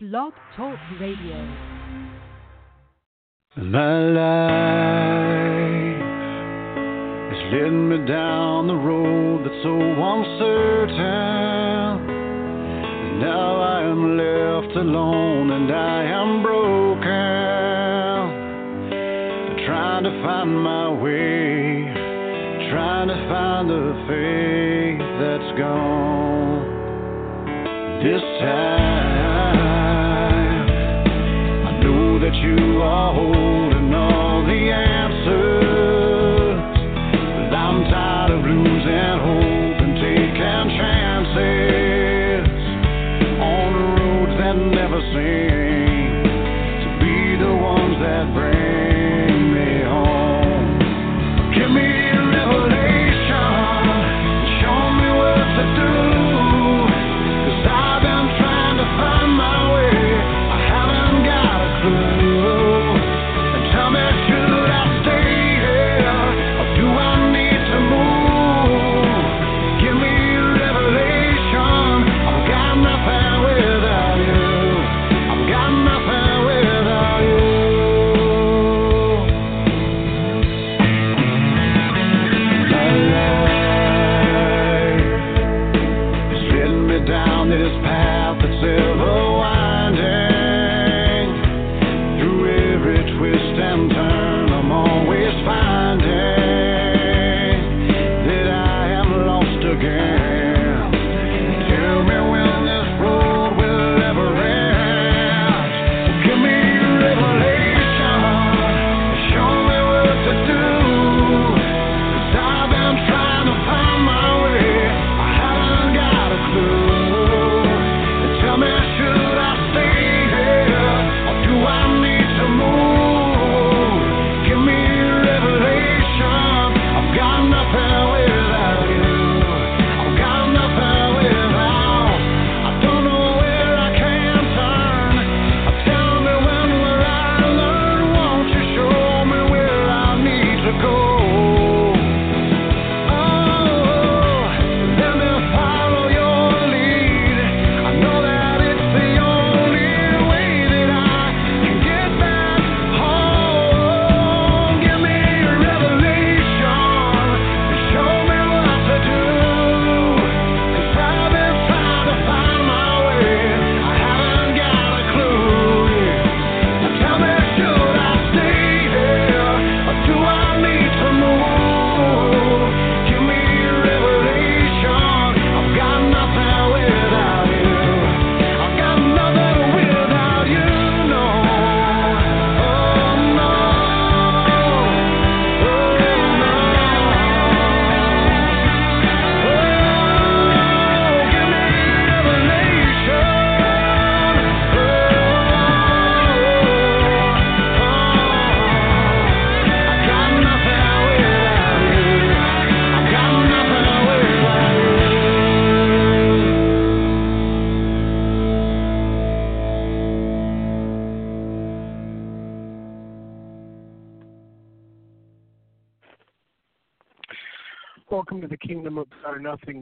Blog Talk Radio. My life is leading me down the road that's so uncertain. Now I am left alone and I am broken. Trying to find my way, trying to find the faith that's gone. This time, to be the ones that bring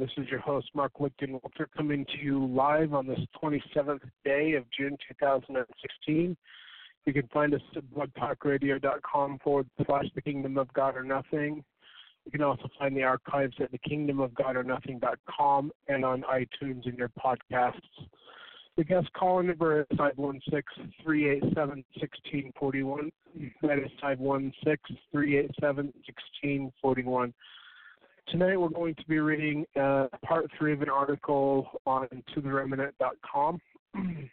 This is your host, Mark Wickton Walter, coming to you live on this 27th day of June 2016. You can find us at blogtalkradio.com forward slash the Kingdom of God or Nothing. You can also find the archives at the Kingdom of God or and on iTunes in your podcasts. The guest call number is 516 387 1641. That is 516 387 1641. Tonight we're going to be reading uh, part three of an article on totheremnant.com.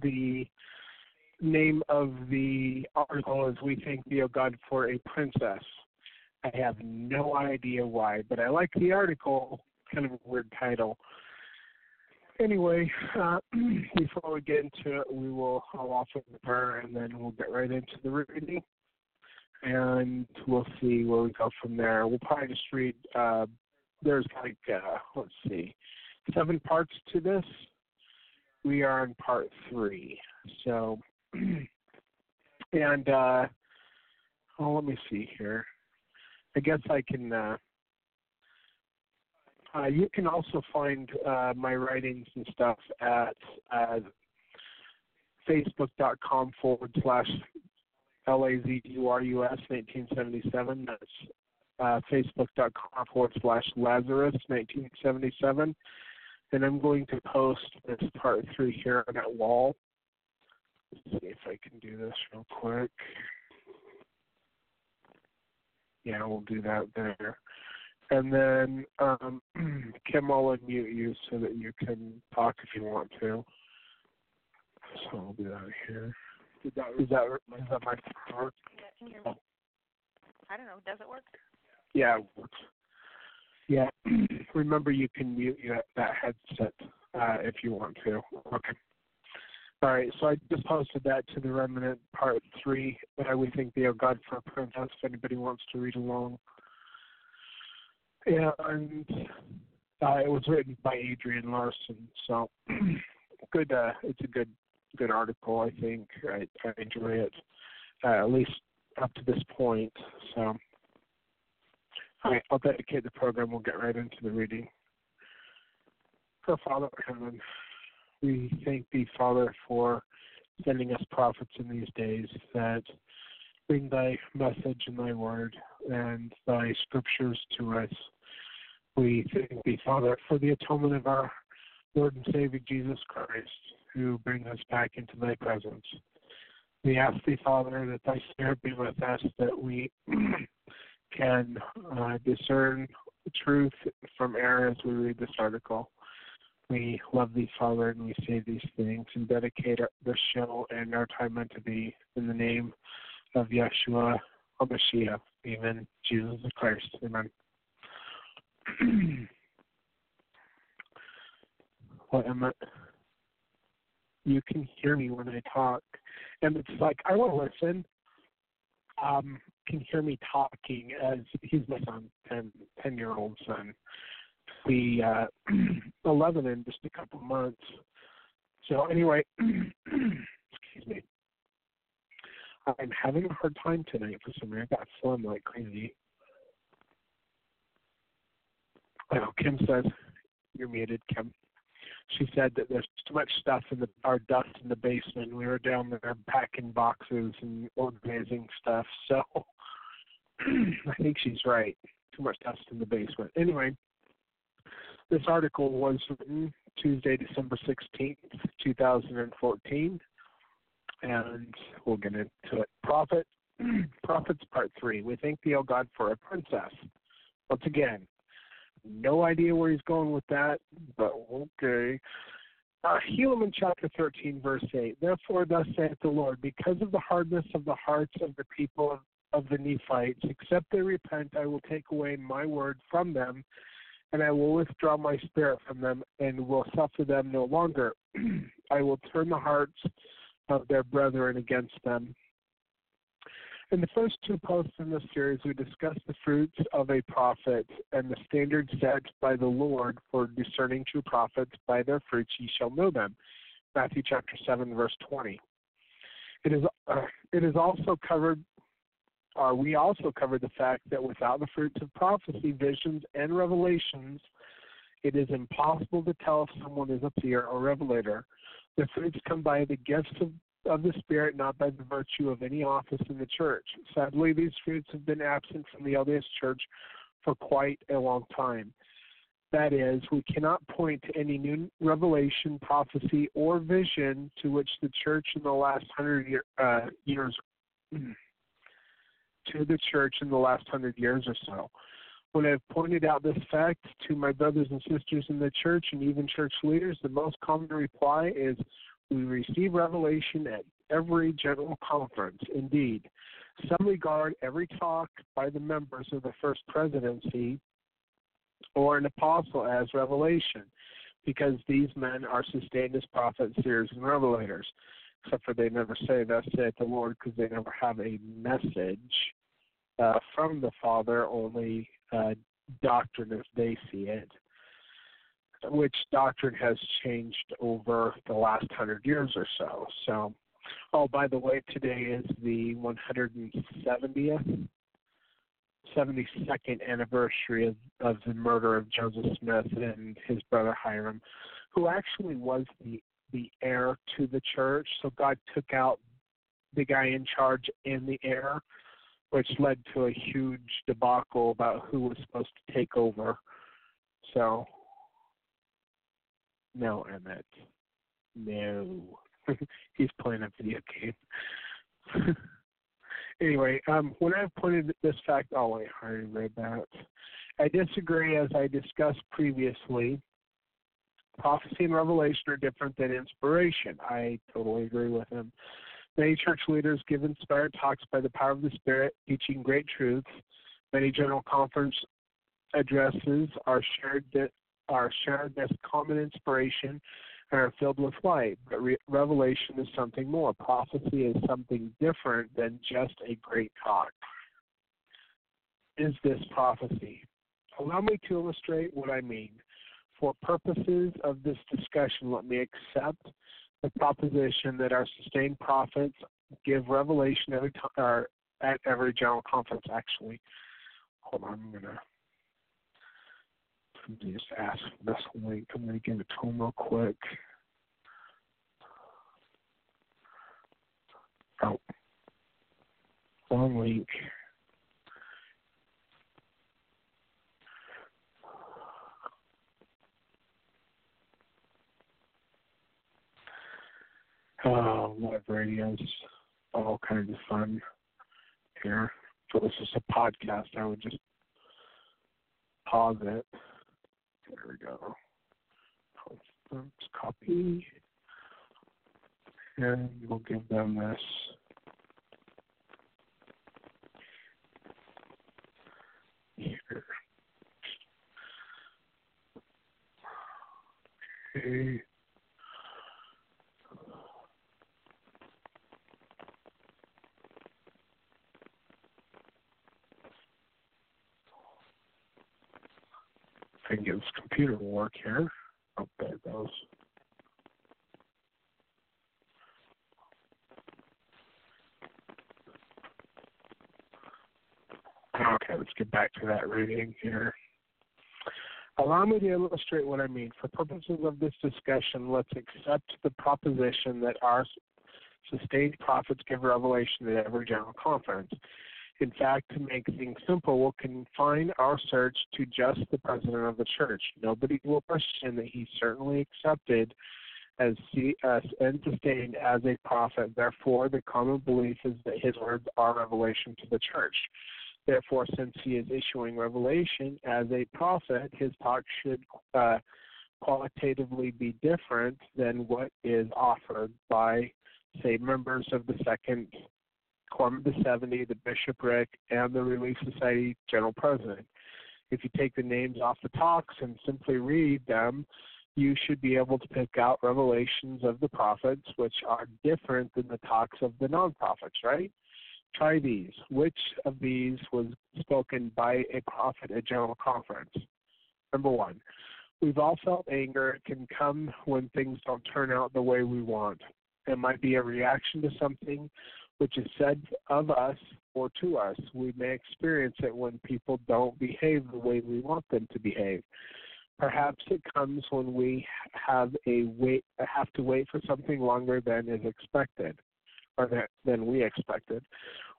the name of the article is We Thank Thee, O God, for a Princess. I have no idea why, but I like the article. Kind of a weird title. Anyway, uh, before we get into it, we will I'll offer the prayer and then we'll get right into the reading and we'll see where we go from there. We'll probably just read. Uh, there's like uh, let's see, seven parts to this. We are in part three. So, and uh, oh, let me see here. I guess I can. Uh, Uh, you can also find uh, my writings and stuff at uh, facebook.com forward slash L-A-Z-U-R-U-S 1977. That's uh, facebook.com forward slash Lazarus 1977. And I'm going to post this part three here on that wall. Let's see if I can do this real quick. Yeah, we'll do that there. And then um, Kim, I'll unmute you so that you can talk if you want to. So I'll do that here. Is that is that is that my work? Yeah, can you? I don't know. Does it work? Yeah, it works. Yeah. Remember, you can mute your, that headset uh, if you want to. Okay. All right. So I just posted that to the remnant part three. Uh, we think the O God for a princess. If anybody wants to read along. Yeah, and uh, it was written by Adrian Larsen. So good. Uh, it's a good good article. I think I, I enjoy it uh, at least up to this point. So. All right, I'll dedicate the program. We'll get right into the reading. For Father heaven, we thank thee, Father, for sending us prophets in these days that bring thy message and thy word and thy scriptures to us. We thank thee, Father, for the atonement of our Lord and Savior Jesus Christ, who bring us back into thy presence. We ask thee, Father, that thy spirit be with us, that we can uh, discern truth from error as we read this article. We love thee, Father, and we say these things and dedicate this show and our time unto thee in the name of Yeshua HaMashiach, even Jesus Christ. Amen. what am I? You can hear me when I talk, and it's like I want to listen. Um, can hear me talking as he's my son, 10, 10 year old son. Be uh, 11 in just a couple months. So, anyway, excuse me. I'm having a hard time tonight for some reason. I got phlegm like crazy. Oh, Kim says, You're muted, Kim. She said that there's too much stuff in the our dust in the basement. We were down there packing boxes and organizing stuff. So I think she's right. Too much dust in the basement. Anyway, this article was written Tuesday, December 16th, 2014. And we'll get into it. Prophet, Prophets Part 3. We thank thee, O God, for a princess. Once again, no idea where he's going with that, but okay. Uh, Helaman chapter 13, verse 8. Therefore, thus saith the Lord, because of the hardness of the hearts of the people of of the Nephites. Except they repent, I will take away my word from them, and I will withdraw my spirit from them, and will suffer them no longer. I will turn the hearts of their brethren against them. In the first two posts in this series, we discussed the fruits of a prophet and the standard set by the Lord for discerning true prophets. By their fruits ye shall know them. Matthew chapter 7, verse 20. It is, uh, it is also covered uh, we also covered the fact that without the fruits of prophecy, visions, and revelations, it is impossible to tell if someone is a seer or revelator. The fruits come by the gifts of, of the Spirit, not by the virtue of any office in the church. Sadly, these fruits have been absent from the LDS Church for quite a long time. That is, we cannot point to any new revelation, prophecy, or vision to which the church in the last hundred year, uh, years to the church in the last hundred years or so. When I've pointed out this fact to my brothers and sisters in the church and even church leaders, the most common reply is we receive revelation at every general conference. Indeed, some regard every talk by the members of the first presidency or an apostle as revelation, because these men are sustained as prophets, seers, and revelators. Except for they never say, Thus saith the Lord, because they never have a message uh, from the Father, only uh, doctrine as they see it, which doctrine has changed over the last hundred years or so. So, oh, by the way, today is the 170th, 72nd anniversary of, of the murder of Joseph Smith and his brother Hyrum, who actually was the the heir to the church. So God took out the guy in charge and the heir, which led to a huge debacle about who was supposed to take over. So, no, Emmett. No. He's playing a video game. anyway, um, when I pointed this fact, oh I already read that. I disagree, as I discussed previously. Prophecy and revelation are different than inspiration. I totally agree with him. Many church leaders give inspired talks by the power of the Spirit, teaching great truths. Many general conference addresses are shared are shared as common inspiration and are filled with light. But re- revelation is something more. Prophecy is something different than just a great talk. Is this prophecy? Allow me to illustrate what I mean. For purposes of this discussion, let me accept the proposition that our sustained prophets give revelation every time, or at every general conference. Actually, hold on, I'm gonna just ask this link. I'm gonna give it to him real quick. Oh, wrong link. uh, live radios, all kinds of fun here. So this is a podcast. I would just pause it. There we go. Let's copy. And we'll give them this. Here. Okay. This computer work here. Oh, there it goes. Okay, let's get back to that reading here. Allow me to illustrate what I mean. For purposes of this discussion, let's accept the proposition that our sustained prophets give revelation at every general conference. In fact, to make things simple, we'll confine our search to just the president of the church. Nobody will question that he certainly accepted as CS and sustained as a prophet. Therefore, the common belief is that his words are revelation to the church. Therefore, since he is issuing revelation as a prophet, his talk should uh, qualitatively be different than what is offered by, say, members of the second Quorum the 70, the Bishopric, and the Relief Society General President. If you take the names off the talks and simply read them, you should be able to pick out revelations of the prophets, which are different than the talks of the non prophets, right? Try these. Which of these was spoken by a prophet at General Conference? Number one, we've all felt anger. It can come when things don't turn out the way we want. It might be a reaction to something which is said of us or to us. We may experience it when people don't behave the way we want them to behave. Perhaps it comes when we have a wait have to wait for something longer than is expected or than we expected.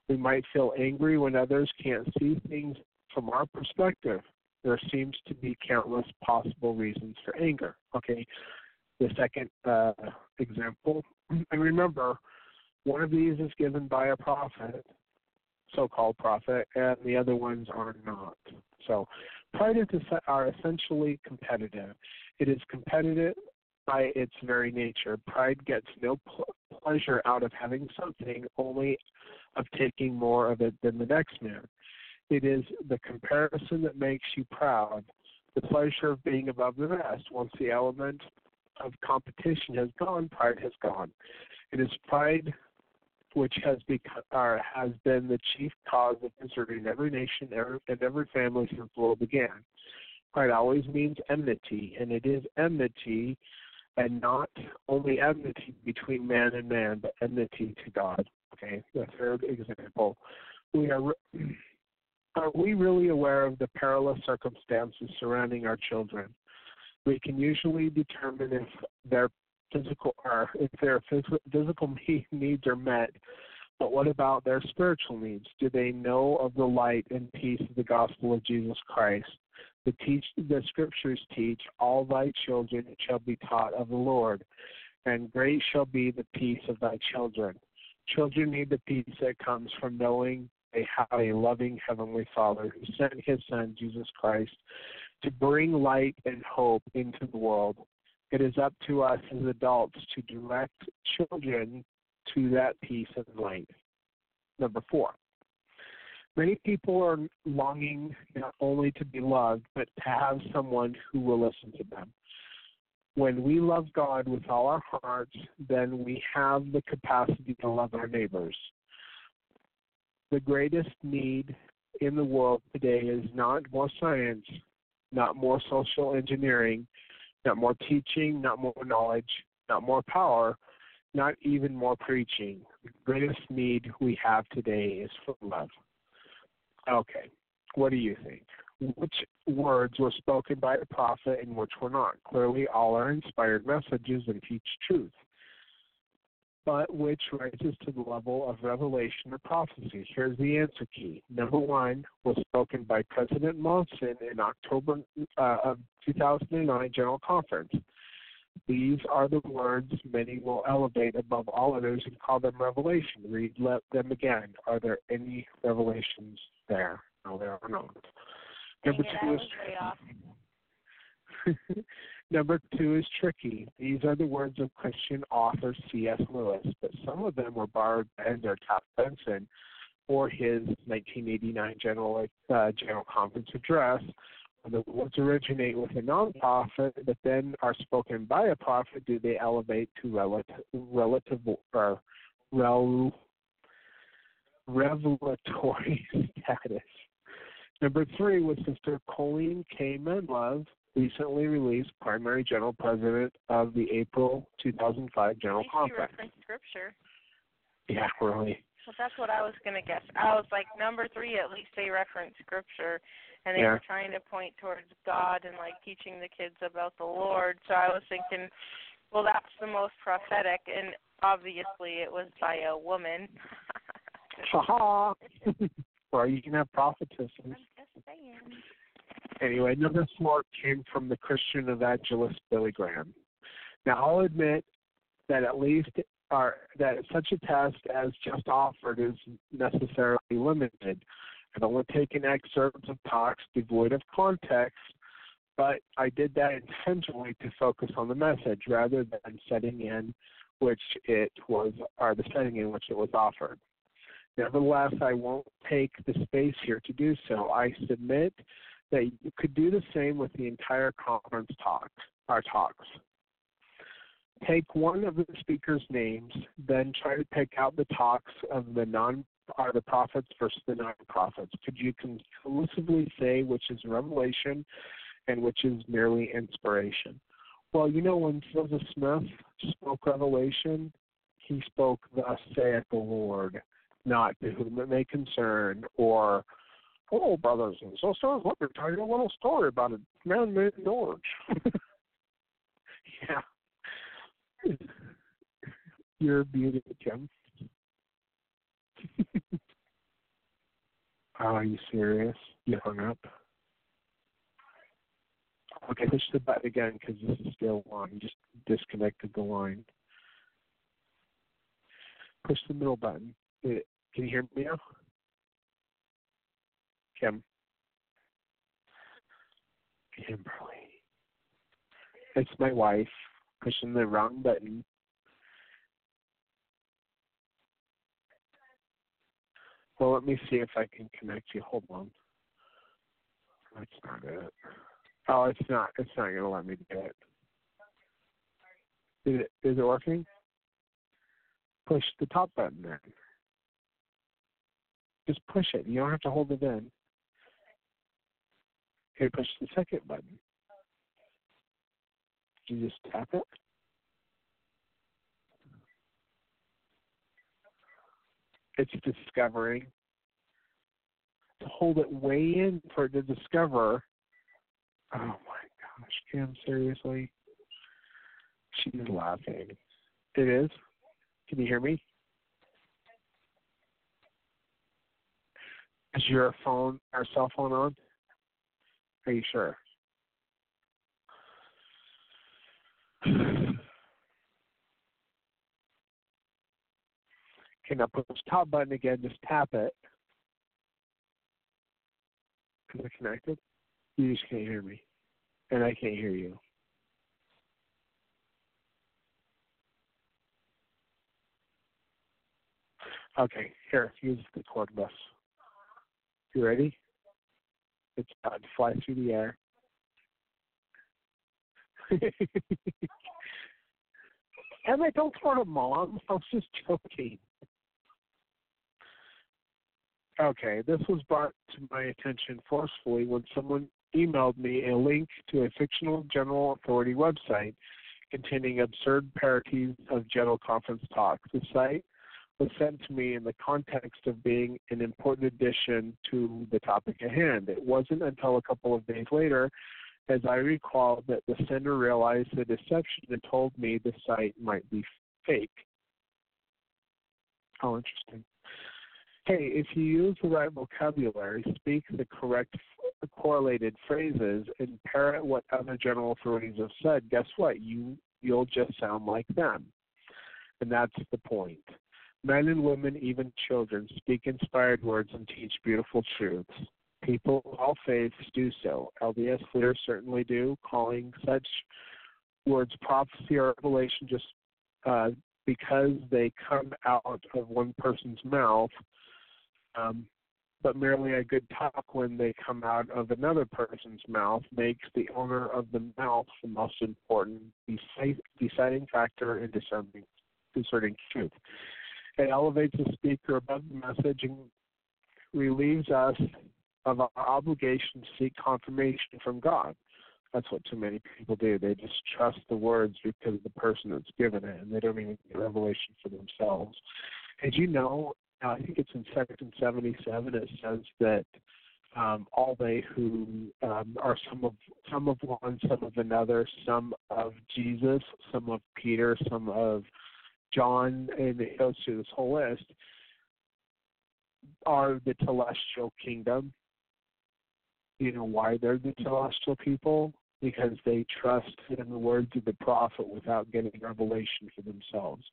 We might feel angry when others can't see things from our perspective. There seems to be countless possible reasons for anger. Okay, the second uh, example, and remember, one of these is given by a prophet, so called prophet, and the other ones are not. So pride is are essentially competitive. It is competitive by its very nature. Pride gets no pl- pleasure out of having something, only of taking more of it than the next man. It is the comparison that makes you proud, the pleasure of being above the rest. Once the element of competition has gone, pride has gone. It is pride which has become or has been the chief cause of misery in every nation and every family since the world began. Pride always means enmity, and it is enmity, and not only enmity between man and man, but enmity to God. Okay, the third example. We are are we really aware of the perilous circumstances surrounding our children? We can usually determine if their physical or if their phys- physical needs are met, but what about their spiritual needs? Do they know of the light and peace of the gospel of Jesus Christ? The teach the scriptures teach all thy children shall be taught of the Lord, and great shall be the peace of thy children. Children need the peace that comes from knowing they have a loving heavenly Father who sent his Son Jesus Christ to bring light and hope into the world. It is up to us as adults to direct children to that peace and light. Number four. Many people are longing not only to be loved, but to have someone who will listen to them. When we love God with all our hearts, then we have the capacity to love our neighbors. The greatest need in the world today is not more science, not more social engineering, not more teaching, not more knowledge, not more power, not even more preaching. The greatest need we have today is for love. Okay, what do you think? Which words were spoken by the prophet and which were not? Clearly, all are inspired messages and teach truth. But which rises to the level of revelation or prophecy? Here's the answer key. Number one was spoken by President Monson in October uh, of 2009 General Conference. These are the words many will elevate above all others and call them revelation. Read let them again. Are there any revelations there? No, there are not. Number two is was way off. Number two is tricky. These are the words of Christian author C.S. Lewis, but some of them were borrowed by Ezra Taft Benson for his 1989 General uh, General Conference address. The words originate with a non-prophet, but then are spoken by a prophet. Do they elevate to relative, relative or rel, revelatory status? Number three was Sister Coleen K. Menlove, recently released primary general president of the April 2005 At General Conference. referenced scripture. Yeah, really. Well, that's what I was gonna guess. I was like number three. At least they referenced scripture, and they Yeah. were trying to point towards God and like teaching the kids about the Lord. So I was thinking, well, that's the most prophetic, and obviously it was by a woman. Ha ha. or you can have prophetesses. I'm just saying. Anyway, number four came from the Christian evangelist Billy Graham. Now, I'll admit that at least are that such a test as just offered is necessarily limited. I've only taken excerpts of talks devoid of context, but I did that intentionally to focus on the message rather than setting in which it was, or the setting in which it was offered. Nevertheless, I won't take the space here to do so. I submit that you could do the same with the entire conference talk, our talks. Take one of the speakers' names, then try to pick out the talks of the non are the prophets versus the non-prophets. Could you conclusively say which is revelation and which is merely inspiration? Well, you know, when Joseph Smith spoke revelation, he spoke, Thus saith the Lord, not to whom it may concern, or, Oh, brothers and sisters, let me tell you a little story about a man named George. yeah. You're muted, Jim. oh, are you serious? You hung up? Okay, push the button again because this is still on. You just disconnected the line. Push the middle button. Can you hear me now? Kim. Kimberly. It's my wife pushing the wrong button. Well, let me see if I can connect you. Hold on. That's not it. Oh, it's not. It's not going to let me do it. Is it, is it working? Push the top button then. Just push it. You don't have to hold it in. Okay, push the second button. You just tap it. It's discovering. To hold it way in for it to discover. Oh my gosh, Kim, seriously? She's laughing. It is? Can you hear me? Is your phone or cell phone on? Are you sure? Okay, now push top button again, just tap it. Is it connected? You just can't hear me. And I can't hear you. Okay, here, use the cordless. You ready? It's about to fly through the air. and I don't throw to mom. I was just joking. Okay, this was brought to my attention forcefully when someone emailed me a link to a fictional general authority website containing absurd parodies of General Conference talks. The site was sent to me in the context of being an important addition to the topic at hand. It wasn't until a couple of days later, as I recall, that the sender realized the deception and told me the site might be fake. How interesting. Hey, if you use the right vocabulary, speak the correct correlated phrases, and parrot what other general authorities have said, guess what? You you'll just sound like them. And that's the point. Men and women, even children, speak inspired words and teach beautiful truths. People of all faiths do so. LDS leaders certainly do, calling such words prophecy or revelation just uh, because they come out of one person's mouth, um, but merely a good talk when they come out of another person's mouth makes the owner of the mouth the most important deciding factor in discerning, discerning truth. It elevates the speaker above the message and relieves us of our obligation to seek confirmation from God. That's what too many people do. They just trust the words because of the person that's given it, and they don't even get revelation for themselves. Did you know? Uh, I think it's in Section 77. It says that um, all they who um, are some of some of one, some of another, some of Jesus, some of Peter, some of John, and it goes through this whole list, are the celestial kingdom. You know why they're the celestial people? Because they trust in the words of the prophet without getting revelation for themselves.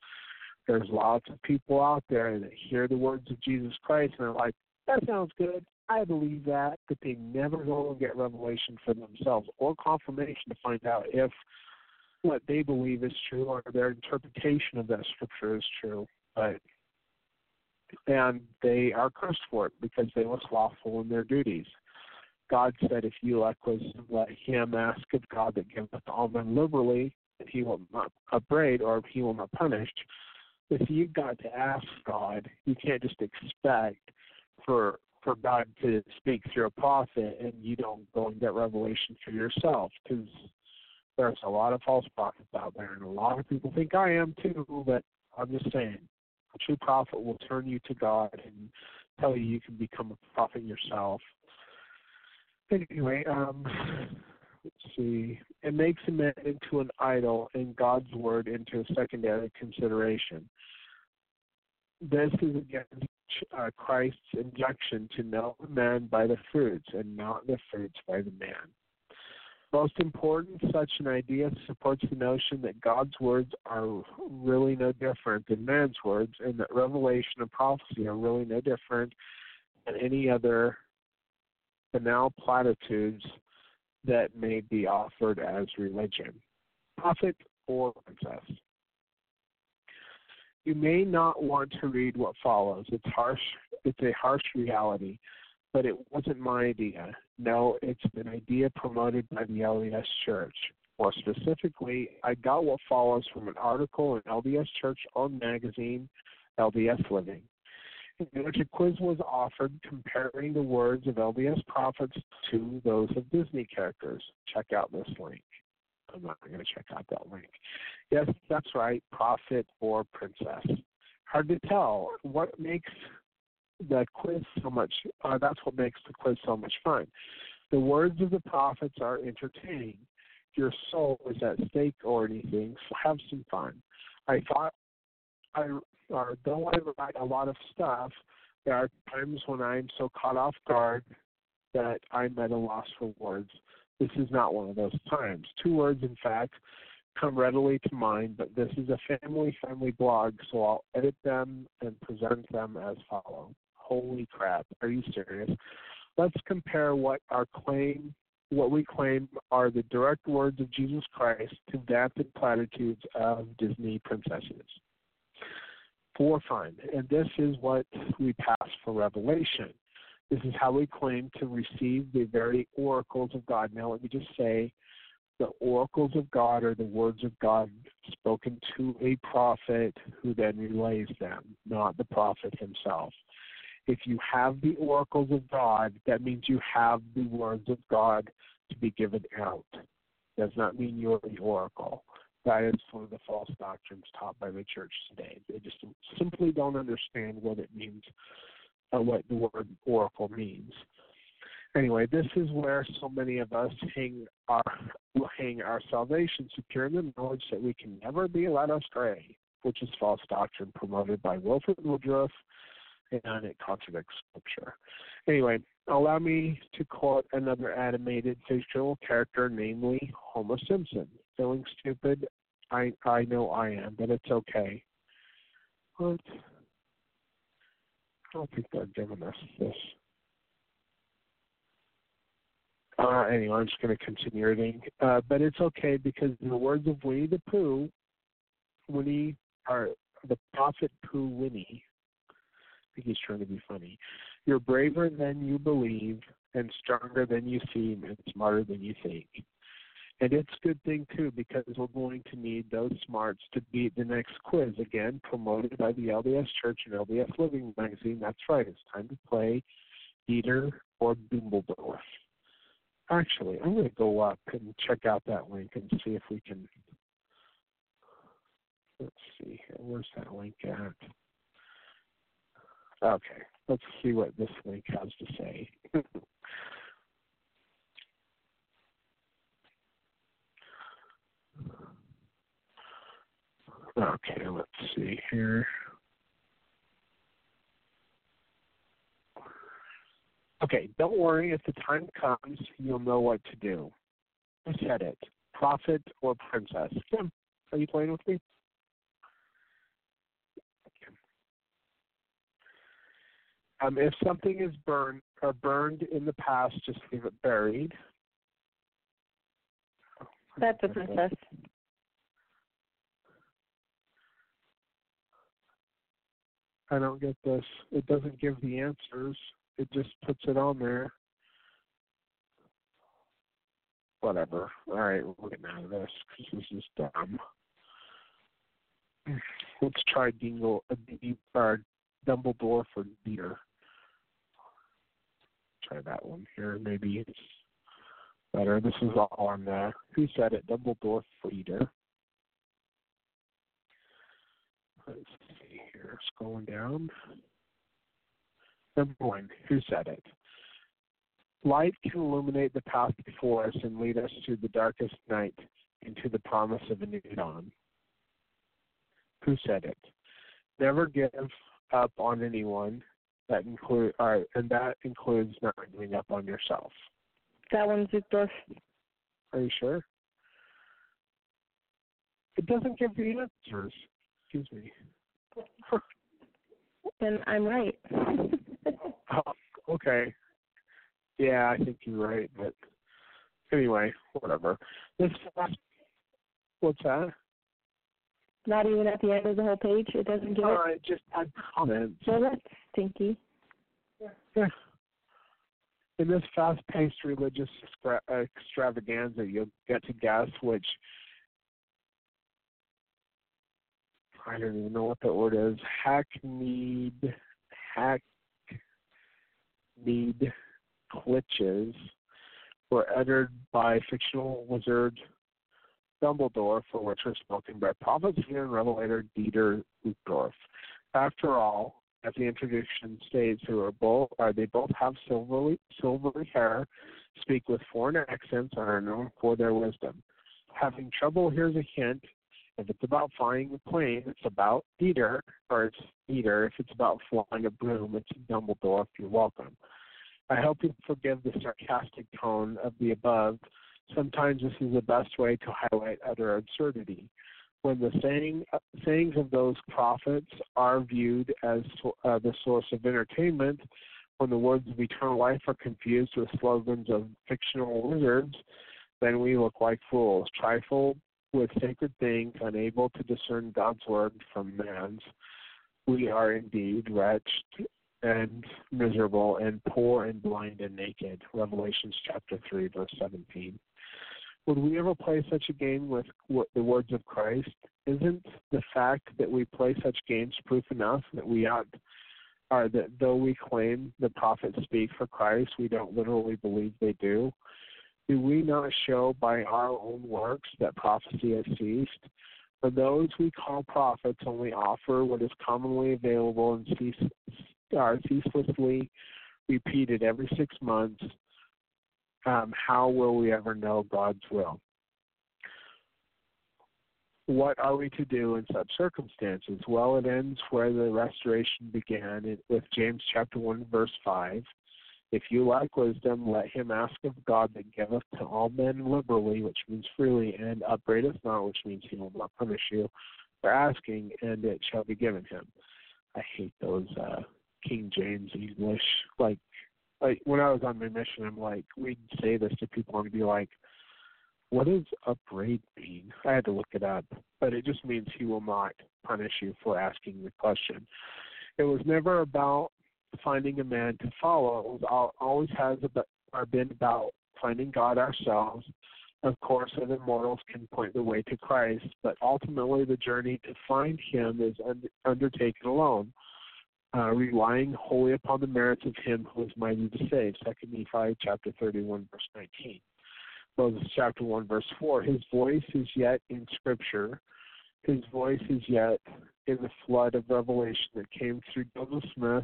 There's lots of people out there that hear the words of Jesus Christ and they're like, that sounds good. I believe that, but they never go and get revelation for themselves or confirmation to find out if what they believe is true or their interpretation of that scripture is true. But and they are cursed for it because they were slothful in their duties. God said, if you lack wisdom, let him ask of God that giveth all men liberally, and he will not upbraid or he will not punish. If you've got to ask God, you can't just expect for for God to speak through a prophet and you don't go and get revelation for yourself because there's a lot of false prophets out there, and a lot of people think I am too. But I'm just saying, a true prophet will turn you to God and tell you you can become a prophet yourself. Anyway, um, let's see. It makes a man into an idol and God's word into a secondary consideration. This is against uh, Christ's injunction to know the man by the fruits and not the fruits by the man. Most important, such an idea supports the notion that God's words are really no different than man's words, and that revelation and prophecy are really no different than any other banal platitudes that may be offered as religion. Prophet or princess. You may not want to read what follows. It's harsh. It's a harsh reality but it wasn't my idea. No, it's an idea promoted by the LDS Church. More specifically, I got what follows from an article in LDS Church on magazine, LDS Living, in which a quiz was offered comparing the words of LDS prophets to those of Disney characters. Check out this link. I'm not going to check out that link. Yes, that's right, prophet or princess. Hard to tell. What makes the quiz so much. Uh, that's what makes the quiz so much fun. The words of the prophets are entertaining. your soul is at stake or anything, so have some fun. I thought I or though I write a lot of stuff, there are times when I'm so caught off guard that I'm at a loss for words. This is not one of those times. Two words, in fact, come readily to mind, but this is a family friendly blog, so I'll edit them and present them as follow. Holy crap, are you serious? Let's compare what our claim what we claim are the direct words of Jesus Christ to vapid platitudes of Disney princesses. For fun. And this is what we pass for revelation. This is how we claim to receive the very oracles of God. Now, let me just say the oracles of God are the words of God spoken to a prophet who then relays them, not the prophet himself. If you have the oracles of God, that means you have the words of God to be given out. Does not mean you're the oracle. That is one of the false doctrines taught by the church today. They just simply don't understand what it means, uh, what the word oracle means. Anyway, this is where so many of us hang our hang our salvation secure in the knowledge that we can never be led astray, which is false doctrine promoted by Wilford Woodruff, and it contradicts Scripture. Anyway, allow me to quote another animated fictional character, namely Homer Simpson. Feeling stupid? I I know I am, but it's okay. What? I don't think they're giving us this. Uh, anyway, I'm just going to continue reading. Uh, but it's okay because in the words of Winnie the Pooh, Winnie, or the prophet Pooh Winnie, think he's trying to be funny. You're braver than you believe, and stronger than you seem, and smarter than you think. And it's a good thing too because we're going to need those smarts to beat the next quiz again, promoted by the LDS Church and LDS Living magazine. That's right, it's time to play Dieter or Dumbledore. Actually, I'm going to go up and check out that link and see if we can. Let's see here. Where's that link at? Okay, let's see what this link has to say. okay, let's see here. Okay, don't worry. If the time comes, you'll know what to do. I said it. Prophet or princess. Kim, are you playing with me? Um, if something is burned or burned in the past, just leave it buried. That's a princess. I don't get this. It doesn't give the answers. It just puts it on there. Whatever. All right, we're getting out of this because this is dumb. Let's try Dingle, uh, or Dumbledore for Dieter. Try that one here. Maybe it's better. This is all on the Who Said It? Dumbledore Dieter. Let's see here. Scrolling down. Number one, who said it? Light can illuminate the path before us and lead us through the darkest night into the promise of a new dawn. Who said it? Never give up on anyone. That include, uh, and that includes not giving up on yourself. That one's Uchtdorf. Are you sure? It doesn't give the answers. Excuse me. Then I'm right. Oh, okay. Yeah, I think you're right, but anyway, whatever. This what's that? Not even at the end of the whole page. It doesn't give All it. right, just add comments. So that's stinky. Yeah. In this fast-paced religious extra- extravaganza, you'll get to guess which I don't even know what the word is. Hackneyed, hackneyed glitches were uttered by fictional wizard Dumbledore, for which are spoken by prophet and revelator Dieter Uchtdorf. After all, as the introduction states, they were both, uh, they both have silvery, silvery hair, speak with foreign accents, and are known for their wisdom. having trouble, here's a hint. If it's about flying a plane, it's about Dieter, or it's Peter. If it's about flying a broom, it's Dumbledore. If you're welcome. I hope you forgive the sarcastic tone of the above. Sometimes this is the best way to highlight utter absurdity. When the saying, sayings of those prophets are viewed as uh, the source of entertainment, when the words of eternal life are confused with slogans of fictional wizards, then we look like fools. Trifle with sacred things, unable to discern God's word from man's. We are indeed wretched and miserable and poor and blind and naked. Revelations chapter 3, verse 17. Would we ever play such a game with the words of Christ? Isn't the fact that we play such games proof enough that we ought, or that though we claim the prophets speak for Christ, we don't literally believe they do? Do we not show by our own works that prophecy has ceased? For those we call prophets only offer what is commonly available and cease, are ceaselessly repeated every six months. Um, how will we ever know God's will? What are we to do in such circumstances? Well, it ends where the restoration began with James chapter 1, verse 5. If you lack wisdom, let him ask of God that giveth to all men liberally, which means freely, and upbraideth not, which means he will not punish you for asking, and it shall be given him. I hate those uh, King James English. Like, like when I was on my mission, I'm like, we'd say this to people and be like, "What does upbraid mean?" I had to look it up, but it just means he will not punish you for asking the question. It was never about finding a man to follow. It was always has about, been about finding God ourselves. Of course, other mortals can point the way to Christ, but ultimately the journey to find Him is undertaken alone, uh, relying wholly upon the merits of Him who is mighty to save. Second Nephi chapter 31, verse 19. Moses chapter 1, verse 4. His voice is yet in Scripture. His voice is yet in the flood of revelation that came through Joseph Smith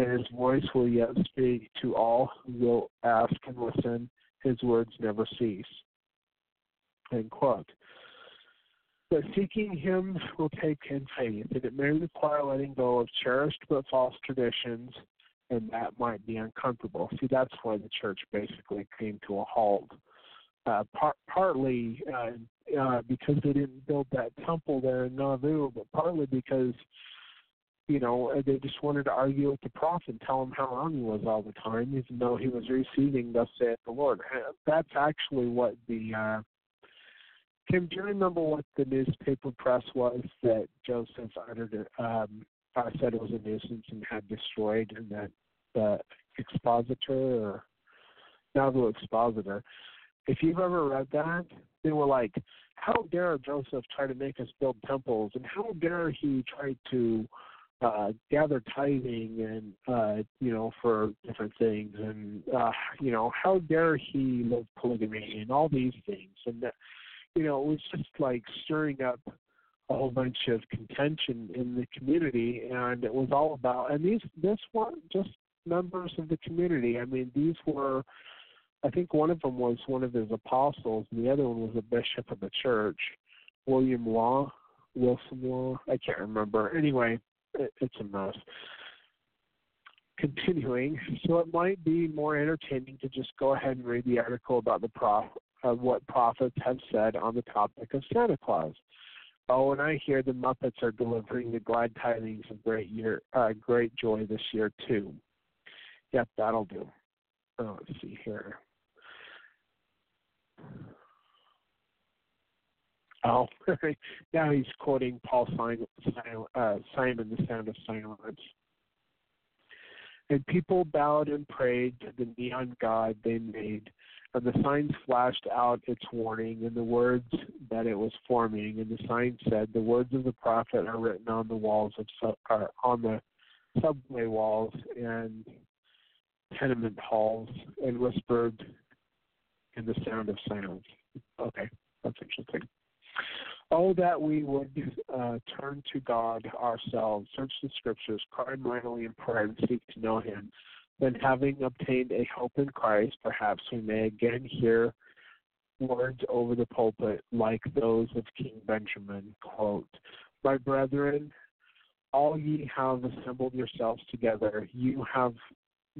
and his voice will yet speak to all who will ask and listen. His words never cease. End quote. But seeking him will take in faith, and it may require letting go of cherished but false traditions, and that might be uncomfortable. See, that's why the church basically came to a halt. Uh, par- partly uh, uh, because they didn't build that temple there in Nauvoo, but partly because you know, they just wanted to argue with the prophet and tell him how wrong he was all the time, even though he was receiving thus saith the Lord. That's actually what the Kim, do you remember what the newspaper press was that Joseph uttered um uh, said it was a nuisance and had destroyed and that the expositor or the expositor. If you've ever read that, they were like, How dare Joseph try to make us build temples and how dare he try to uh, gather tithing and uh, you know for different things, and uh, you know how dare he live polygamy and all these things, and that, you know it was just like stirring up a whole bunch of contention in the community, and it was all about and these this weren't just members of the community. I mean these were. I think one of them was one of his apostles, and the other one was a bishop of the church, William Law, Wilson Law. I can't remember. Anyway, it's a mess. Continuing, so it might be more entertaining to just go ahead and read the article about the prof of what prophets have said on the topic of Santa Claus. Oh, and I hear the Muppets are delivering the glad tidings of great year, uh, great joy this year too. Yep, that'll do. Oh, let's see here. Oh, now he's quoting Paul Simon, uh, Simon, the sound of silence. And people bowed and prayed to the neon god they made, and the signs flashed out its warning and the words that it was forming. And the sign said, "The words of the prophet are written on the walls of su- are on the subway walls and tenement halls, and whispered in the sound of silence." Okay, that's interesting. Oh, that we would uh, turn to God ourselves, search the scriptures, cry mightily in prayer, and seek to know Him. Then, having obtained a hope in Christ, perhaps we may again hear words over the pulpit like those of King Benjamin. Quote, My brethren, all ye have assembled yourselves together, you have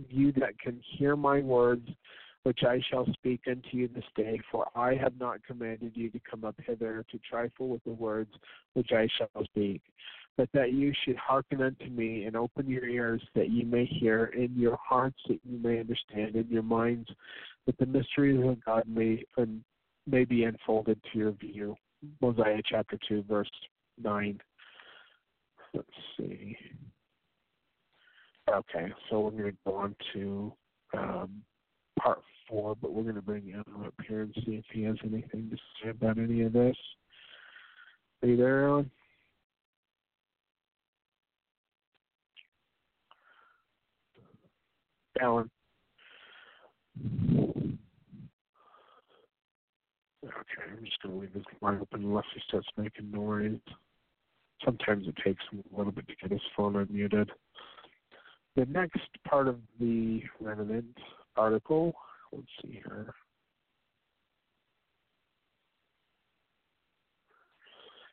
you that can hear my words which I shall speak unto you this day, for I have not commanded you to come up hither to trifle with the words which I shall speak, but that you should hearken unto me and open your ears that ye may hear, in your hearts that you may understand, in your minds that the mysteries of God may um, may be unfolded to your view. Mosiah chapter two, verse nine. Let's see. Okay, so we're going to go on to um, part four, but we're going to bring Alan up here and see if he has anything to say about any of this. Are you there, Alan? Alan. Okay, I'm just going to leave this line open unless he starts making noise. Sometimes it takes him a little bit to get his phone unmuted. The next part of the remnant article, let's see here.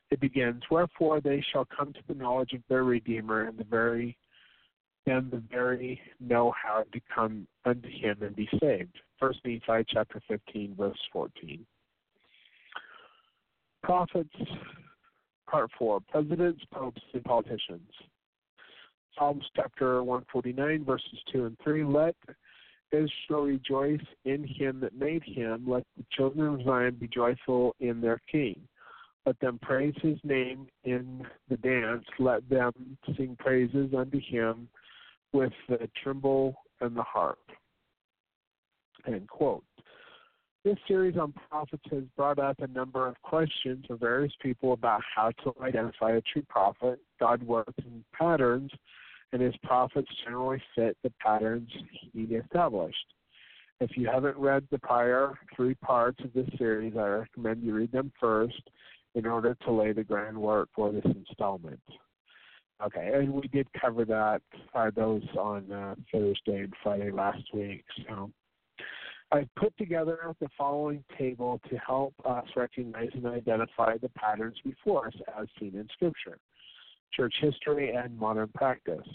It begins, Wherefore they shall come to the knowledge of their Redeemer and the very and the very know how to come unto him and be saved. First Nephi chapter fifteen, verse fourteen. Prophets part four, presidents, popes, and politicians. Psalms chapter one forty nine, verses two and three. Let Israel rejoice in him that made him. Let the children of Zion be joyful in their king. Let them praise his name in the dance. Let them sing praises unto him with the tremble and the harp. End quote. This series on prophets has brought up a number of questions for various people about how to identify a true prophet. God works in patterns and his prophets generally fit the patterns he established. If you haven't read the prior three parts of this series, I recommend you read them first in order to lay the groundwork for this installment. Okay, and we did cover that uh, those on uh, Thursday and Friday last week. So I put together the following table to help us recognize and identify the patterns before us as seen in Scripture church history, and modern practice.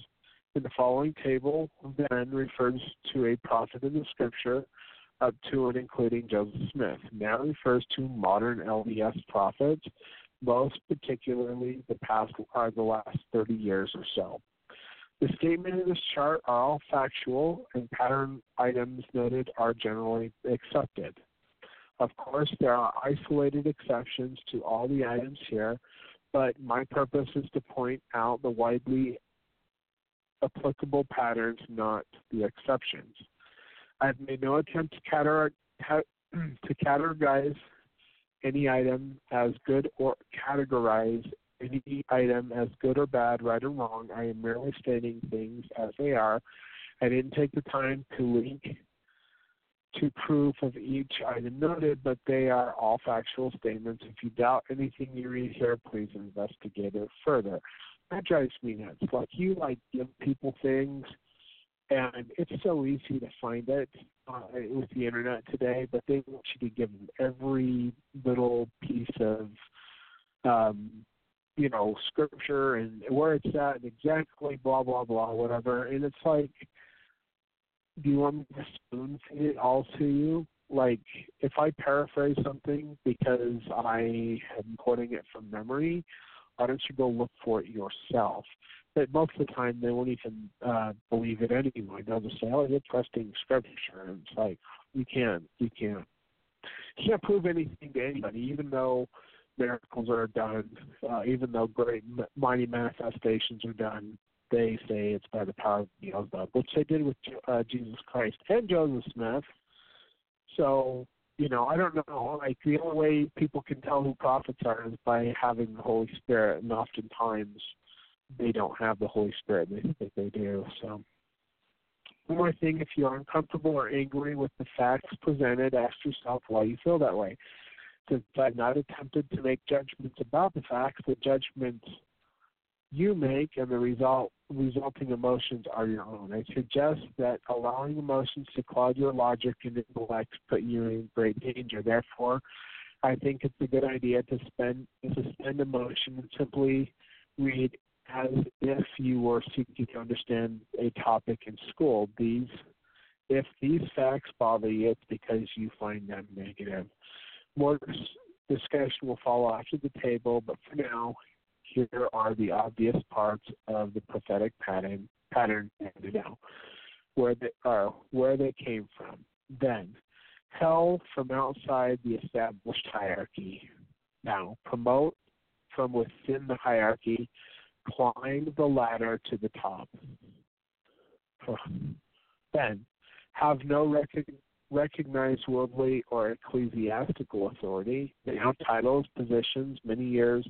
In the following table, then refers to a prophet in the scripture up to and including Joseph Smith. Now refers to modern LDS prophets, most particularly the past are the last 30 years or so. The statement in this chart are all factual, and pattern items noted are generally accepted. Of course, there are isolated exceptions to all the items here, but my purpose is to point out the widely applicable patterns, not the exceptions. I've made no attempt to, categorize, to categorize any item as good or categorize any item as good or bad, right or wrong. I am merely stating things as they are. I didn't take the time to link to proof of each item noted, but they are all factual statements. If you doubt anything you read here, please investigate it further. That drives me nuts. Like you like give people things, and it's so easy to find it uh, with the internet today, but they want you to give them every little piece of, um, you know, scripture and where it's at, and exactly blah blah blah, whatever. And it's like do you want me to spoon feed it all to you? Like, if I paraphrase something because I am quoting it from memory, why don't you go look for it yourself? But most of the time, they won't even uh, believe it anyway. They'll just say, "Oh, you're trusting scripture," and it's like, you can't, you can't, you can't prove anything to anybody, even though miracles are done, uh, even though great mighty manifestations are done they say it's by the power of Beelzebub, which they did with uh, Jesus Christ and Joseph Smith. So, you know, I don't know. Like the only way people can tell who prophets are is by having the Holy Spirit, and oftentimes they don't have the Holy Spirit. They think they do. So, one more thing: if you're uncomfortable or angry with the facts presented, ask yourself why you feel that way. Since I've not attempted to make judgments about the facts, the judgments you make and the result resulting emotions are your own. I suggest that allowing emotions to cloud your logic and intellect put you in great danger. Therefore, I think it's a good idea to spend to suspend emotion and simply read as if you were seeking to understand a topic in school. These if these facts bother you, it's because you find them negative. More discussion will follow after the table, but for now, here are the obvious parts of the prophetic pattern pattern now, where they are where they came from. Then, hell from outside the established hierarchy. Now, promote from within the hierarchy, climb the ladder to the top. Then, have no rec- recognized worldly or ecclesiastical authority. They have titles, positions, many years,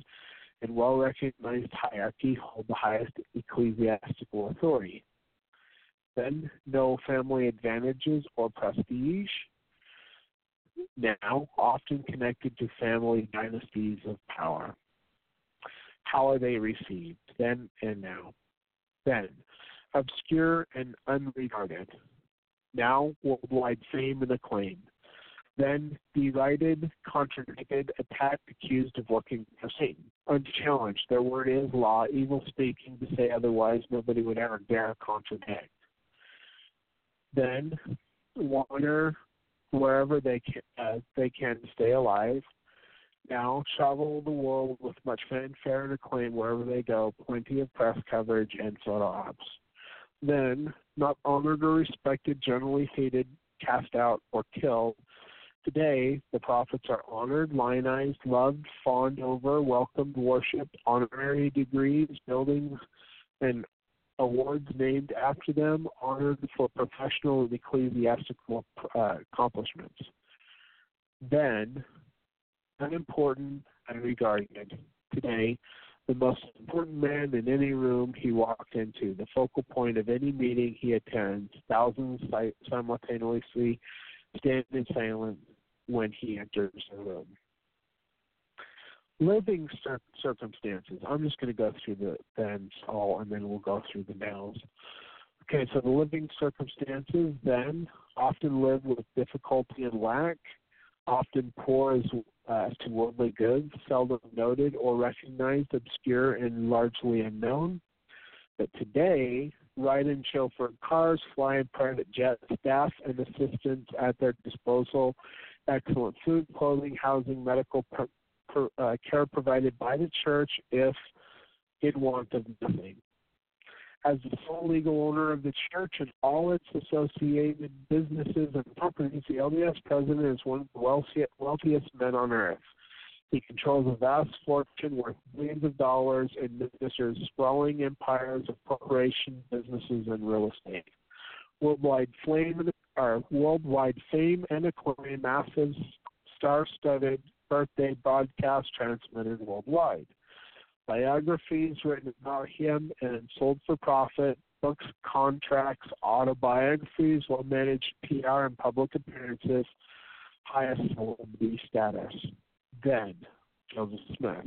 and well recognized hierarchy hold the highest ecclesiastical authority. Then, no family advantages or prestige. Now, often connected to family dynasties of power. How are they received? Then and now. Then, obscure and unregarded now worldwide fame and acclaim. Then derided, contradicted, attacked, accused of working for Satan. Unchallenged, their word is law, evil speaking to say otherwise, nobody would ever dare contradict. Then wander wherever they can, uh, they can stay alive. Now travel the world with much fanfare and acclaim wherever they go, plenty of press coverage and photo ops then not honored or respected, generally hated, cast out, or killed. Today, the prophets are honored, lionized, loved, fawned over, welcomed, worshipped, honorary degrees, buildings, and awards named after them, honored for professional and ecclesiastical uh, accomplishments. Then, unimportant and regarded. Today, the most important man in any room he walked into, the focal point of any meeting he attends. Thousands simultaneously stand in silence when he enters the room. Living cir- circumstances. I'm just going to go through the thens all, and then we'll go through the nows. Okay, so the living circumstances then often live with difficulty and lack, often poor as uh, to worldly goods, seldom noted or recognized, obscure, and largely unknown. But today, ride in chauffeured cars, fly in private jets, staff and assistants at their disposal, excellent food, clothing, housing, medical per, per, uh, care provided by the church if in want of nothing as the sole legal owner of the church and all its associated businesses and properties, the LDS president is one of the wealthiest wealthiest men on earth. He controls a vast fortune worth billions of dollars and administers sprawling empires of corporations, businesses, and real estate. Worldwide fame, or worldwide fame and acclaim, massive, star-studded birthday broadcast transmitted worldwide biographies written about him and sold for profit, books, contracts, autobiographies, well managed PR and public appearances, highest celebrity status. Then, Joseph Smith,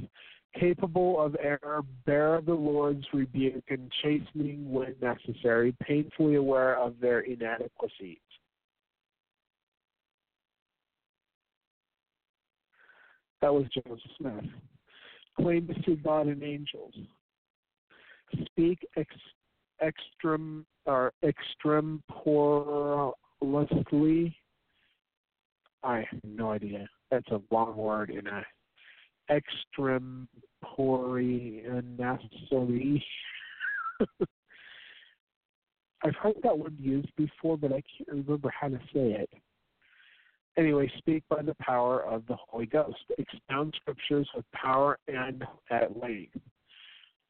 capable of error, bear the Lord's rebuke and chastening when necessary, painfully aware of their inadequacies. That was Joseph Smith claim to see God and angels. Speak ex, extrem or extremporally. I have no idea. That's a long word in a extremporiously. I've heard that word used before, but I can't remember how to say it. Anyway, speak by the power of the Holy Ghost. Expound scriptures with power and at length.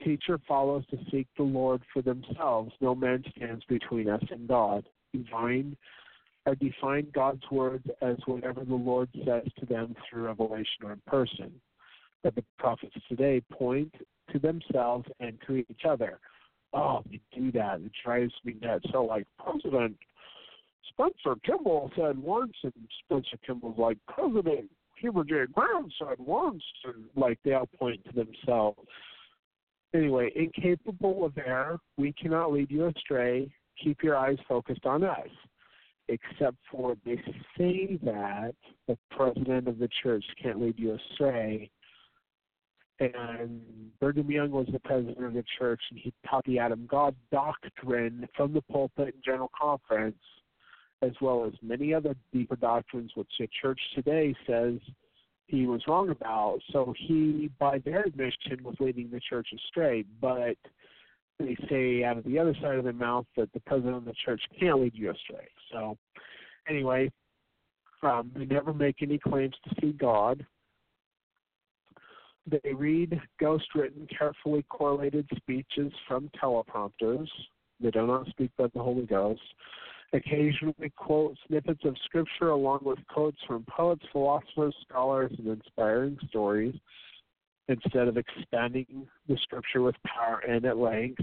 Teacher follows to seek the Lord for themselves. No man stands between us and God. Divine or define God's words as whatever the Lord says to them through revelation or in person. But the prophets today point to themselves and to each other. Oh, they do that. It drives me nuts. So, like, President Spencer Kimball said once, and Spencer Kimball's like, President Heber J. Brown said once, and like they all point to themselves. Anyway, incapable of error, we cannot lead you astray. Keep your eyes focused on us. Except for they say that the president of the church can't lead you astray. And Brigham Young was the president of the church, and he taught the Adam God doctrine from the pulpit and general conference, as well as many other deeper doctrines which the church today says he was wrong about. So he, by their admission, was leading the church astray. But they say out of the other side of their mouth that the president of the church can't lead you astray. So anyway, um, they never make any claims to see God. They read ghost written, carefully correlated speeches from teleprompters. They do not speak by the Holy Ghost occasionally quote snippets of scripture along with quotes from poets, philosophers, scholars, and inspiring stories instead of expanding the scripture with power and at length.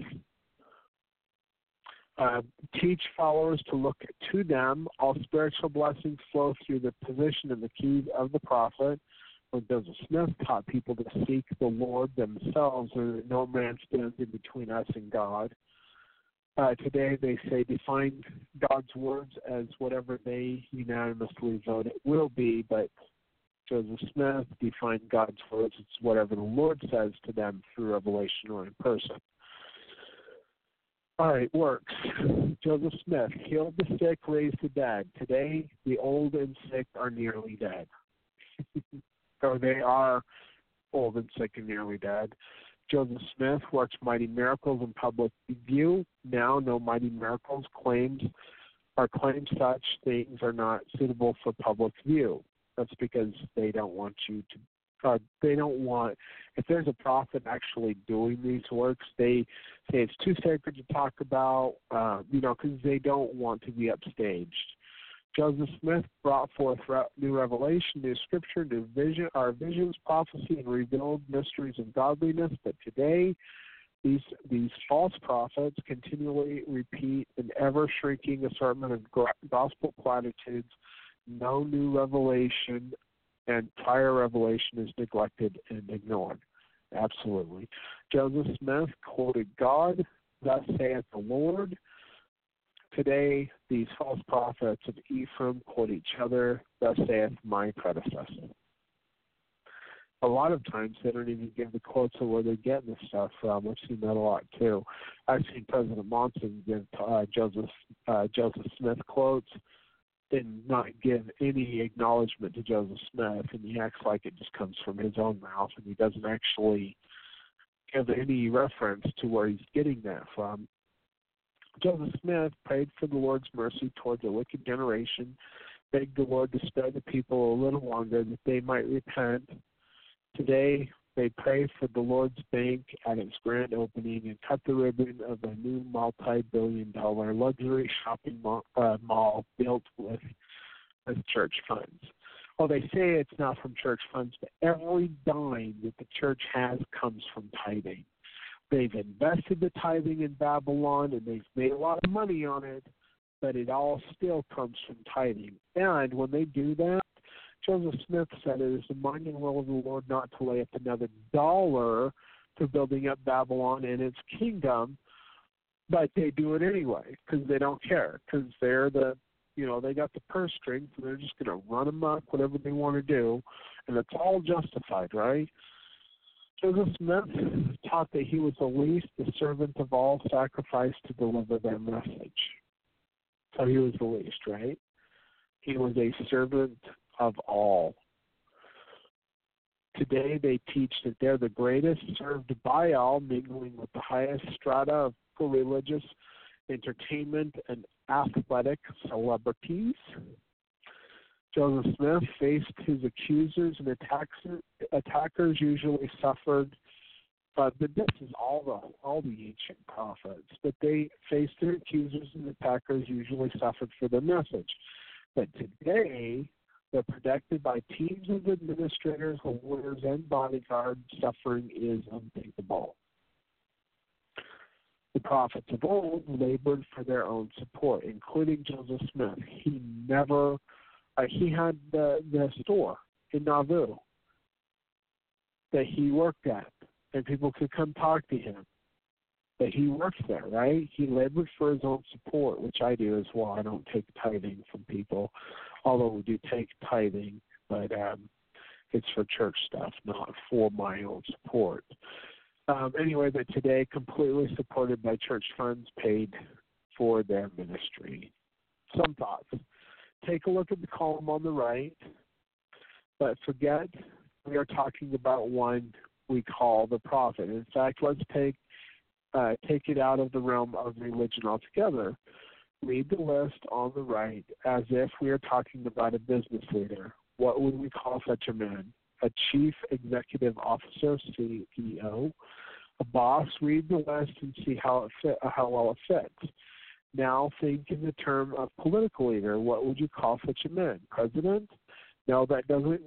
Uh, teach followers to look to them. All spiritual blessings flow through the position and the keys of the prophet. When Joseph Smith taught people to seek the Lord themselves, and no man stands in between us and God. Uh, today they say define God's words as whatever they unanimously vote it will be, but Joseph Smith defined God's words as whatever the Lord says to them through revelation or in person. All right, works. Joseph Smith healed the sick, raised the dead. Today, the old and sick are nearly dead. or they are old and sick and nearly dead. Joseph Smith works mighty miracles in public view. Now, no mighty miracles claims or claims such things are not suitable for public view. That's because they don't want you to. Uh, they don't want. If there's a prophet actually doing these works, they say it's too sacred to talk about. Uh, you know, because they don't want to be upstaged. Joseph Smith brought forth new revelation, new scripture, new vision, our visions, prophecy, and revealed mysteries of godliness. But today, these these false prophets continually repeat an ever shrinking assortment of gospel platitudes. No new revelation, and prior revelation is neglected and ignored. Absolutely. Joseph Smith quoted God, thus saith the Lord. Today, these false prophets of Ephraim quote each other, thus saith my predecessor. A lot of times they don't even give the quotes of where they're getting the stuff from. I've seen that a lot too. I've seen President Monson give uh, Joseph uh, Joseph Smith quotes and not give any acknowledgement to Joseph Smith, and he acts like it just comes from his own mouth, and he doesn't actually give any reference to where he's getting that from. Joseph Smith prayed for the Lord's mercy towards a wicked generation, begged the Lord to spare the people a little longer that they might repent. Today, they pray for the Lord's Bank at its grand opening and cut the ribbon of a new multi billion dollar luxury shopping mall, uh, mall built with, with church funds. Well, they say it's not from church funds, but every dime that the church has comes from tithing. They've invested the tithing in Babylon and they've made a lot of money on it, but it all still comes from tithing. And when they do that, Joseph Smith said it is the mind and will of the Lord not to lay up another dollar to building up Babylon and its kingdom, but they do it anyway because they don't care because they're the you know they got the purse strings and they're just going to run amok whatever they want to do, and it's all justified, right? Joseph Smith taught that he was the least, the servant of all, sacrificed to deliver their message. So he was the least, right? He was a servant of all. Today they teach that they're the greatest, served by all, mingling with the highest strata of religious, entertainment, and athletic celebrities. Joseph Smith faced his accusers and attacks, attackers usually suffered. But this is all the all the ancient prophets. But they faced their accusers and attackers usually suffered for their message. But today they're protected by teams of administrators, lawyers, and bodyguards. Suffering is unthinkable. The prophets of old labored for their own support, including Joseph Smith. He never uh, he had the the store in Nauvoo that he worked at, and people could come talk to him. But he works there, right? He labored for his own support, which I do as well. I don't take tithing from people, although we do take tithing, but um, it's for church stuff, not for my own support. Um, anyway, but today, completely supported by church funds paid for their ministry. Some thoughts. Take a look at the column on the right, but forget we are talking about one we call the prophet. In fact, let's take uh, take it out of the realm of religion altogether. Read the list on the right as if we are talking about a business leader. What would we call such a man? A chief executive officer, CEO, a boss. Read the list and see how it fit, how well it fits. Now think in the term of political leader. What would you call such a man? President? No, that doesn't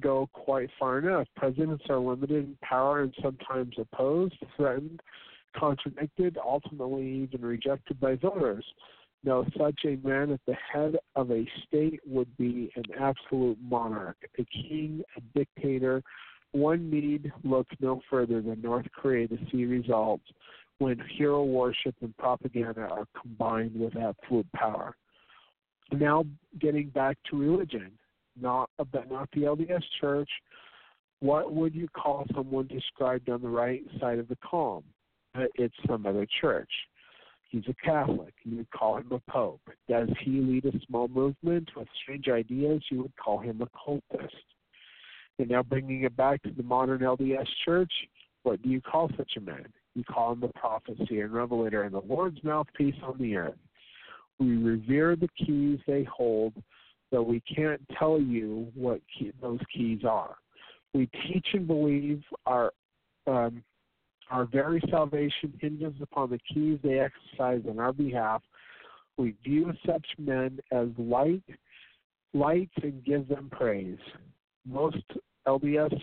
go quite far enough. Presidents are limited in power and sometimes opposed, threatened, contradicted, ultimately even rejected by voters. No, such a man at the head of a state would be an absolute monarch, a king, a dictator. One need look no further than North Korea to see results when hero worship and propaganda are combined with absolute power. Now, getting back to religion, not but not the LDS Church. What would you call someone described on the right side of the column? Uh, it's some other church. He's a Catholic. You would call him a pope. Does he lead a small movement with strange ideas? You would call him a cultist. And now bringing it back to the modern LDS Church, what do you call such a man? You call him the prophecy and revelator, and the Lord's mouthpiece on the earth. We revere the keys they hold, though we can't tell you what key, those keys are. We teach and believe our um, our very salvation hinges upon the keys they exercise on our behalf. We view such men as light, lights, and give them praise. Most LDS,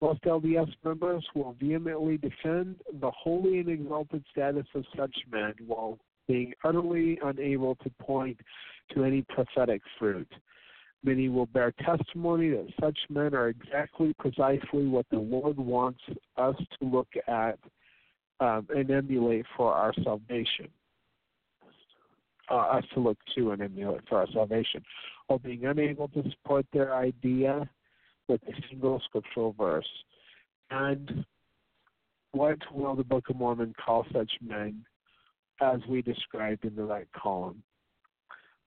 most LDS members will vehemently defend the holy and exalted status of such men while being utterly unable to point to any prophetic fruit. Many will bear testimony that such men are exactly precisely what the Lord wants us to look at um, and emulate for our salvation. Uh, us to look to and emulate for our salvation, while being unable to support their idea with a single scriptural verse. And what will the Book of Mormon call such men as we described in the right column?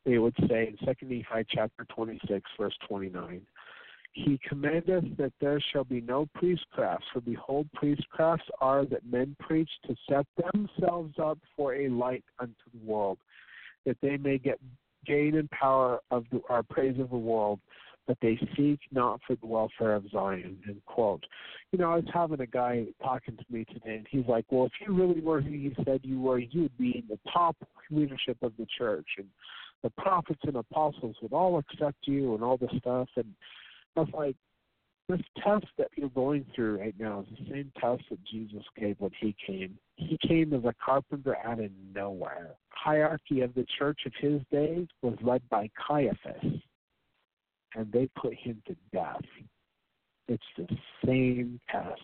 They would say in 2 Nephi chapter 26, verse 29, He commandeth that there shall be no priestcrafts, for behold, priestcrafts are that men preach to set themselves up for a light unto the world, that they may get gain and power of the, our praise of the world, but they seek not for the welfare of Zion. End quote. You know, I was having a guy talking to me today, and he's like, "Well, if you really were who you said you were, you would be in the top leadership of the church, and the prophets and apostles would all accept you, and all this stuff." And I was like, "This test that you're going through right now is the same test that Jesus gave when he came. He came as a carpenter out of nowhere. Hierarchy of the church of his day was led by Caiaphas." And they put him to death. It's the same test.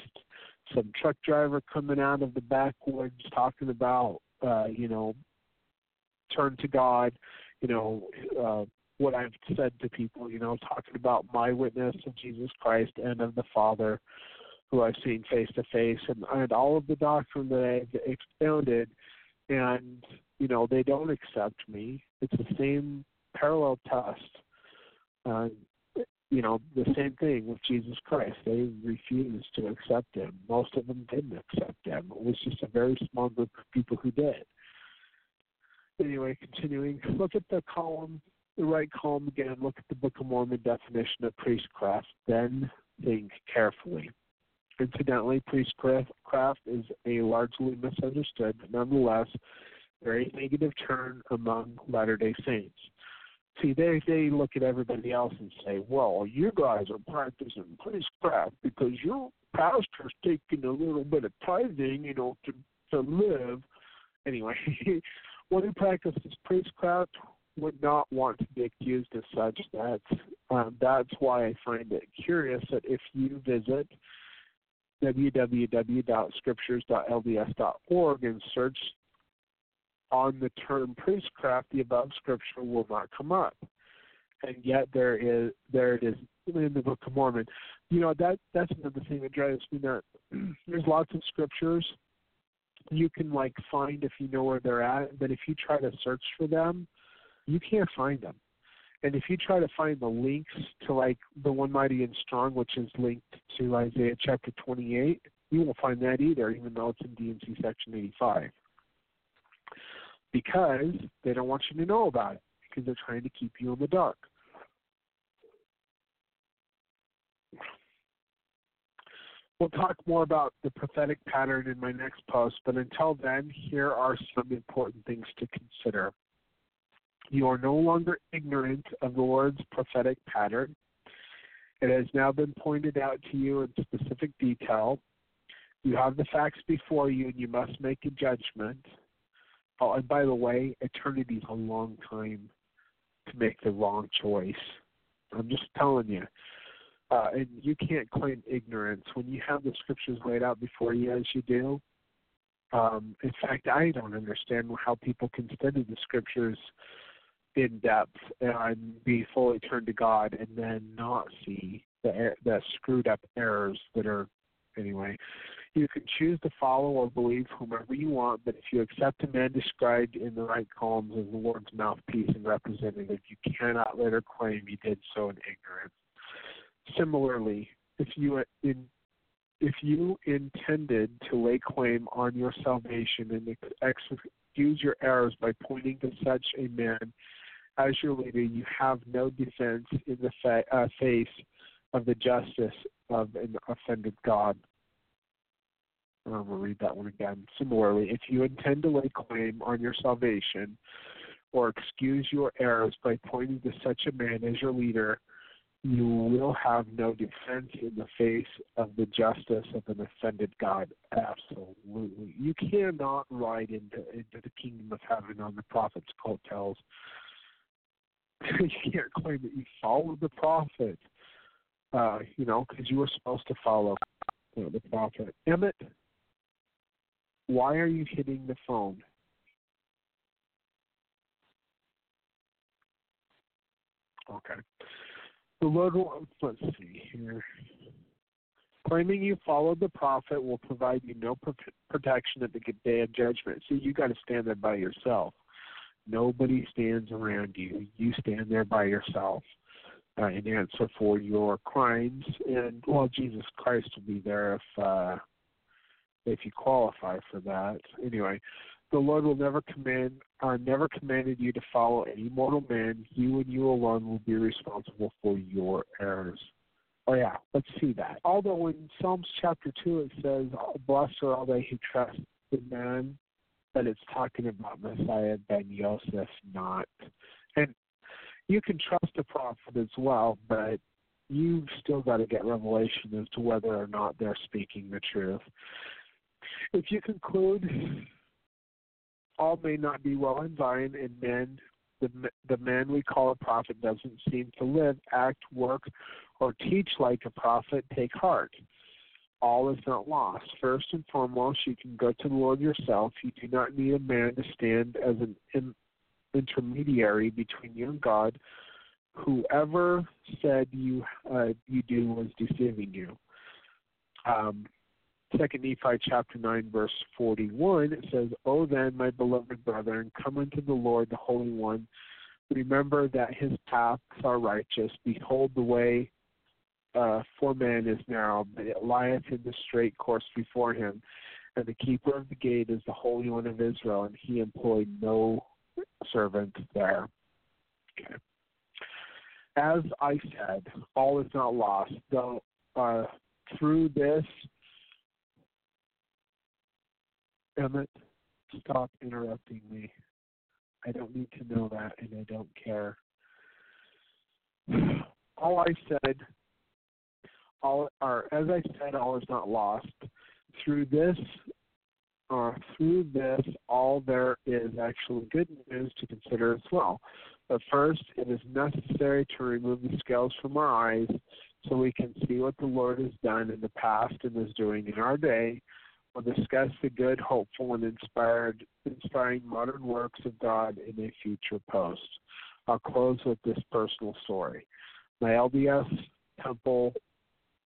Some truck driver coming out of the backwoods talking about, uh, you know, turn to God, you know, uh, what I've said to people, you know, talking about my witness of Jesus Christ and of the Father, who I've seen face to face, and and all of the doctrine that I've expounded, and you know, they don't accept me. It's the same parallel test uh, you know, the same thing with Jesus Christ. They refused to accept him. Most of them didn't accept him. It was just a very small group of people who did. Anyway, continuing, look at the column, the right column again. Look at the Book of Mormon definition of priestcraft. Then think carefully. Incidentally, priestcraft is a largely misunderstood, but nonetheless very negative term among Latter day Saints. See, they they look at everybody else and say, "Well, you guys are practicing priestcraft because your pastor's taking a little bit of tithing, you know, to to live." Anyway, one who practices priestcraft would not want to be accused as such. That's um, that's why I find it curious that if you visit www.scriptures.lds.org and search on the term priestcraft, the above scripture will not come up. And yet there is there it is in the Book of Mormon. You know that that's another thing that drives me nuts. There's lots of scriptures you can like find if you know where they're at, but if you try to search for them, you can't find them. And if you try to find the links to like the One Mighty and Strong, which is linked to Isaiah chapter 28, you won't find that either, even though it's in D&C section 85. Because they don't want you to know about it, because they're trying to keep you in the dark. We'll talk more about the prophetic pattern in my next post, but until then, here are some important things to consider. You are no longer ignorant of the Lord's prophetic pattern. It has now been pointed out to you in specific detail. You have the facts before you, and you must make a judgment. Oh, and by the way, eternity is a long time to make the wrong choice. I'm just telling you. Uh, and you can't claim ignorance when you have the scriptures laid out before you as you do. Um, in fact, I don't understand how people can study the scriptures in depth and be fully turned to God and then not see the the screwed up errors that are anyway. You can choose to follow or believe whomever you want, but if you accept a man described in the right columns as the Lord's mouthpiece and representative, you cannot later claim you did so in ignorance. Similarly, if you in if you intended to lay claim on your salvation and excuse your errors by pointing to such a man as your leader, you have no defense in the fa- uh, face of the justice of an offended God. I'm going to read that one again. Similarly, if you intend to lay claim on your salvation or excuse your errors by pointing to such a man as your leader, you will have no defense in the face of the justice of an offended God. Absolutely. You cannot ride into, into the kingdom of heaven on the prophet's coattails you can't claim that you followed the prophet, uh, you know, because you were supposed to follow you know, the prophet. Emmett, why are you hitting the phone? Okay. The will, let's see here. Claiming you followed the prophet will provide you no protection at the day of judgment. See, you got to stand there by yourself. Nobody stands around you. You stand there by yourself uh, answer for your crimes. And well, Jesus Christ will be there if uh, if you qualify for that. Anyway, the Lord will never command uh, never commanded you to follow any mortal man. You and you alone will be responsible for your errors. Oh yeah, let's see that. Although in Psalms chapter two it says, "Blessed are all they who trust in man but it's talking about Messiah ben Yosef, not. And you can trust a prophet as well, but you've still got to get revelation as to whether or not they're speaking the truth. If you conclude all may not be well in Zion, and men, the the man we call a prophet doesn't seem to live, act, work, or teach like a prophet, take heart all is not lost. First and foremost, you can go to the Lord yourself. You do not need a man to stand as an in, intermediary between you and God. Whoever said you uh, you do was deceiving you. Um, Second Nephi chapter nine verse forty one it says, "O then, my beloved brethren, come unto the Lord, the Holy One. Remember that His paths are righteous. Behold the way uh, for man is narrow, but it lieth in the straight course before him. And the keeper of the gate is the Holy One of Israel, and he employed no servant there. Okay. As I said, all is not lost, though uh, through this, Emmett, stop interrupting me. I don't need to know that, and I don't care. All I said all are as I said, all is not lost. Through this, uh, through this, all there is actually good news to consider as well. But first, it is necessary to remove the scales from our eyes so we can see what the Lord has done in the past and is doing in our day. We'll discuss the good, hopeful, and inspired, inspiring modern works of God in a future post. I'll close with this personal story. My LDS temple,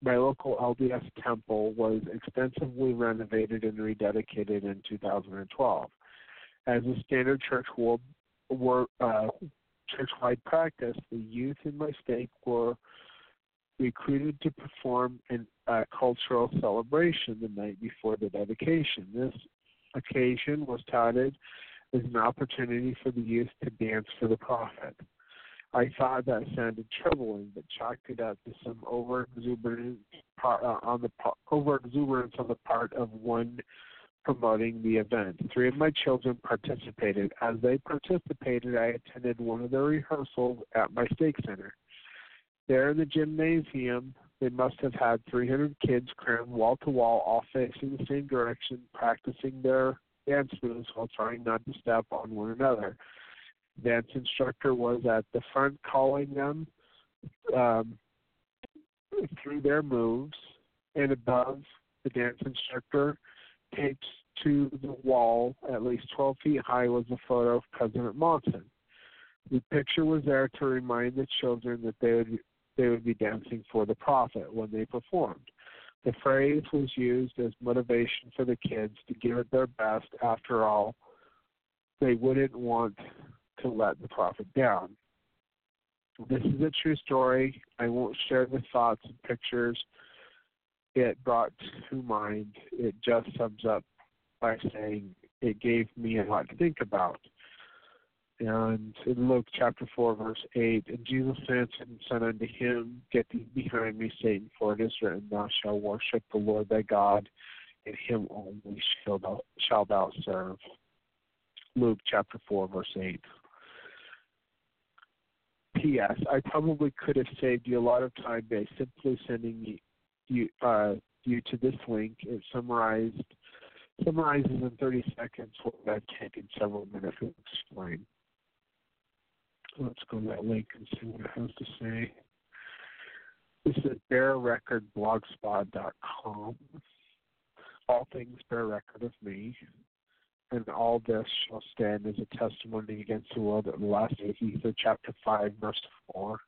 my local LDS temple was extensively renovated and rededicated in 2012. As a standard church world, uh, church-wide practice, the youth in my stake were recruited to perform a cultural celebration the night before the dedication. This occasion was touted as an opportunity for the youth to dance for the prophet. I thought that sounded troubling, but chalked it up to some over exuberance uh, on the over exuberance on the part of one promoting the event. Three of my children participated. As they participated, I attended one of their rehearsals at my stake center. There in the gymnasium, they must have had 300 kids crammed wall to wall, all facing the same direction, practicing their dance moves while trying not to step on one another. Dance instructor was at the front calling them um, through their moves, and above the dance instructor, taped to the wall at least 12 feet high, was a photo of President Monson. The picture was there to remind the children that they would they would be dancing for the prophet when they performed. The phrase was used as motivation for the kids to give it their best. After all, they wouldn't want to let the prophet down. This is a true story. I won't share the thoughts and pictures it brought to mind. It just sums up by saying it gave me a lot to think about. And in Luke chapter 4, verse 8, and Jesus answered and said unto him, Get thee behind me, Satan, for it is written, Thou shalt worship the Lord thy God, and him only shalt thou, shalt thou serve. Luke chapter 4, verse 8. P.S. I probably could have saved you a lot of time by simply sending you uh, you to this link. It summarized summarizes in 30 seconds what I've taken several minutes to explain. Let's go to that link and see what it has to say. This is bearrecordblogspot.com. All things bear record of me, and all this shall stand as a testimony against the world at the last day. Ether chapter 5, verse 4.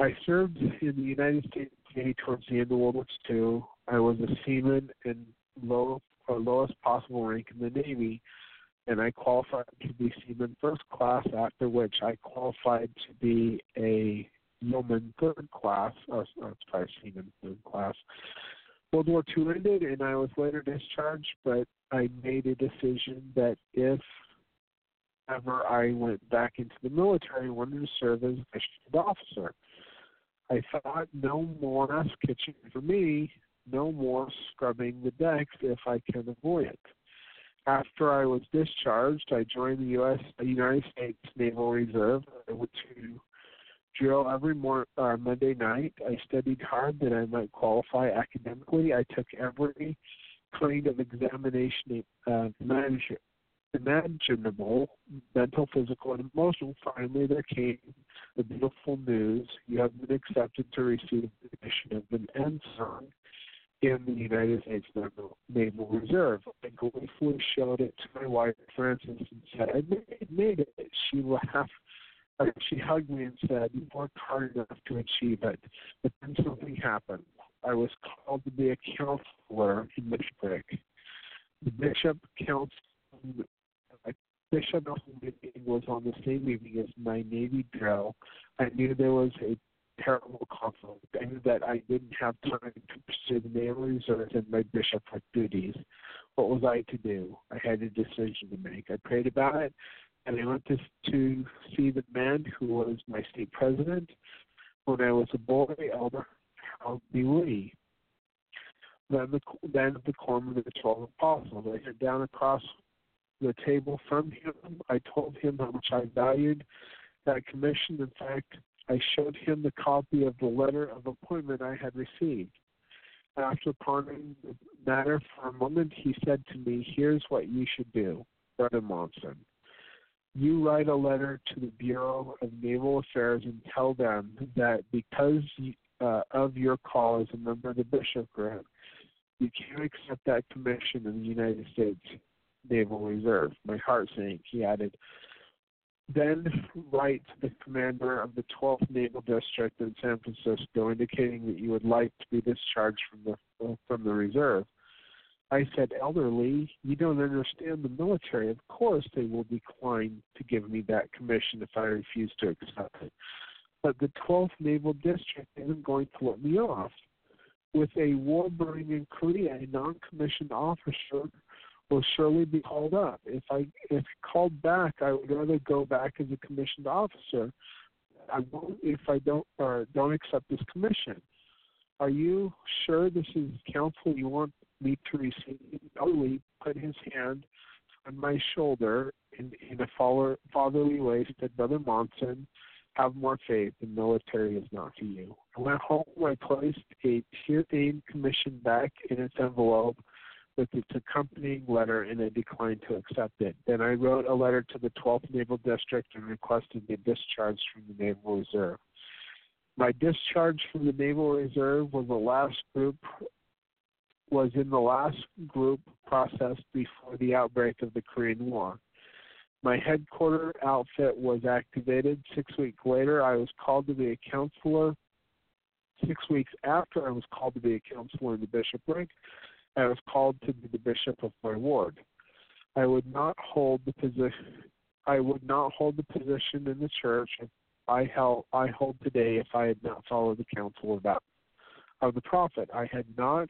I served in the United States Navy towards the end of World War II. I was a seaman in low, or lowest possible rank in the Navy and I qualified to be seaman first class, after which I qualified to be a yeoman third class, or, or sorry, seaman third class. World War II ended, and I was later discharged, but I made a decision that if ever I went back into the military, I wanted to serve as a shield officer. I thought no more mess kitchen for me, no more scrubbing the decks if I can avoid it. After I was discharged, I joined the U.S. United States Naval Reserve. I went to drill every mor- uh, Monday night. I studied hard that I might qualify academically. I took every kind of examination uh, imaginable, mental, physical, and emotional. Finally, there came the beautiful news: you have been accepted to receive the commission of an ensign in the United States Naval, Reserve. I gleefully showed it to my wife, Frances, and said, I made, made it. She laughed. Uh, she hugged me and said, You worked hard enough to achieve it. But then something happened. I was called to be a counselor in Mitchburg. The bishop counsel, bishop meeting was on the same evening as my Navy drill. I knew there was a terrible conflict. I knew that I didn't have time to pursue the Naval Reserve and my bishopric duties. What was I to do? I had a decision to make. I prayed about it, and I went to, to see the man who was my state president when I was a boy, Elder Harold. Lee. Then the then the corpsman of the twelve apostles. I sat down across the table from him. I told him how much I valued that commission. In fact, I showed him the copy of the letter of appointment I had received. After pondering the matter for a moment, he said to me, Here's what you should do, Brother Monson. You write a letter to the Bureau of Naval Affairs and tell them that because uh, of your call as a member of the bishopric, you can't accept that commission in the United States Naval Reserve. My heart sank. He added, then write the commander of the 12th Naval District in San Francisco, indicating that you would like to be discharged from the uh, from the reserve. I said, Elder Lee, you don't understand the military. Of course, they will decline to give me that commission if I refuse to accept it. But the 12th Naval District isn't going to let me off. With a war burning in Korea, a non commissioned officer will surely be called up. If I if called back, I would rather go back as a commissioned officer. I won't if I don't or don't accept this commission. Are you sure this is counsel you want me to receive? Only put his hand on my shoulder in, in a father, fatherly way, said Brother Monson. Have more faith. The military is not for you. I went home. I placed a tier aid commission back in its envelope with its accompanying letter and a declined to accept it. Then I wrote a letter to the 12th Naval District and requested the discharge from the Naval Reserve. My discharge from the Naval Reserve was the last group was in the last group process before the outbreak of the Korean War. My headquarter outfit was activated. Six weeks later, I was called to be a counselor. Six weeks after I was called to be a counselor in the bishopric, I was called to be the bishop of my ward. I would not hold the position. I would not hold the position in the church I held I hold today if I had not followed the counsel of that of the prophet. I had not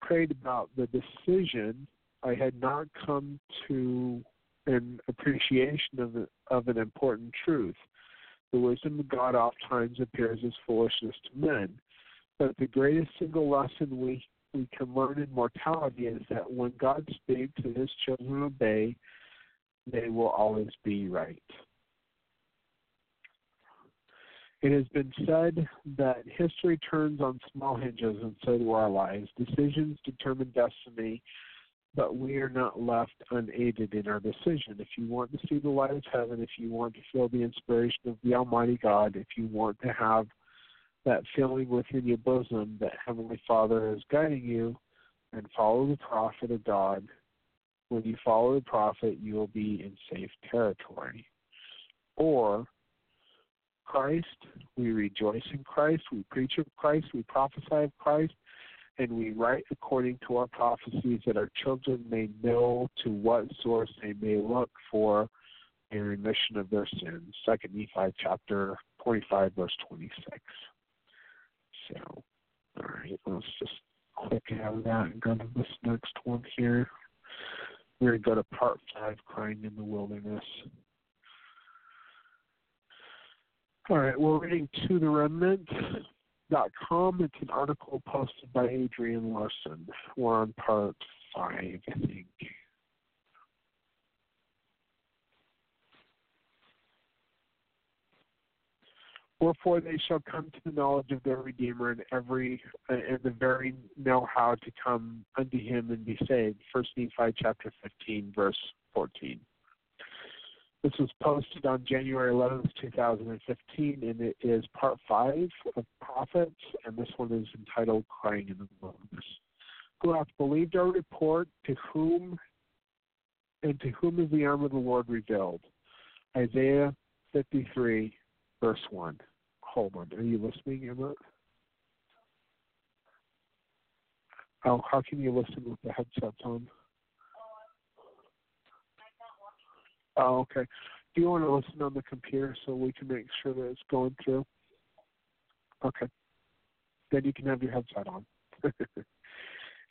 prayed about the decision. I had not come to an appreciation of of an important truth. The wisdom of God oft times appears as foolishness to men, but the greatest single lesson we we can learn in mortality is that when God speaks and his children obey, they will always be right. It has been said that history turns on small hinges, and so do our lives. Decisions determine destiny, but we are not left unaided in our decision. If you want to see the light of heaven, if you want to feel the inspiration of the Almighty God, if you want to have that feeling within your bosom that Heavenly Father is guiding you, and follow the prophet of God. When you follow the prophet, you will be in safe territory. Or Christ, we rejoice in Christ, we preach of Christ, we prophesy of Christ, and we write according to our prophecies that our children may know to what source they may look for a remission of their sins. Second Nephi chapter 25, verse 26. So, all right, let's just of that and go to this next one here. We're going to go to part five, Crying in the Wilderness. All right, we're reading totheremnant.com. It's an article posted by Adrian Larsen. We're on part five, I think. Wherefore they shall come to the knowledge of their Redeemer and every uh, and the very know how to come unto him and be saved. First Nephi chapter fifteen, verse fourteen. This was posted on January 11th, 2015, and it is part five of Prophets, and this one is entitled Crying in the Wilderness. Who hath believed our report, to whom and to whom is the arm of the Lord revealed? Isaiah 53, verse 1. Hold on. Are you listening, Emma? How can you listen with the headsets on? Oh, okay. Do you want to listen on the computer so we can make sure that it's going through? Okay. Then you can have your headset on.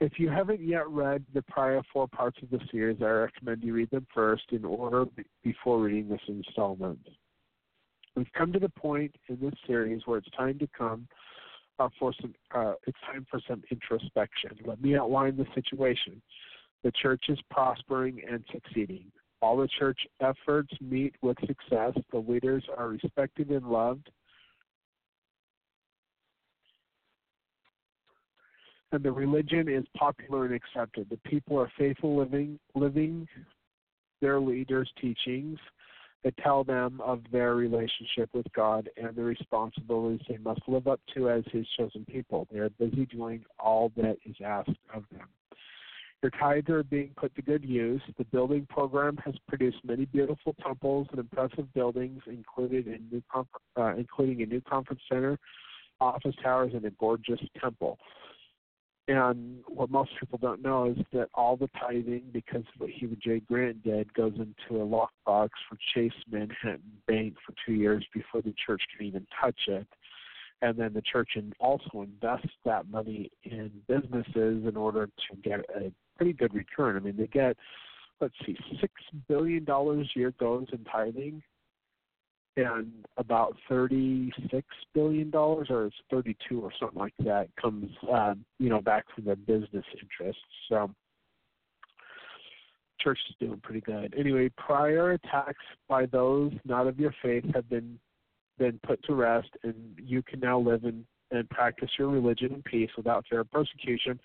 if you haven't yet read the prior four parts of the series, I recommend you read them first in order before reading this installment. We've come to the point in this series where it's time to come uh, for some. Uh, it's time for some introspection. Let me outline the situation. The church is prospering and succeeding. All the church efforts meet with success. The leaders are respected and loved. And the religion is popular and accepted. The people are faithful living living their leaders' teachings. That tell them of their relationship with God and the responsibilities they must live up to as His chosen people. They are busy doing all that is asked of them. Your tithes are being put to good use. The building program has produced many beautiful temples and impressive buildings, included in new, uh, including a new conference center, office towers, and a gorgeous temple. And what most people don't know is that all the tithing, because of what Heber J. Grant did, goes into a lockbox for Chase Manhattan Bank for two years before the church can even touch it. And then the church also invests that money in businesses in order to get a pretty good return. I mean, they get, let's see, $6 billion a year goes in tithing and about thirty-six billion dollars, or it's thirty-two or something like that, comes um, you know back from their business interests. So, church is doing pretty good. Anyway, prior attacks by those not of your faith have been been put to rest, and you can now live in and practice your religion in peace without fear of persecution,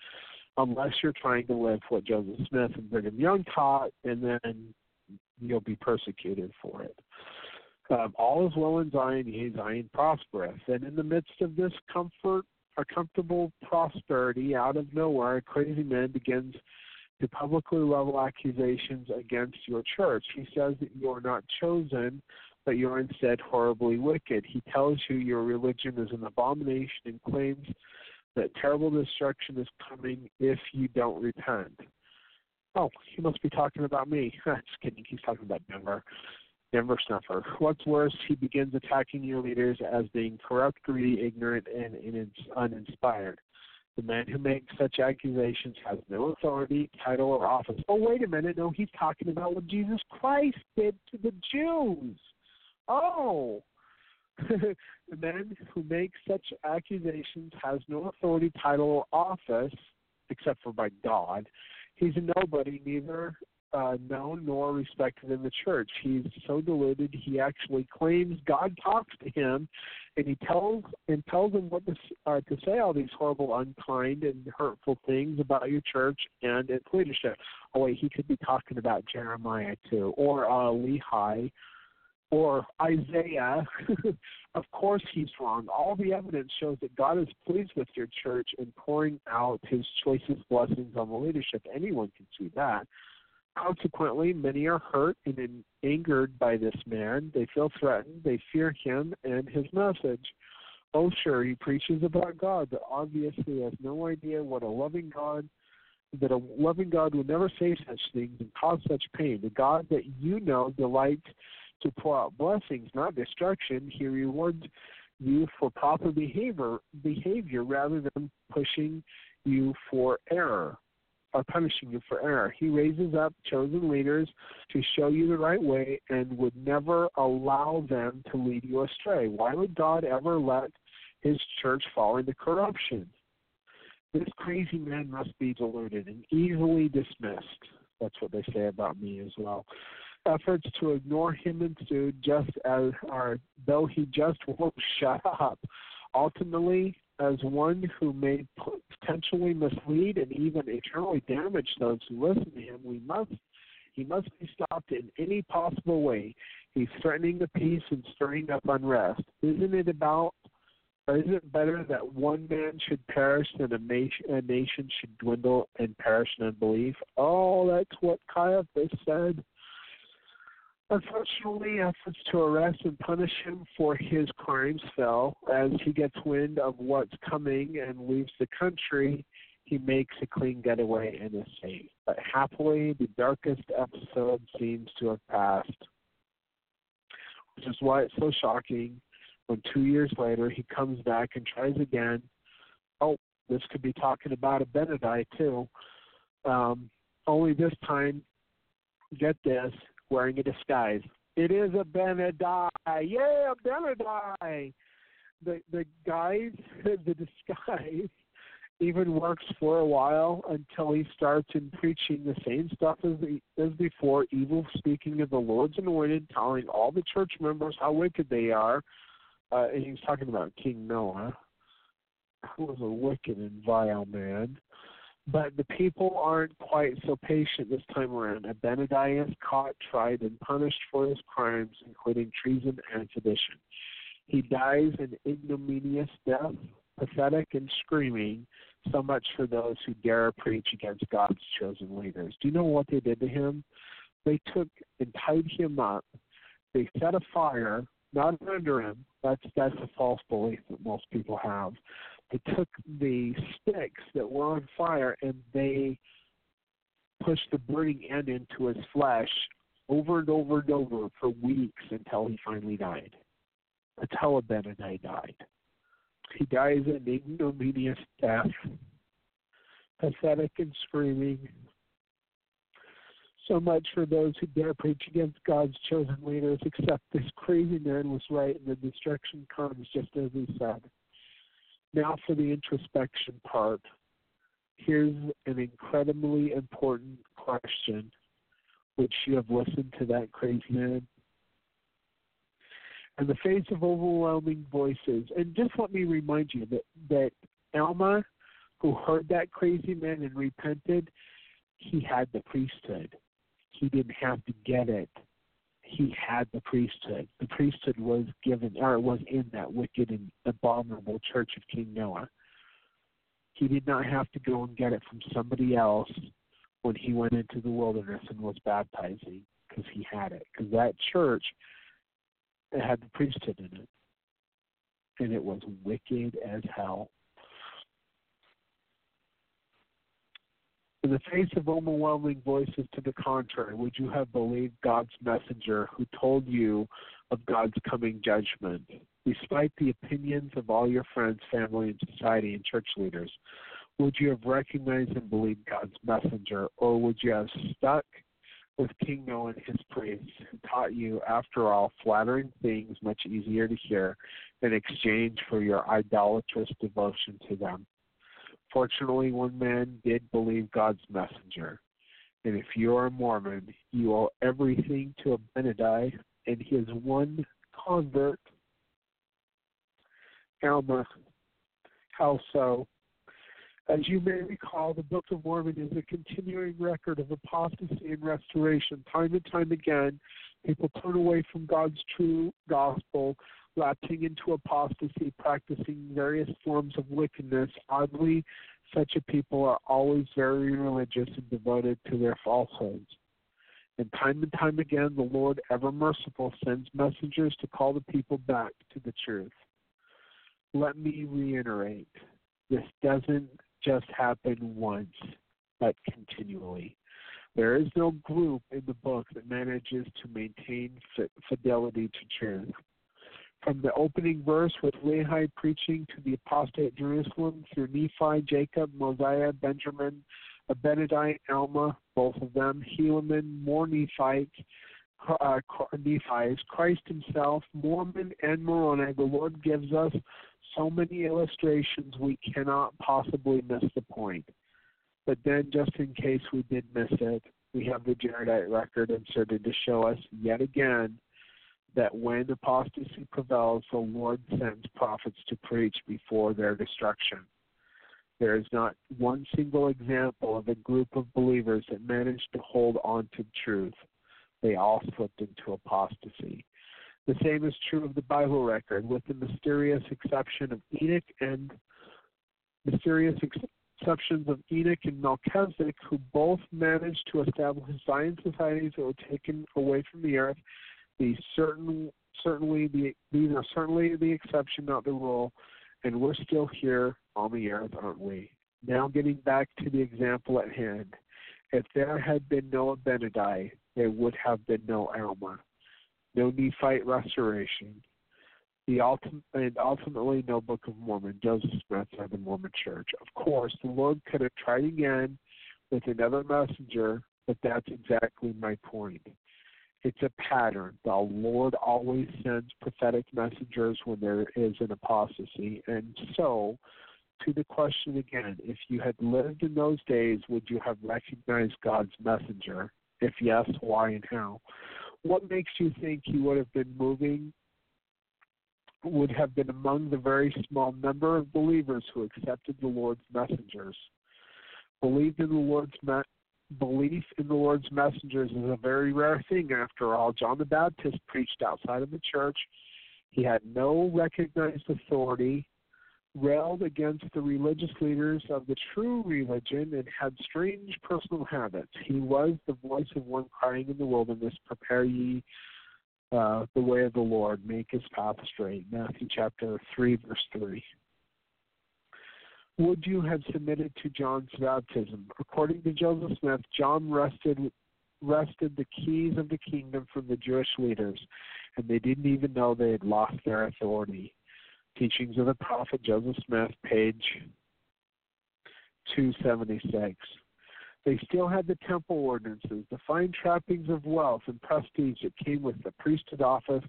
unless you're trying to live what Joseph Smith and Brigham Young taught, and then you'll be persecuted for it. Um, all is well in Zion, yea, Zion prospereth. And in the midst of this comfort, a comfortable prosperity, out of nowhere, a crazy man begins to publicly level accusations against your church. He says that you are not chosen, but you are instead horribly wicked. He tells you your religion is an abomination and claims that terrible destruction is coming if you don't repent. Oh, he must be talking about me. Just kidding. He's talking about Denver. Denver. What's worse, he begins attacking your leaders as being corrupt, greedy, ignorant, and uninspired. The man who makes such accusations has no authority, title, or office. Oh, wait a minute. No, he's talking about what Jesus Christ did to the Jews. Oh. the man who makes such accusations has no authority, title, or office, except for by God. He's a nobody, neither uh, known nor respected in the church. He's so deluded he actually claims God talks to him, and he tells and tells him what to uh, to say all these horrible, unkind, and hurtful things about your church and its leadership. Oh wait, he could be talking about Jeremiah too, or uh, Lehi, or Isaiah. of course, he's wrong. All the evidence shows that God is pleased with your church and pouring out His choicest blessings on the leadership. Anyone can see that. Consequently, many are hurt and angered by this man. They feel threatened. They fear him and his message. Oh, sure, he preaches about God, but obviously has no idea what a loving God, that a loving God would never say such things and cause such pain. The God that you know delights to pour out blessings, not destruction. He rewards you for proper behavior, behavior rather than pushing you for error are punishing you for error. He raises up chosen leaders to show you the right way and would never allow them to lead you astray. Why would God ever let his church fall into corruption? This crazy man must be deluded and easily dismissed. That's what they say about me as well. Efforts to ignore him ensued just as are though he just won't shut up. Ultimately, as one who may potentially mislead and even eternally damage those who listen to him, we must he must be stopped in any possible way. He's threatening the peace and stirring up unrest. Isn't it about or is it better that one man should perish than a nation, a nation should dwindle and perish in unbelief? Oh, that's what Caiaphas said. Unfortunately, efforts to arrest and punish him for his crimes fell. As he gets wind of what's coming and leaves the country, he makes a clean getaway and is safe. But happily, the darkest episode seems to have passed, which is why it's so shocking when two years later he comes back and tries again. Oh, this could be talking about Abinadi too. Um, only this time, get this, wearing a disguise. It is a Abinadi. Yeah, Abinadi. The the guys, the disguise, even works for a while until he starts in preaching the same stuff as the, as before, evil speaking of the Lord's anointed, telling all the church members how wicked they are. Uh, and he's talking about King Noah, who was a wicked and vile man. But the people aren't quite so patient this time around. Abinadi is caught, tried, and punished for his crimes, including treason and sedition. He dies an ignominious death, pathetic and screaming, so much for those who dare preach against God's chosen leaders. Do you know what they did to him? They took and tied him up. They set a fire, not under him. That's that's a false belief that most people have. They took the sticks that were on fire and they pushed the burning end into his flesh over and over and over for weeks until he finally died. That's how Abinadi died. He dies an ignominious death, pathetic and screaming. So much for those who dare preach against God's chosen leaders, except this crazy man was right and the destruction comes just as he said. Now for the introspection part. Here's an incredibly important question, which you have listened to that crazy man. In the face of overwhelming voices, and just let me remind you that, that Alma, who heard that crazy man and repented, he had the priesthood. He didn't have to get it he had the priesthood. The priesthood was given, or was in that wicked and abominable church of King Noah. He did not have to go and get it from somebody else when he went into the wilderness and was baptizing, because he had it. Because that church it had the priesthood in it, and it was wicked as hell. In the face of overwhelming voices to the contrary, would you have believed God's messenger who told you of God's coming judgment, despite the opinions of all your friends, family, and society and church leaders? Would you have recognized and believed God's messenger, or would you have stuck with King Noah and his priests, who taught you, after all, flattering things much easier to hear in exchange for your idolatrous devotion to them? Fortunately, one man did believe God's messenger. And if you are a Mormon, you owe everything to Abinadi and his one convert, Alma. How so? As you may recall, the Book of Mormon is a continuing record of apostasy and restoration. Time and time again, people turn away from God's true gospel, lapsing into apostasy, practicing various forms of wickedness. Oddly, such a people are always very religious and devoted to their falsehoods. And time and time again, the Lord, ever merciful, sends messengers to call the people back to the truth. Let me reiterate this doesn't just happen once, but continually. There is no group in the book that manages to maintain fidelity to truth. From the opening verse with Lehi preaching to the apostate Jerusalem through Nephi, Jacob, Mosiah, Benjamin, Abinadi, Alma, both of them, Helaman, more Nephites, uh, Nephi's, Christ himself, Mormon, and Moroni, the Lord gives us so many illustrations we cannot possibly miss the point. But then, just in case we did miss it, we have the Jaredite record inserted to show us yet again that when apostasy prevails, the Lord sends prophets to preach before their destruction. There is not one single example of a group of believers that managed to hold on to truth. They all slipped into apostasy. The same is true of the Bible record, with the mysterious exception of Enoch and mysterious exceptions of Enoch and Melchizedek, who both managed to establish Zion societies that were taken away from the earth these certain certainly the these are certainly the exception, not the rule, and we're still here on the earth, aren't we? Now getting back to the example at hand. If there had been no Abinadi, there would have been no Alma, no Nephite restoration, the ultimate, and ultimately no Book of Mormon, Joseph Smith, or the Mormon Church. Of course, the Lord could have tried again with another messenger, but that's exactly my point. It's a pattern. The Lord always sends prophetic messengers when there is an apostasy. And so, to the question again, if you had lived in those days, would you have recognized God's messenger? If yes, why and how? What makes you think he would have been moving, would have been among the very small number of believers who accepted the Lord's messengers? Believed in the Lord's belief in the Lord's messengers is a very rare thing. After all, John the Baptist preached outside of the church. He had no recognized authority, railed against the religious leaders of the true religion, and had strange personal habits. He was the voice of one crying in the wilderness, "Prepare ye uh, the way of the Lord, make his path straight." Matthew chapter three, verse three. Would you have submitted to John's baptism? According to Joseph Smith, John wrested wrested the keys of the kingdom from the Jewish leaders, and they didn't even know they had lost their authority. Teachings of the Prophet Joseph Smith, page 276. They still had the temple ordinances, the fine trappings of wealth and prestige that came with the priesthood office,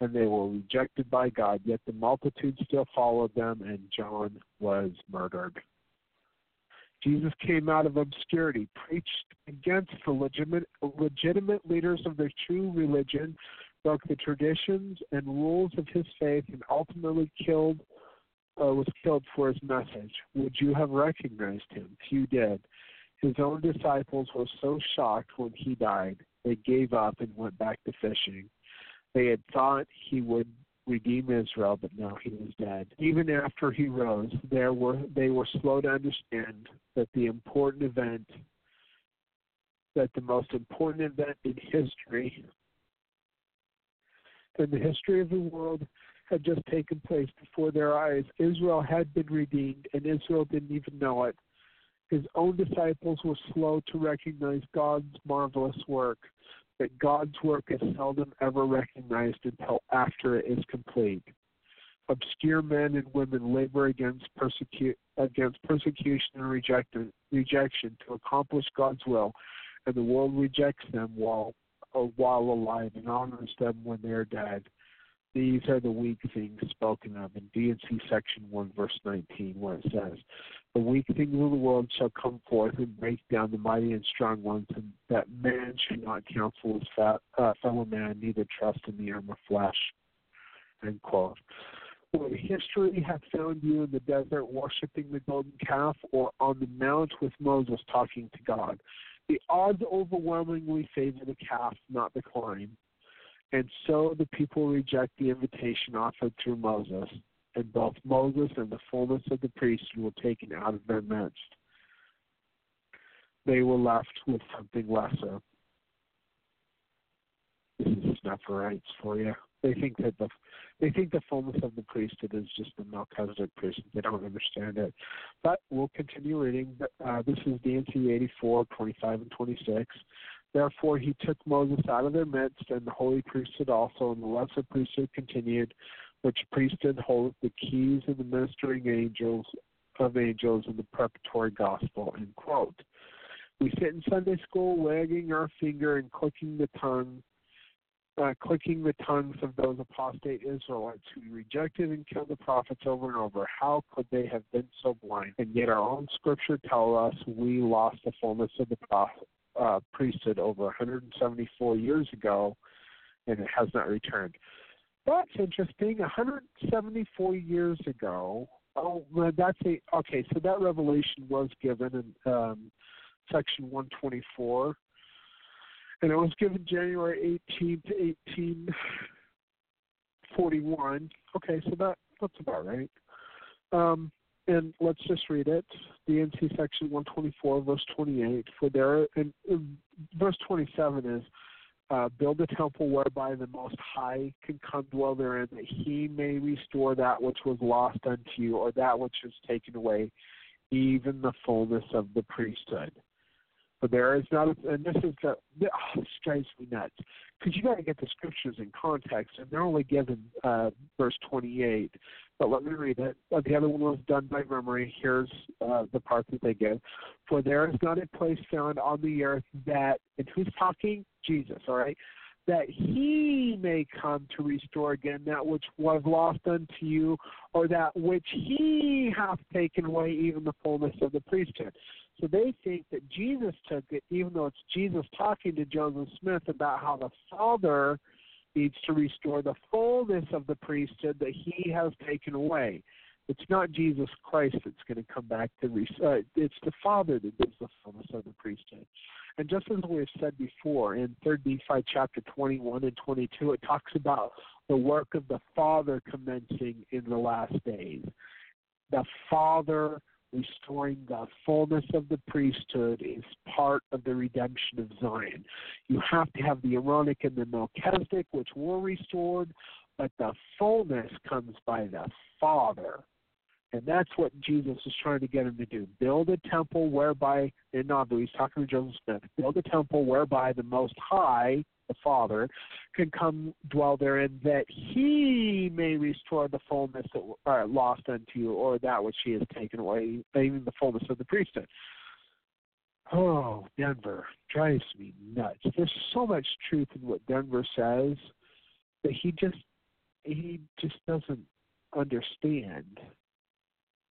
and they were rejected by God. Yet the multitude still followed them, and John was murdered. Jesus came out of obscurity, preached against the legitimate, legitimate leaders of the true religion, broke the traditions and rules of his faith, and ultimately killed uh, was killed for his message. Would you have recognized him? Few did. His own disciples were so shocked when he died, they gave up and went back to fishing. They had thought he would redeem Israel, but now he was dead. Even after he rose, there were they were slow to understand that the important event that the most important event in history in the history of the world had just taken place before their eyes. Israel had been redeemed, and Israel didn't even know it. His own disciples were slow to recognize God's marvelous work, but God's work is seldom ever recognized until after it is complete. Obscure men and women labor against, persecu- against persecution and rejection, rejection to accomplish God's will, and the world rejects them while uh, while alive and honors them when they are dead. These are the weak things spoken of in D&C section 1, verse 19, where it says, The weak things of the world shall come forth and break down the mighty and strong ones, and that man should not counsel his fat, uh, fellow man, neither trust in the arm of flesh. End quote. Would history have found you in the desert worshiping the golden calf or on the mount with Moses talking to God? The odds overwhelmingly favor the calf, not the climb. And so the people reject the invitation offered through Moses, and both Moses and the fullness of the priesthood were taken out of their midst. They were left with something lesser. This is Snufferites for you. They think that the they think the fullness of the priesthood is just the Melchizedek priesthood. They don't understand it. But we'll continue reading. Uh, this is D&C 84, 25, and 26. Therefore he took Moses out of their midst, and the holy priesthood also, and the lesser priesthood continued, which priesthood holdeth the keys of the ministering angels of angels in the preparatory gospel. End quote. We sit in Sunday school wagging our finger and clicking the tongue uh, clicking the tongues of those apostate Israelites who rejected and killed the prophets over and over. How could they have been so blind? And yet our own scripture tells us we lost the fullness of the uh, priesthood over 174 years ago, and it has not returned. That's interesting. 174 years ago. Oh, that's a okay. So that revelation was given in um, section 124 and it was given January 18 to 1841. Okay, so that that's about right. Um, and let's just read it. D&C section 124, verse 28. For there, and, and verse 27 is, uh, build a temple whereby the Most High can come dwell therein, that He may restore that which was lost unto you, or that which was taken away, even the fullness of the priesthood. But there is not, and this is the, oh, this drives me nuts because you got to get the scriptures in context, and they're only given uh, verse 28. But let me read it. Uh, the other one was done by memory. Here's uh, the part that they give. For there is not a place found on the earth that, and who's talking? Jesus, all right? That he may come to restore again that which was lost unto you, or that which he hath taken away, even the fullness of the priesthood. So they think that Jesus took it, even though it's Jesus talking to Joseph Smith about how the Father needs to restore the fullness of the priesthood that he has taken away. It's not Jesus Christ that's going to come back to re- uh, it's the Father that gives the fullness of the priesthood. And just as we have said before in Third Nephi chapter 21 and 22, it talks about the work of the Father commencing in the last days. The Father restoring the fullness of the priesthood is part of the redemption of Zion. You have to have the Aaronic and the Melchizedek, which were restored, but the fullness comes by the Father. And that's what Jesus is trying to get him to do. Build a temple whereby, in Nauvoo, he's talking to Joseph Smith, build a temple whereby the Most High, the Father, can come dwell therein, that he may restore the fullness that are lost unto you, or that which he has taken away, even the fullness of the priesthood. Oh, Denver drives me nuts. There's so much truth in what Denver says that he just he just doesn't understand.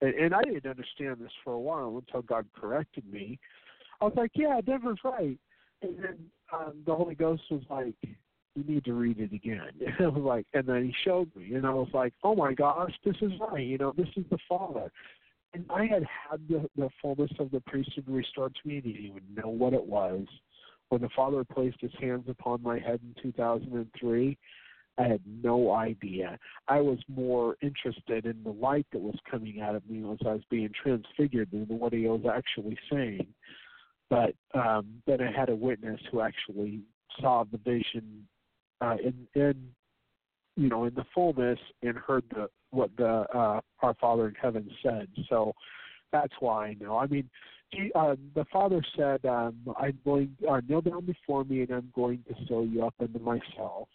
And, and I didn't understand this for a while until God corrected me. I was like, yeah, Denver's right. And then um, the Holy Ghost was like, you need to read it again. And I was like, and then he showed me, and I was like, oh my gosh, this is right. You know, this is the Father. And I had had the, the fullness of the priesthood restored to me, and he even know what it was. When the Father placed his hands upon my head in 2003, I had no idea. I was more interested in the light that was coming out of me as I was being transfigured than what he was actually saying. But um, then I had a witness who actually saw the vision uh, in, in you know in the fullness and heard the what the uh, our Father in heaven said. So that's why I know. I mean, he, uh, the Father said, um, "I'm going uh, kneel down before me, and I'm going to sew you up into myself."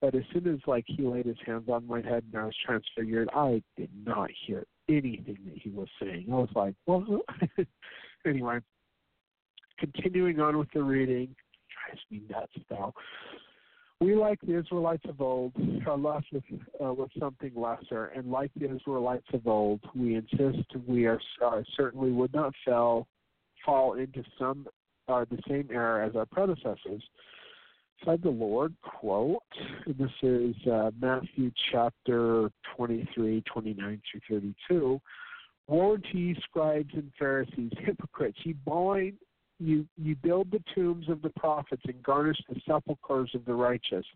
But as soon as like he laid his hands on my head and I was transfigured, I did not hear anything that he was saying. I was like, well, anyway. Continuing on with the reading, drives me nuts though. We, like the Israelites of old, are left with, uh, with something lesser, and like the Israelites of old, we insist we are uh, certainly would not fail, fall into some uh, the same error as our predecessors said the Lord, quote, and this is uh, Matthew chapter 23, 29 through 32. Woe to you, scribes and Pharisees, hypocrites! You bind, you you build the tombs of the prophets and garnish the sepulchres of the righteous,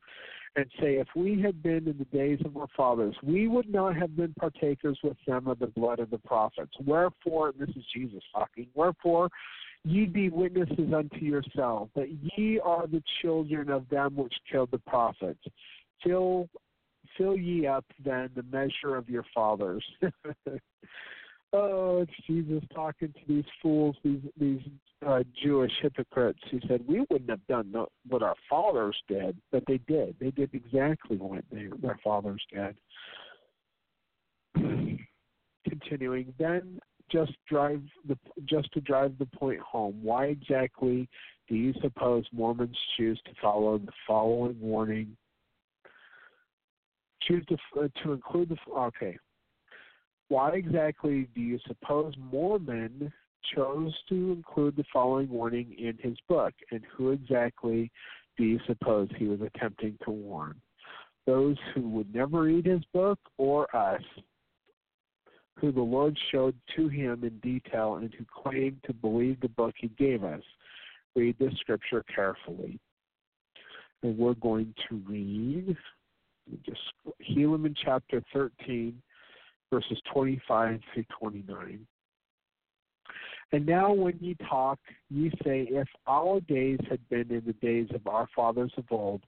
and say, if we had been in the days of our fathers, we would not have been partakers with them of the blood of the prophets. Wherefore, this is Jesus talking. Wherefore, Ye be witnesses unto yourselves that ye are the children of them which killed the prophets. Fill, fill ye up then the measure of your fathers. oh, it's Jesus talking to these fools, these these uh, Jewish hypocrites. He said, "We wouldn't have done what our fathers did, but they did. They did exactly what they, their fathers did." Continuing, then just drive the just to drive the point home. Why exactly do you suppose Mormons choose to follow the following warning? Choose to uh, to include the okay. Why exactly do you suppose Mormon chose to include the following warning in his book, and who exactly do you suppose he was attempting to warn? Those who would never read his book, or us, who the Lord showed to him in detail and who claimed to believe the book he gave us. Read this scripture carefully. And we're going to read just Helaman chapter 13, verses 25 through 29. And now when ye talk, ye say, If our days had been in the days of our fathers of old,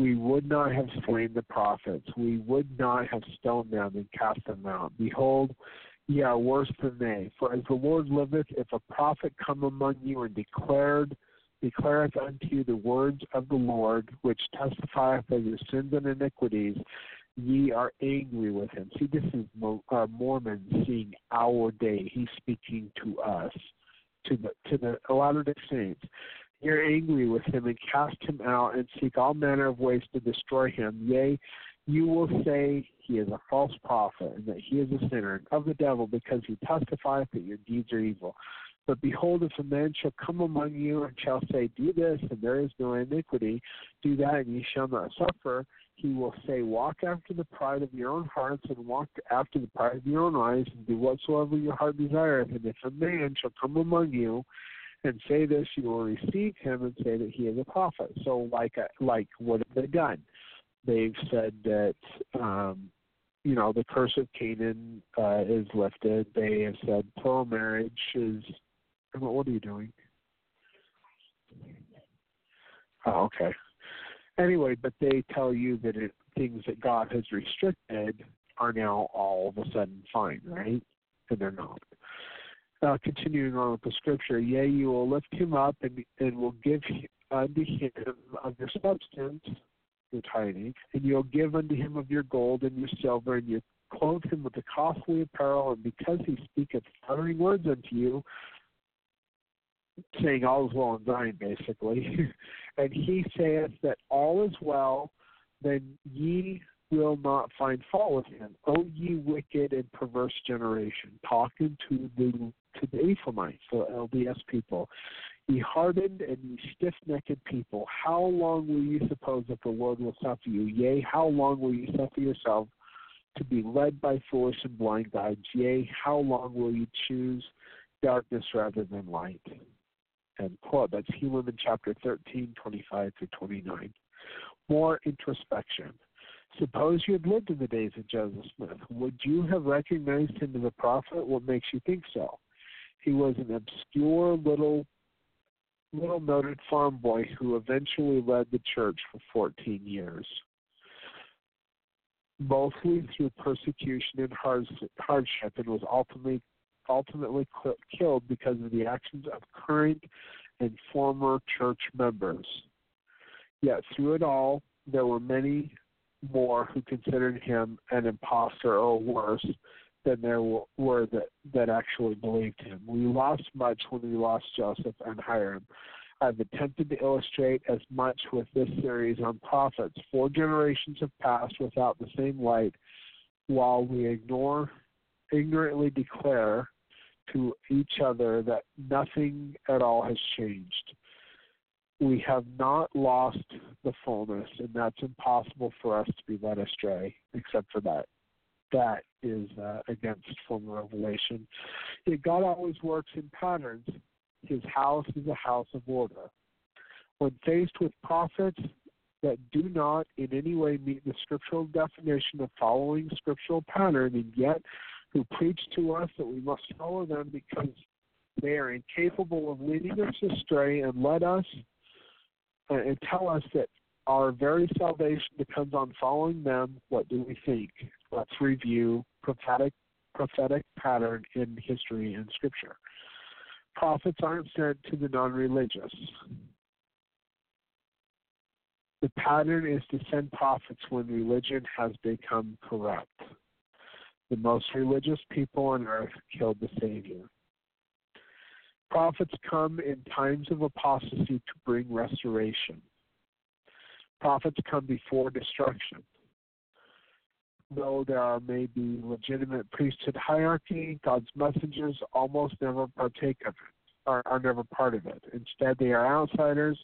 we would not have slain the prophets. We would not have stoned them and cast them out. Behold, ye are worse than they. For as the Lord liveth, if a prophet come among you and declared declareth unto you the words of the Lord, which testifieth of your sins and iniquities, ye are angry with him. See, this is uh, Mormon seeing our day. He's speaking to us, to the to the Latter Day Saints you're angry with him and cast him out and seek all manner of ways to destroy him. Yea, you will say he is a false prophet and that he is a sinner and of the devil because he testifieth that your deeds are evil. But behold, if a man shall come among you and shall say, Do this, and there is no iniquity, do that, and ye shall not suffer, he will say, Walk after the pride of your own hearts, and walk after the pride of your own eyes, and do whatsoever your heart desireth. And if a man shall come among you and say this, you will receive him and say that he is a prophet. So, like, like what have they done? They've said that um, you know the curse of Canaan uh, is lifted. They have said plural marriage is. What are you doing? Oh, okay. Anyway, but they tell you that it, things that God has restricted are now all of a sudden fine, right? And they're not. Uh, continuing on with the scripture, yea, you will lift him up and, and will give unto him of your substance, your tithing, and you'll give unto him of your gold and your silver, and you clothe him with the costly apparel, and because he speaketh flattering words unto you, saying all is well in thine, basically, and he saith that all is well, then ye will not find fault with him. O ye wicked and perverse generation, talking to the to the Ephraimites, the LDS people. Ye hardened and ye stiff necked people, how long will ye suppose that the Lord will suffer you? Yea, how long will ye suffer yourself to be led by foolish and blind guides? Yea, how long will ye choose darkness rather than light? End quote. That's Helaman chapter 13, 25 through 29. More introspection. Suppose you had lived in the days of Joseph Smith. Would you have recognized him as a prophet? What makes you think so? He was an obscure little little noted farm boy who eventually led the church for 14 years, mostly through persecution and hardship, and was ultimately ultimately killed because of the actions of current and former church members. Yet through it all, there were many more who considered him an impostor or worse than there were that, that actually believed him. We lost much when we lost Joseph and Hyrum. I've attempted to illustrate as much with this series on prophets. Four generations have passed without the same light, while we ignore, ignorantly declare to each other that nothing at all has changed. We have not lost the fullness, and that's impossible for us to be led astray, except for that that is uh, against former revelation. God always works in patterns. His house is a house of order. When faced with prophets that do not in any way meet the scriptural definition of following scriptural pattern, and yet who preach to us that we must follow them because they are incapable of leading us astray and let us uh, and tell us that our very salvation depends on following them. What do we think? Let's review prophetic prophetic pattern in history and scripture. Prophets aren't sent to the non-religious. The pattern is to send prophets when religion has become corrupt. The most religious people on earth killed the Savior. Prophets come in times of apostasy to bring restoration. Prophets come before destruction. Though there may be legitimate priesthood hierarchy, God's messengers almost never partake of it, are, are never part of it. Instead, they are outsiders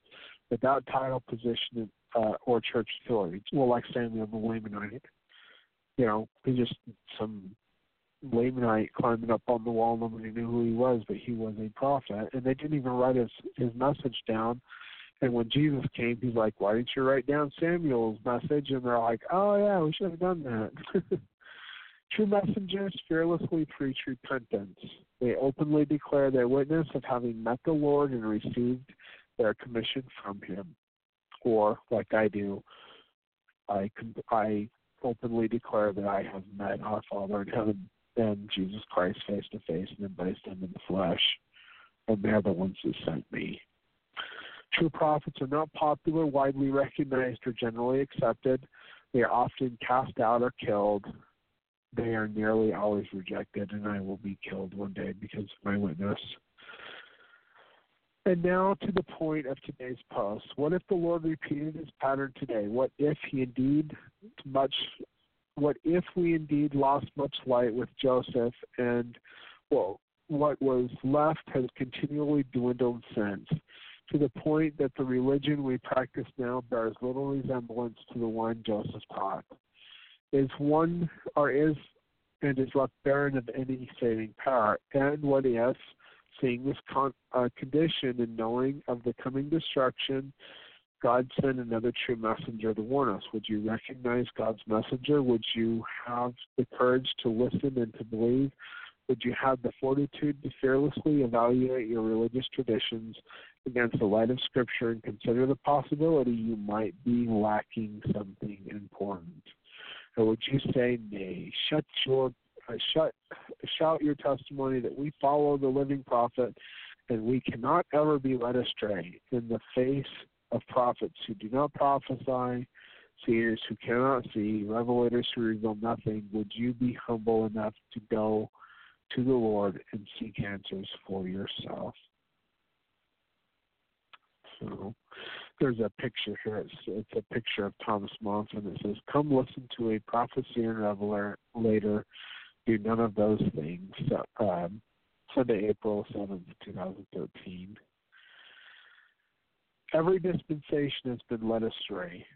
without title, position, uh, or church authority. Well, like Samuel the Lamanite, you know, he's just some Lamanite climbing up on the wall. Nobody knew who he was, but he was a prophet, and they didn't even write his his message down and when Jesus came, he's like, Why didn't you write down Samuel's message? And they're like, Oh, yeah, we should have done that. True messengers fearlessly preach repentance. They openly declare their witness of having met the Lord and received their commission from Him. Or, like I do, I, I openly declare that I have met our Father in heaven and Jesus Christ face to face and embraced Him in the flesh. And they're the ones who sent me. True prophets are not popular, widely recognized, or generally accepted. They are often cast out or killed. They are nearly always rejected, and I will be killed one day because of my witness. And now to the point of today's post. What if the Lord repeated his pattern today? What if he indeed much what if we indeed lost much light with Joseph and well what was left has continually dwindled since, to the point that the religion we practice now bears little resemblance to the one Joseph taught. Is one or is and is left barren of any saving power. And what is seeing this con- uh, condition and knowing of the coming destruction, God sent another true messenger to warn us. Would you recognize God's messenger? Would you have the courage to listen and to believe? Would you have the fortitude to fearlessly evaluate your religious traditions against the light of Scripture and consider the possibility you might be lacking something important? Or would you say, nay, shut your uh, shut, shout your testimony that we follow the living prophet and we cannot ever be led astray in the face of prophets who do not prophesy, seers who cannot see, revelators who reveal nothing, would you be humble enough to go to the Lord and seek answers for yourself? So there's a picture here. It's, it's a picture of Thomas Monson. It says, Come listen to a prophecy and revelator do none of those things. Um, Sunday, April 7th, 2013. Every dispensation has been led astray.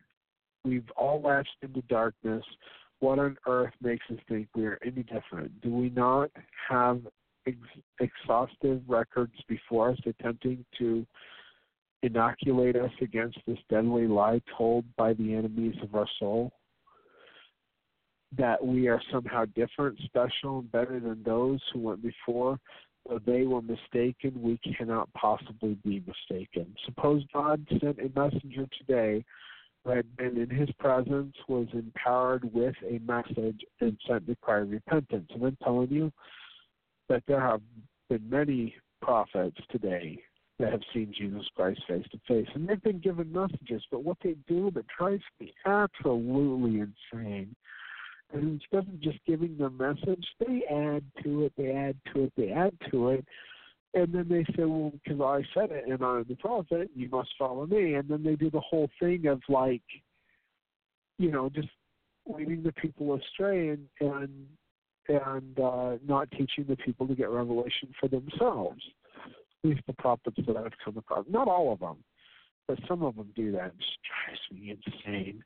We've all lapsed into darkness. What on earth makes us think we are any different? Do we not have ex- exhaustive records before us attempting to inoculate us against this deadly lie told by the enemies of our soul? That we are somehow different, special, and better than those who went before, Though they were mistaken, we cannot possibly be mistaken. Suppose God sent a messenger today who had been in his presence, was empowered with a message, and sent to cry repentance. And I'm telling you that there have been many prophets today that have seen Jesus Christ face to face. And they've been given messages, but what they do that drives me absolutely insane and instead of just giving the message, they add to it, they add to it, they add to it. And then they say, well, because I said it and I'm the prophet, you must follow me. And then they do the whole thing of like, you know, just leading the people astray and and and uh, not teaching the people to get revelation for themselves. At least the prophets that I've come across. Not all of them, but some of them do that. It just drives me insane.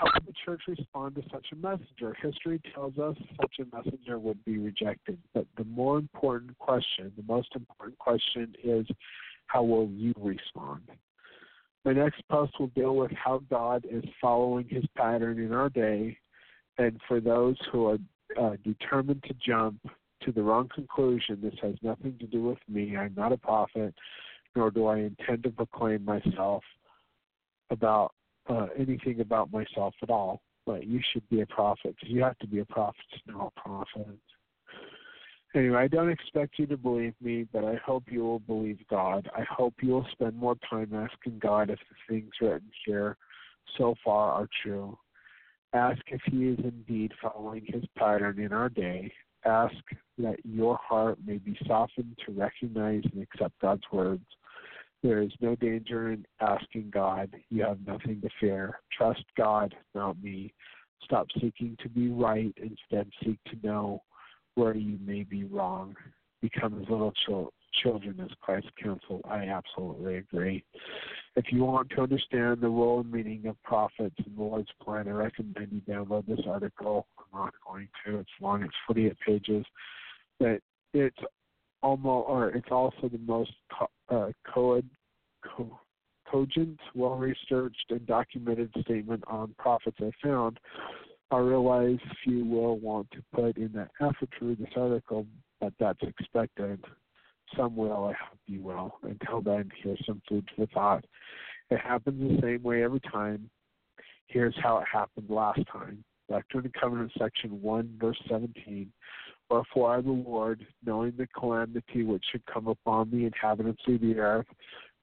How would the church respond to such a messenger? History tells us such a messenger would be rejected. But the more important question, the most important question is how will you respond? My next post will deal with how God is following his pattern in our day, and for those who are uh, determined to jump to the wrong conclusion, this has nothing to do with me. I'm not a prophet, nor do I intend to proclaim myself about uh, anything about myself at all, but you should be a prophet you have to be a prophet to know a prophet. Anyway, I don't expect you to believe me, but I hope you will believe God. I hope you will spend more time asking God if the things written here so far are true. Ask if He is indeed following His pattern in our day. Ask that your heart may be softened to recognize and accept God's words. There is no danger in asking God. You have nothing to fear. Trust God, not me. Stop seeking to be right. Instead, seek to know where you may be wrong. Become as little chil- children as Christ counseled. I absolutely agree. If you want to understand the role and meaning of prophets in the Lord's plan, I recommend you download this article. I'm not going to. It's long. It's 48 pages. But it's almost, or it's also the most uh, co- co- cogent, well researched, and documented statement on prophets I found. I realize few will want to put in the effort to read this article, but that's expected. Some will, I hope you will. Until then, here's some food for thought. It happens the same way every time. Here's how it happened last time. Doctrine and Covenant, section 1, verse 17. I, the Lord, knowing the calamity which should come upon the inhabitants of the earth,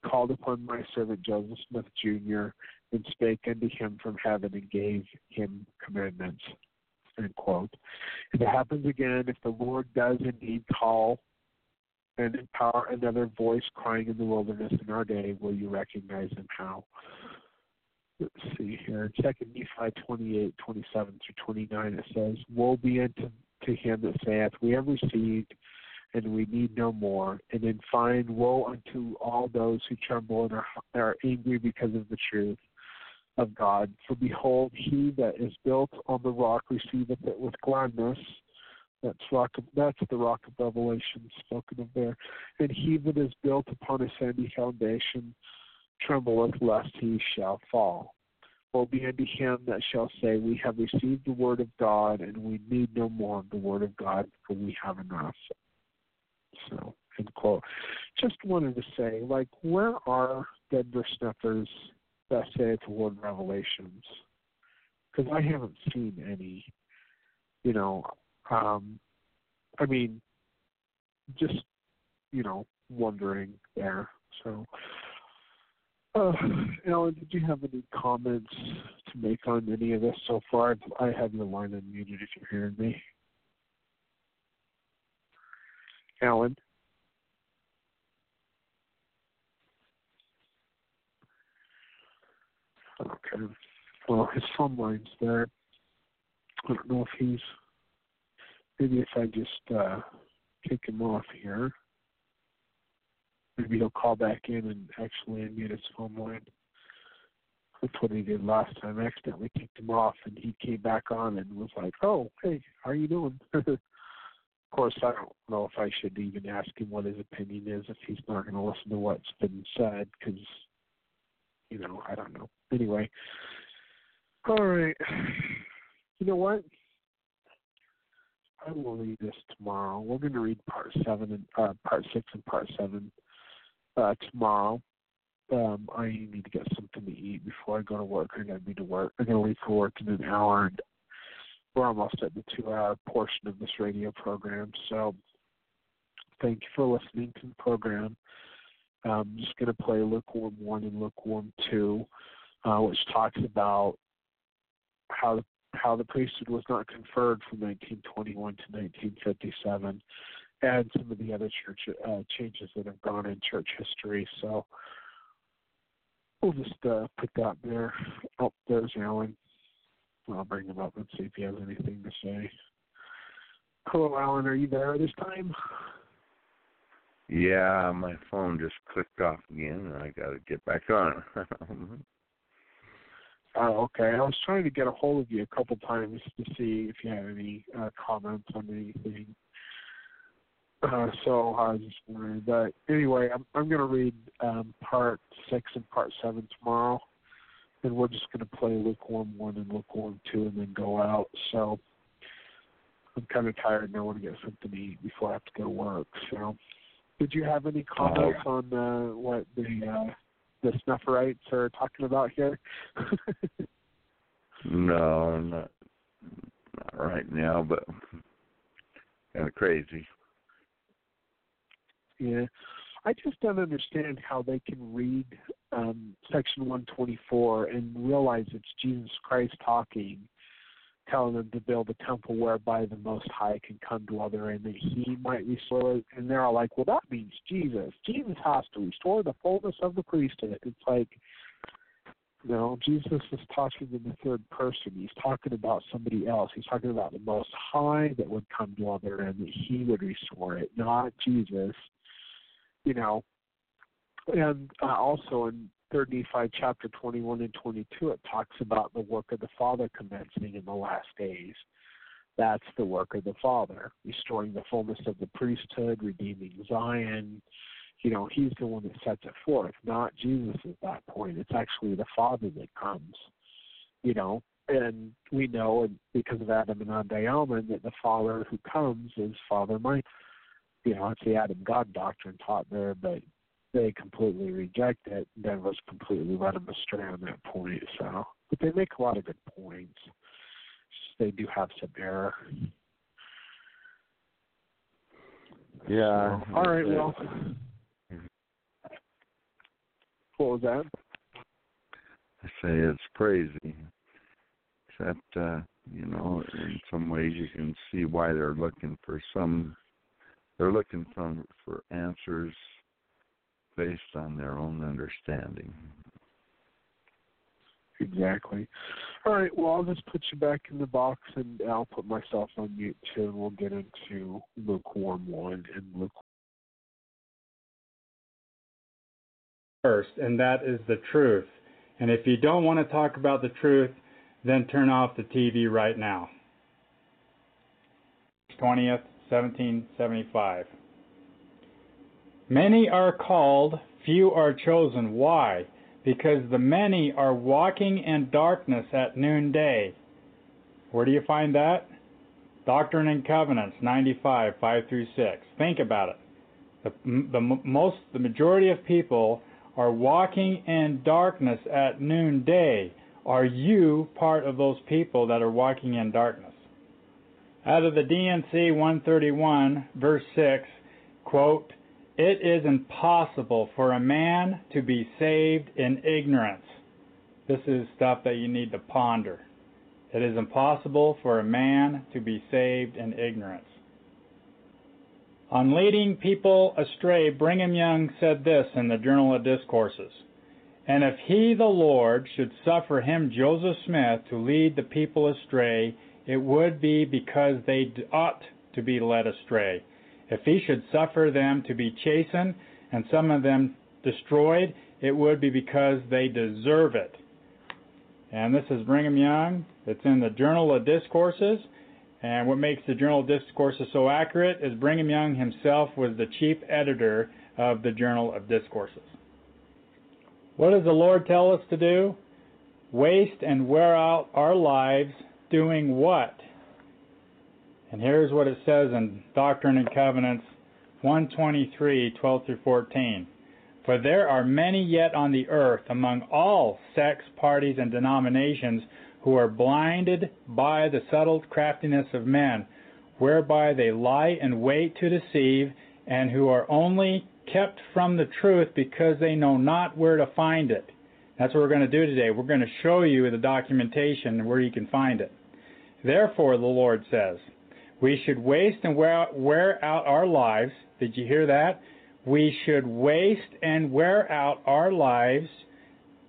called upon my servant Joseph Smith Jr. and spake unto him from heaven and gave him commandments. End quote. If it happens again, if the Lord does indeed call and empower another voice crying in the wilderness in our day, will you recognize him how? Let's see here. Second Nephi twenty eight, twenty seven through twenty nine it says, Woe be unto to him that saith, We have received and we need no more. And then find woe unto all those who tremble and are, are angry because of the truth of God. For behold, he that is built on the rock receiveth it with gladness. That's rock. Of, that's the rock of Revelation spoken of there. And he that is built upon a sandy foundation trembleth lest he shall fall. Woe be unto him that shall say, We have received the word of God, and we need no more of the word of God, for we have enough. So, end quote. Just wanted to say, like, where are Denver Snuffer's that say it's word revelations? Because I haven't seen any. You know, um, I mean, just you know, wondering there. So, uh, Alan, did you have any comments to make on any of this so far? I have your line unmuted if you're hearing me. Alan? Okay. Well, his phone line's there. I don't know if he's. Maybe if I just uh, kick him off here, maybe he'll call back in and actually unmute his phone line. That's what he did last time. I accidentally kicked him off, and he came back on and was like, "Oh, hey, how are you doing?" of course, I don't know if I should even ask him what his opinion is if he's not going to listen to what's been said, because you know, I don't know. Anyway, all right. You know what? I will read this tomorrow. We're going to read part seven and uh, part six and part seven uh, tomorrow. Um, I need to get something to eat before I go to work. I got to be to work. I'm to leave for work in an hour, and we're almost at the two-hour portion of this radio program. So, thank you for listening to the program. I'm just going to play Lukewarm 1 and Lukewarm 2, uh, which talks about how the, how the priesthood was not conferred from 1921 to 1957 and some of the other church uh, changes that have gone in church history. So we'll just uh, put that there. Oh, there's Alan. I'll bring him up and see if he has anything to say. Hello, Alan. Are you there this time? Yeah, my phone just clicked off again, and I got to get back on. Oh, okay. I was trying to get a hold of you a couple times to see if you had any uh, comments on anything. Uh, so I was just wondering. But anyway, I'm I'm going to read um, part six and part seven tomorrow, and we're just going to play lukewarm one and lukewarm two, and then go out. So I'm kind of tired, and I want to get something to eat before I have to go to work. So, did you have any comments Oh. on uh, what the uh, the snufferites are talking about here? no, not not right now, but kind of crazy. Yeah. I just don't understand how they can read um, section 124 and realize it's Jesus Christ talking, telling them to build a temple whereby the Most High can come dwell therein, that He might restore it. And they're all like, well, that means Jesus. Jesus has to restore the fullness of the priesthood. It's like, no, Jesus is talking in the third person. He's talking about somebody else. He's talking about the Most High that would come dwell therein, that He would restore it, not Jesus you know, and uh, also in Third Nephi chapter 21 and 22, it talks about the work of the Father commencing in the last days. That's the work of the Father, restoring the fullness of the priesthood, redeeming Zion. You know, He's the one that sets it forth, not Jesus at that point. It's actually the Father that comes. You know, and we know, and because of Adam-ondi-Ahman, that the Father who comes is Father Michael you know, it's the Adam God doctrine taught there, but they completely reject it. Denver's completely led them astray on that point. So, but they make a lot of good points. Just They do have some error. Yeah. So, all right. Well, what was that? I say it's crazy. Except, uh, you know, in some ways you can see why they're looking for some. They're looking for for answers based on their own understanding. exactly. All right, well, I'll just put you back in the box, and I'll put myself on mute too, and we'll get into lukewarm one and lukewarm. First, and that is the truth. And if you don't want to talk about the truth, then turn off the TV right now. 20th, 1775. Many are called, few are chosen. Why? Because the many are walking in darkness at noonday. Where do you find that? Doctrine and Covenants 95, 5 through 6. Think about it. The, the most, the majority of people are walking in darkness at noonday. Are you part of those people that are walking in darkness? Out of the D&C 131, verse 6, quote, It is impossible for a man to be saved in ignorance. This is stuff that you need to ponder. It is impossible for a man to be saved in ignorance. On leading people astray, Brigham Young said this in the Journal of Discourses And if he, the Lord, should suffer him, Joseph Smith, to lead the people astray, it would be because they ought to be led astray. If he should suffer them to be chastened and some of them destroyed, it would be because they deserve it. And this is Brigham Young. It's in the Journal of Discourses. And what makes the Journal of Discourses so accurate is Brigham Young himself was the chief editor of the Journal of Discourses. What does the Lord tell us to do? Waste and wear out our lives doing what? And here's what it says in Doctrine and Covenants 123, 12 through 14. For there are many yet on the earth among all sects, parties, and denominations who are blinded by the subtle craftiness of men, whereby they lie in wait to deceive, and who are only kept from the truth because they know not where to find it. That's what we're going to do today. We're going to show you the documentation where you can find it. Therefore, the Lord says, we should waste and wear, out our lives. Did you hear that? We should waste and wear out our lives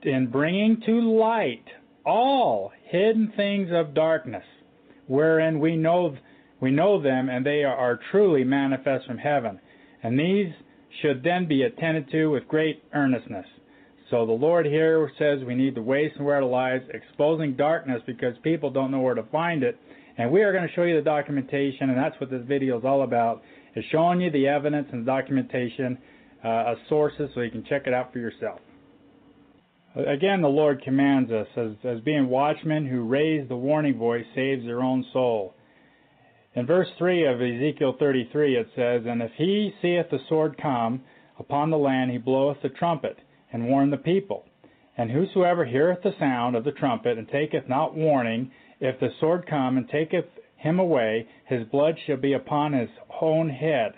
in bringing to light all hidden things of darkness, wherein we know we know them, and they are truly manifest from heaven. And these should then be attended to with great earnestness. So the Lord here says we need to waste and wear our lives, exposing darkness because people don't know where to find it. And we are going to show you the documentation, and that's what this video is all about, is showing you the evidence and the documentation uh, of sources so you can check it out for yourself. Again, the Lord commands us as, as being watchmen who raise the warning voice saves their own soul. In verse 3 of Ezekiel 33 it says, And if he seeth the sword come upon the land, he bloweth the trumpet and warn the people. And whosoever heareth the sound of the trumpet and taketh not warning, if the sword come and taketh him away, his blood shall be upon his own head.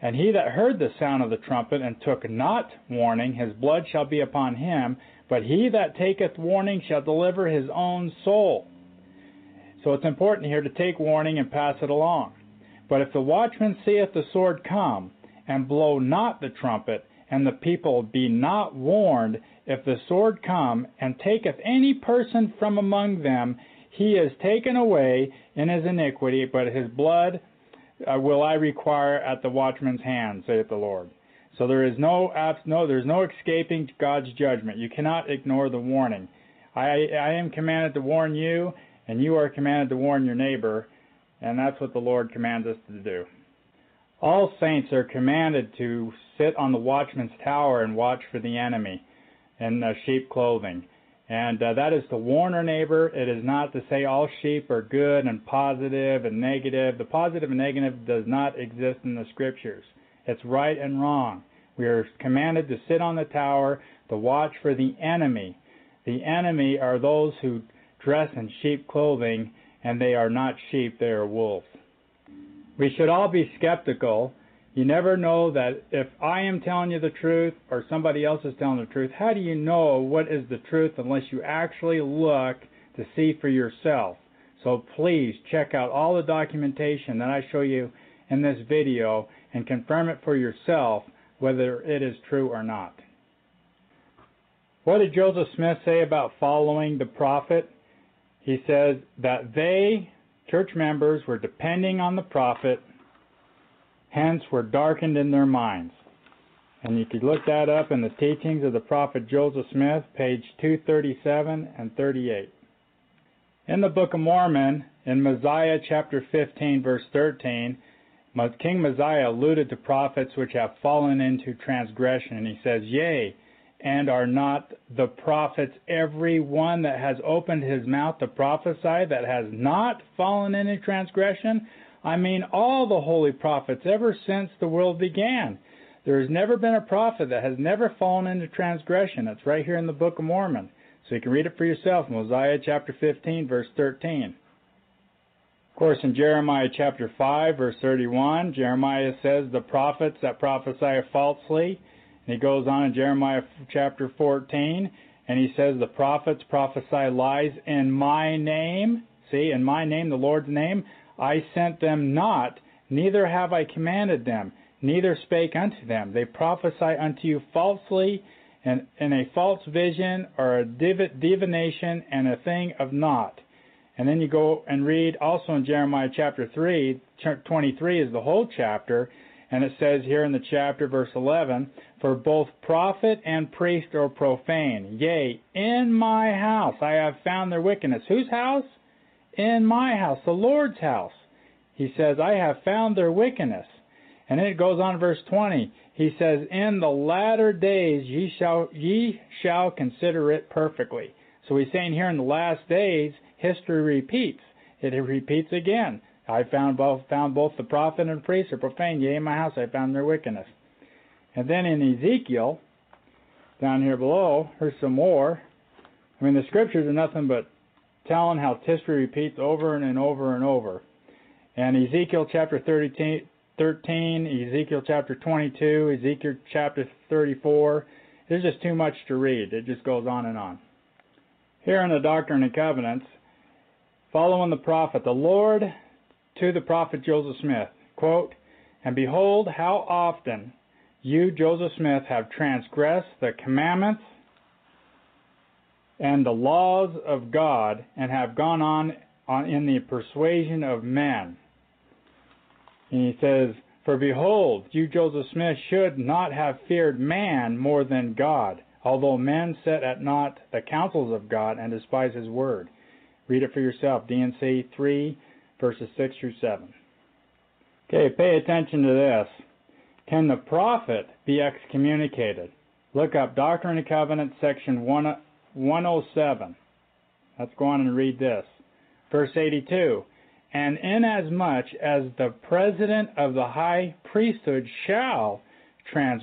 And he that heard the sound of the trumpet and took not warning, his blood shall be upon him, but he that taketh warning shall deliver his own soul. So it's important here to take warning and pass it along. But if the watchman seeth the sword come, and blow not the trumpet, and the people be not warned, if the sword come and taketh any person from among them, he is taken away in his iniquity, but his blood uh, will I require at the watchman's hand, saith the Lord. So there is no no there's no escaping God's judgment. You cannot ignore the warning. I I am commanded to warn you, and you are commanded to warn your neighbor, and that's what the Lord commands us to do. All saints are commanded to sit on the watchman's tower and watch for the enemy in uh, sheep clothing. And uh, that is to warn our neighbor. It is not to say all sheep are good and positive and negative. The positive and negative does not exist in the scriptures. It's right and wrong. We are commanded to sit on the tower to watch for the enemy. The enemy are those who dress in sheep clothing, and they are not sheep, they are wolves. We should all be skeptical. You never know that if I am telling you the truth or somebody else is telling the truth, how do you know what is the truth unless you actually look to see for yourself? So please check out all the documentation that I show you in this video and confirm it for yourself whether it is true or not. What did Joseph Smith say about following the prophet? He says that they, church members, were depending on the prophet, hence were darkened in their minds. And you could look that up in the teachings of the prophet Joseph Smith, page 237 and 38. In the Book of Mormon, in Mosiah chapter 15, verse 13, King Mosiah alluded to prophets which have fallen into transgression, and he says, Yea, and are not the prophets every one that has opened his mouth to prophesy that has not fallen into transgression? I mean, all the holy prophets ever since the world began. There has never been a prophet that has never fallen into transgression. It's right here in the Book of Mormon. So you can read it for yourself, Mosiah chapter 15, verse 13. Of course, in Jeremiah chapter 5, verse 31, Jeremiah says the prophets that prophesy falsely. And he goes on in Jeremiah chapter 14, and he says the prophets prophesy lies in my name. See, in my name, the Lord's name, I sent them not, neither have I commanded them, neither spake unto them. They prophesy unto you falsely, and in a false vision, or a divination, and a thing of naught. And then you go and read also in Jeremiah chapter 3, 23 is the whole chapter, and it says here in the chapter, verse 11, For both prophet and priest are profane. Yea, in my house I have found their wickedness. Whose house? In my house, the Lord's house. He says, I have found their wickedness. And it goes on verse 20. He says, In the latter days ye shall, ye shall consider it perfectly. So he's saying here in the last days, history repeats. It repeats again. I found both found both the prophet and priest are profane. Yea, in my house I found their wickedness. And then in Ezekiel, down here below, here's some more. I mean, the scriptures are nothing but telling how history repeats over and, and over and over. And Ezekiel chapter 13, 13, Ezekiel chapter 22, Ezekiel chapter 34. There's just too much to read. It just goes on and on. Here in the Doctrine and Covenants, following the prophet, the Lord to the prophet Joseph Smith, quote, And behold, how often you, Joseph Smith, have transgressed the commandments and the laws of God, and have gone on, on in the persuasion of man. And he says, For behold, you, Joseph Smith, should not have feared man more than God, although men set at naught the counsels of God and despise his word. Read it for yourself. D&C 3, verses 6 through 7. Okay, pay attention to this. Can the prophet be excommunicated? Look up Doctrine and Covenants, section 107. Let's go on and read this. Verse 82. And inasmuch as the president of the high priesthood shall, trans-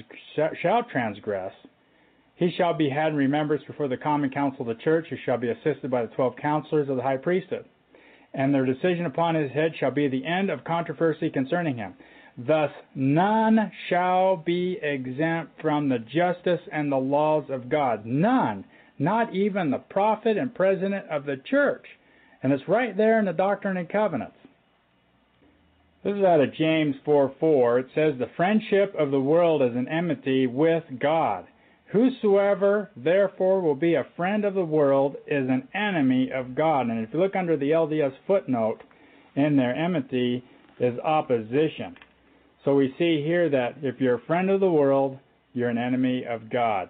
shall transgress, he shall be had in remembrance before the common council of the church, who shall be assisted by the twelve counselors of the high priesthood. And their decision upon his head shall be the end of controversy concerning him. Thus none shall be exempt from the justice and the laws of God. None. Not even the prophet and president of the church. And it's right there in the Doctrine and Covenants. This is out of James 4 4. It says, The friendship of the world is an enmity with God. Whosoever therefore will be a friend of the world is an enemy of God. And if you look under the LDS footnote in there, enmity is opposition. So we see here that if you're a friend of the world, you're an enemy of God.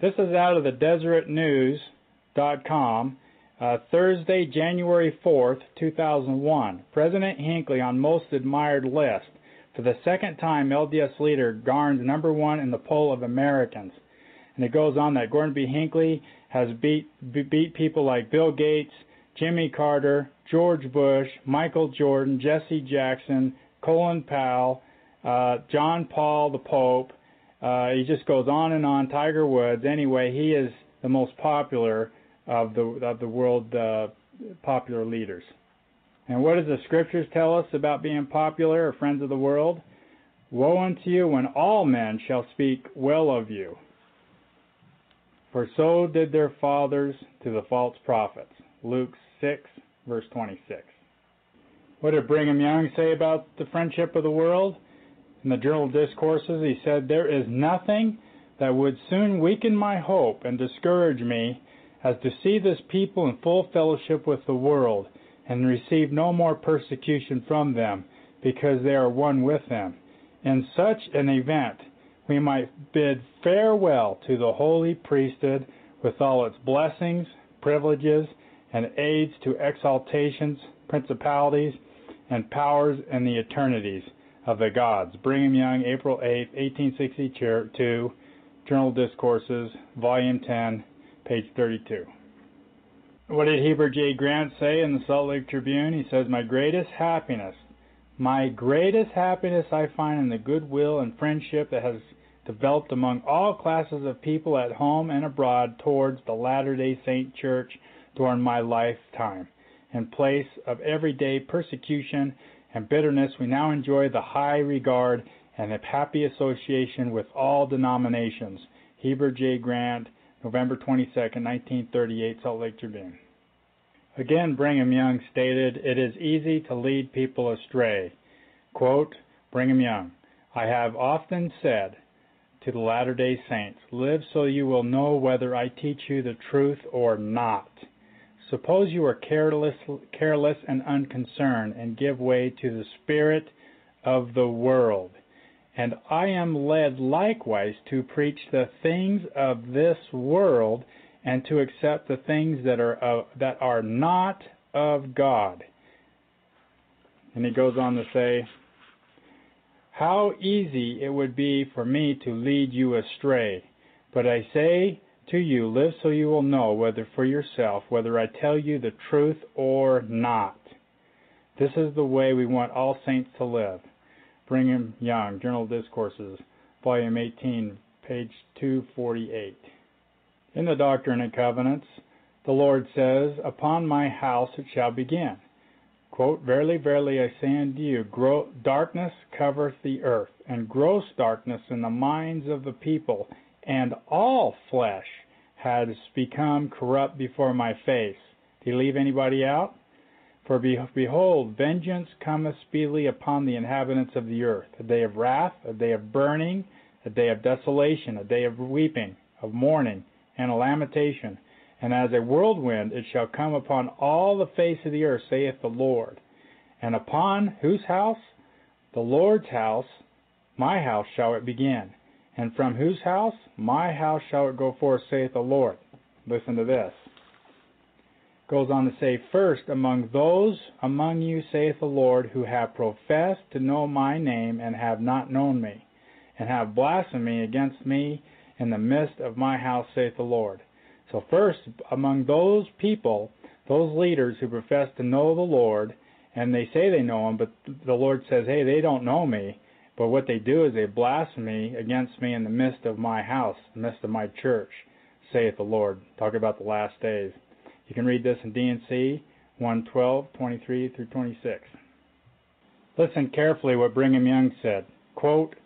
This is out of the DeseretNews.com, uh, Thursday, January 4th, 2001. President Hinckley on most admired list. For the second time, LDS leader garners number one in the poll of Americans. And it goes on that Gordon B. Hinckley has beat beat people like Bill Gates, Jimmy Carter, George Bush, Michael Jordan, Jesse Jackson, Colin Powell, uh, John Paul the Pope. Uh, he just goes on and on. Tiger Woods. Anyway, he is the most popular of the of the world uh, popular leaders. And what does the scriptures tell us about being popular or friends of the world? Woe unto you when all men shall speak well of you. For so did their fathers to the false prophets. Luke 6, verse 26. What did Brigham Young say about the friendship of the world? In the Journal of Discourses, he said, There is nothing that would soon weaken my hope and discourage me as to see this people in full fellowship with the world and receive no more persecution from them because they are one with them. In such an event, we might bid farewell to the holy priesthood with all its blessings, privileges, and aids to exaltations, principalities, and powers in the eternities of the gods. Brigham Young, April 8, 1862, Journal Discourses, Volume 10, page 32. What did Heber J. Grant say in the Salt Lake Tribune? He says, My greatest happiness, my greatest happiness I find in the goodwill and friendship that has developed among all classes of people at home and abroad towards the Latter day Saint Church during my lifetime. In place of everyday persecution and bitterness, we now enjoy the high regard and the happy association with all denominations. Heber J. Grant, November 22, 1938, Salt Lake Tribune. Again, Brigham Young stated, It is easy to lead people astray. Quote, Brigham Young, I have often said to the Latter day Saints, Live so you will know whether I teach you the truth or not. Suppose you are careless, careless and unconcerned and give way to the spirit of the world. And I am led likewise to preach the things of this world and to accept the things that are uh, that are not of God. And he goes on to say, How easy it would be for me to lead you astray. But I say to you, live so you will know whether for yourself whether I tell you the truth or not. This is the way we want all saints to live. Brigham Young, Journal Discourses, Volume 18, page 248. In the Doctrine and Covenants, the Lord says, Upon my house it shall begin. Quote, Verily, verily, I say unto you, darkness covereth the earth, and gross darkness in the minds of the people, and all flesh has become corrupt before my face. Do you leave anybody out? For behold, vengeance cometh speedily upon the inhabitants of the earth, a day of wrath, a day of burning, a day of desolation, a day of weeping, of mourning, and a lamentation. And as a whirlwind it shall come upon all the face of the earth, saith the Lord. And upon whose house? The Lord's house, my house shall it begin. And from whose house? My house shall it go forth, saith the Lord. Listen to this. Goes on to say, First among those among you, saith the Lord, who have professed to know my name and have not known me, and have blasphemed against me in the midst of my house, saith the Lord. So, first, among those people, those leaders who profess to know the Lord, and they say they know him, but the Lord says, hey, they don't know me, but what they do is they blaspheme against me in the midst of my house, the midst of my church, saith the Lord. Talk about the last days. You can read this in D&C 112, 23 through 26. Listen carefully what Brigham Young said. Quote,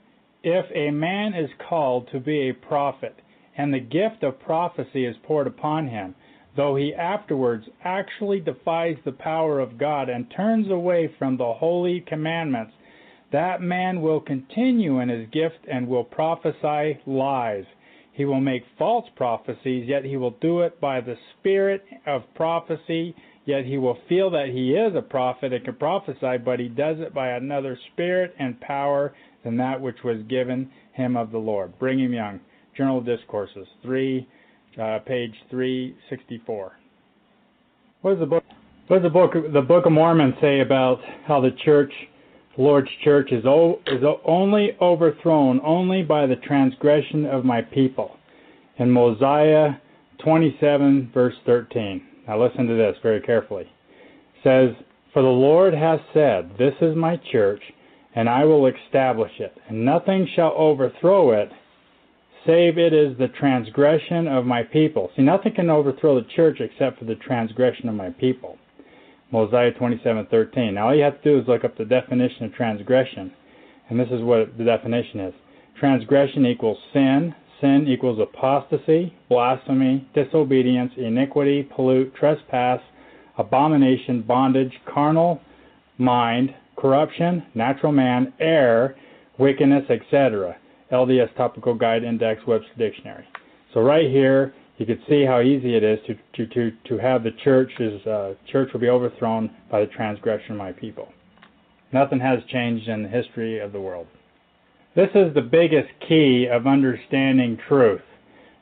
if a man is called to be a prophet, and the gift of prophecy is poured upon him, though he afterwards actually defies the power of God and turns away from the holy commandments, that man will continue in his gift and will prophesy lies. He will make false prophecies, yet he will do it by the spirit of prophecy, yet he will feel that he is a prophet and can prophesy, but he does it by another spirit and power than that which was given him of the Lord. Brigham Young, Journal of Discourses, three, uh, page 364. What does the book? What does the book, the Book of Mormon, say about how the church, the Lord's church, is o, is only overthrown only by the transgression of my people? In Mosiah 27, verse 13. Now listen to this very carefully. It says, For the Lord hath said, This is my church and I will establish it, and nothing shall overthrow it, save it is the transgression of my people. See, nothing can overthrow the church except for the transgression of my people. Mosiah 27:13. Now all you have to do is look up the definition of transgression, and this is what the definition is. Transgression equals sin. Sin equals apostasy, blasphemy, disobedience, iniquity, pollute, trespass, abomination, bondage, carnal mind, corruption, natural man, error, wickedness, etc. LDS Topical Guide Index Webster Dictionary. So right here, you can see how easy it is to to to, to have the church's uh, church will be overthrown by the transgression of my people. Nothing has changed in the history of the world. This is the biggest key of understanding truth.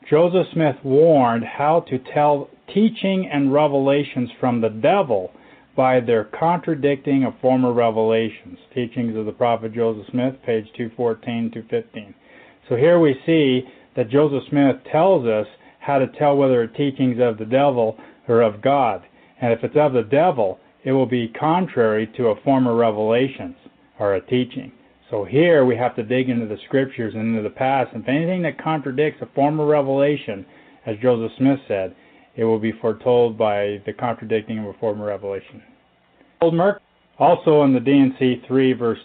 Joseph Smith warned how to tell teaching and revelations from the devil by their contradicting of former revelations. Teachings of the prophet Joseph Smith, page 214 to 15. So here we see that Joseph Smith tells us how to tell whether a teaching is of the devil or of God. And if it's of the devil, it will be contrary to a former revelations or a teaching. So here we have to dig into the scriptures and into the past. And if anything that contradicts a former revelation, as Joseph Smith said, it will be foretold by the contradicting of a former revelation. Also in the D&C 3 verse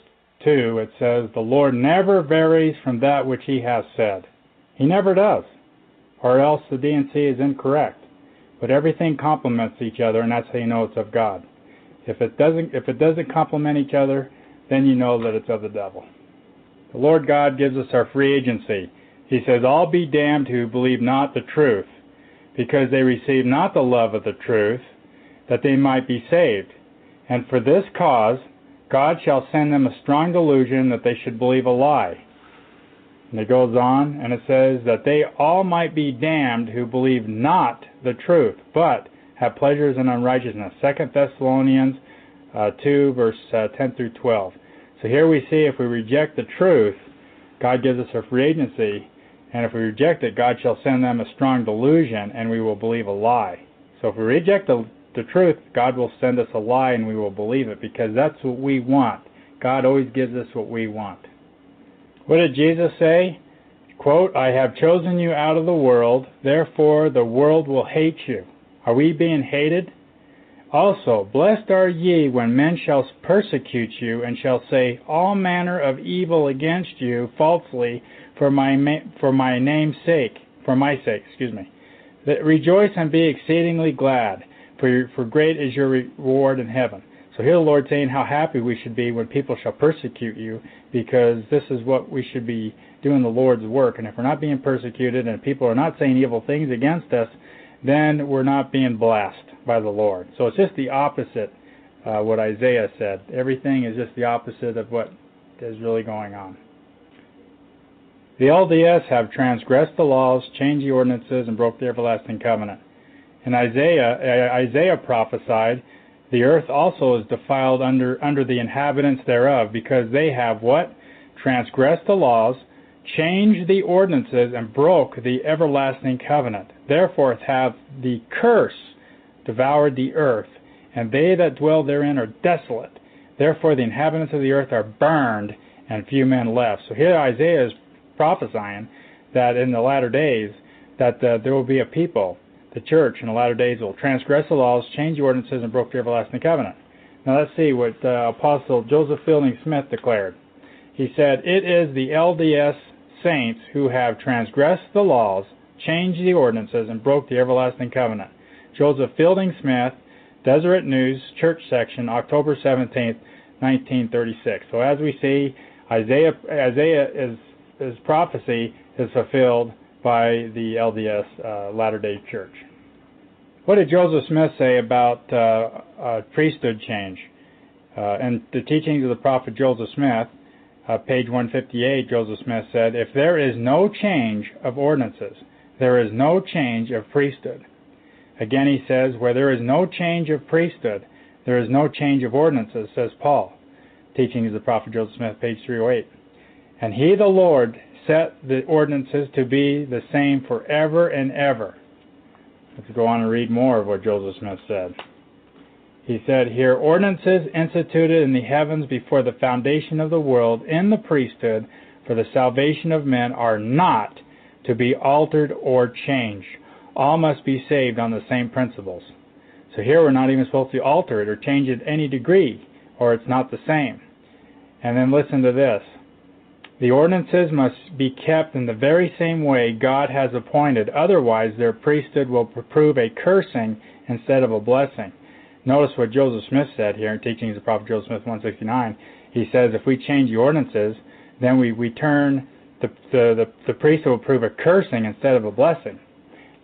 2, it says, The Lord never varies from that which he has said. He never does, or else the D&C is incorrect. But everything complements each other, and that's how you know it's of God. If it doesn't, if it doesn't complement each other, then you know that it's of the devil. The Lord God gives us our free agency. He says, All be damned who believe not the truth, because they receive not the love of the truth, that they might be saved. And for this cause, God shall send them a strong delusion that they should believe a lie. And it goes on, and it says that they all might be damned who believe not the truth, but have pleasures in unrighteousness. Second Thessalonians uh, 2, verse uh, 10 through 12. So here we see if we reject the truth, God gives us a free agency, and if we reject it, God shall send them a strong delusion, and we will believe a lie. So if we reject the, the truth, God will send us a lie, and we will believe it, because that's what we want. God always gives us what we want. What did Jesus say? Quote, I have chosen you out of the world, therefore the world will hate you. Are we being hated? Also, blessed are ye when men shall persecute you, and shall say all manner of evil against you falsely for my for my name's sake, for my sake, excuse me. That rejoice and be exceedingly glad, for for great is your reward in heaven. So here the Lord saying how happy we should be when people shall persecute you, because this is what we should be doing the Lord's work. And if we're not being persecuted and people are not saying evil things against us, then we're not being blessed by the Lord. So it's just the opposite uh, what Isaiah said. Everything is just the opposite of what is really going on. The LDS have transgressed the laws, changed the ordinances, and broke the everlasting covenant. And Isaiah, Isaiah prophesied, the earth also is defiled under under the inhabitants thereof, because they have what? Transgressed the laws, changed the ordinances, and broke the everlasting covenant. Therefore hath the curse devoured the earth, and they that dwell therein are desolate. Therefore the inhabitants of the earth are burned, and few men left. So here Isaiah is prophesying that in the latter days that uh, there will be a people, the church in the latter days will transgress the laws, change the ordinances, and broke the everlasting covenant. Now let's see what uh, Apostle Joseph Fielding Smith declared. He said, It is the LDS saints who have transgressed the laws, changed the ordinances, and broke the everlasting covenant. Joseph Fielding Smith, Deseret News, Church Section, October 17, 1936. So as we see, Isaiah, Isaiah is, prophecy is fulfilled by the LDS uh, Latter Day Church. What did Joseph Smith say about uh, priesthood change? Uh, in the teachings of the prophet Joseph Smith, uh, page 158, Joseph Smith said, If there is no change of ordinances, there is no change of priesthood. Again, he says, Where there is no change of priesthood, there is no change of ordinances, says Paul. Teaching of the prophet Joseph Smith, page 308. And he, the Lord, set the ordinances to be the same forever and ever. Let's go on and read more of what Joseph Smith said. He said here, ordinances instituted in the heavens before the foundation of the world in the priesthood for the salvation of men are not to be altered or changed all must be saved on the same principles. So here we're not even supposed to alter it or change it any degree, or it's not the same. And then listen to this. The ordinances must be kept in the very same way God has appointed, otherwise their priesthood will prove a cursing instead of a blessing. Notice what Joseph Smith said here in Teachings of Prophet Joseph Smith 169. He says if we change the ordinances, then we, we turn the, the, the, the priesthood will prove a cursing instead of a blessing.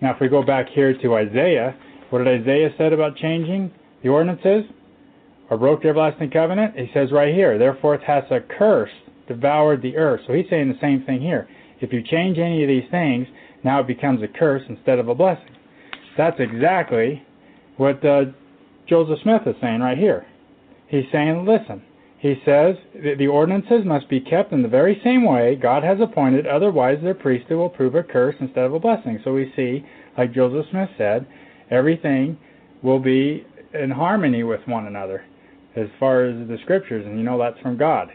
Now, if we go back here to Isaiah, what did Isaiah said about changing the ordinances or broke the everlasting covenant? He says right here, therefore it has a curse devoured the earth. So he's saying the same thing here. If you change any of these things, now it becomes a curse instead of a blessing. That's exactly what uh, Joseph Smith is saying right here. He's saying, listen, he says the ordinances must be kept in the very same way God has appointed, otherwise their priesthood will prove a curse instead of a blessing. So we see, like Joseph Smith said, everything will be in harmony with one another as far as the scriptures, and you know that's from God.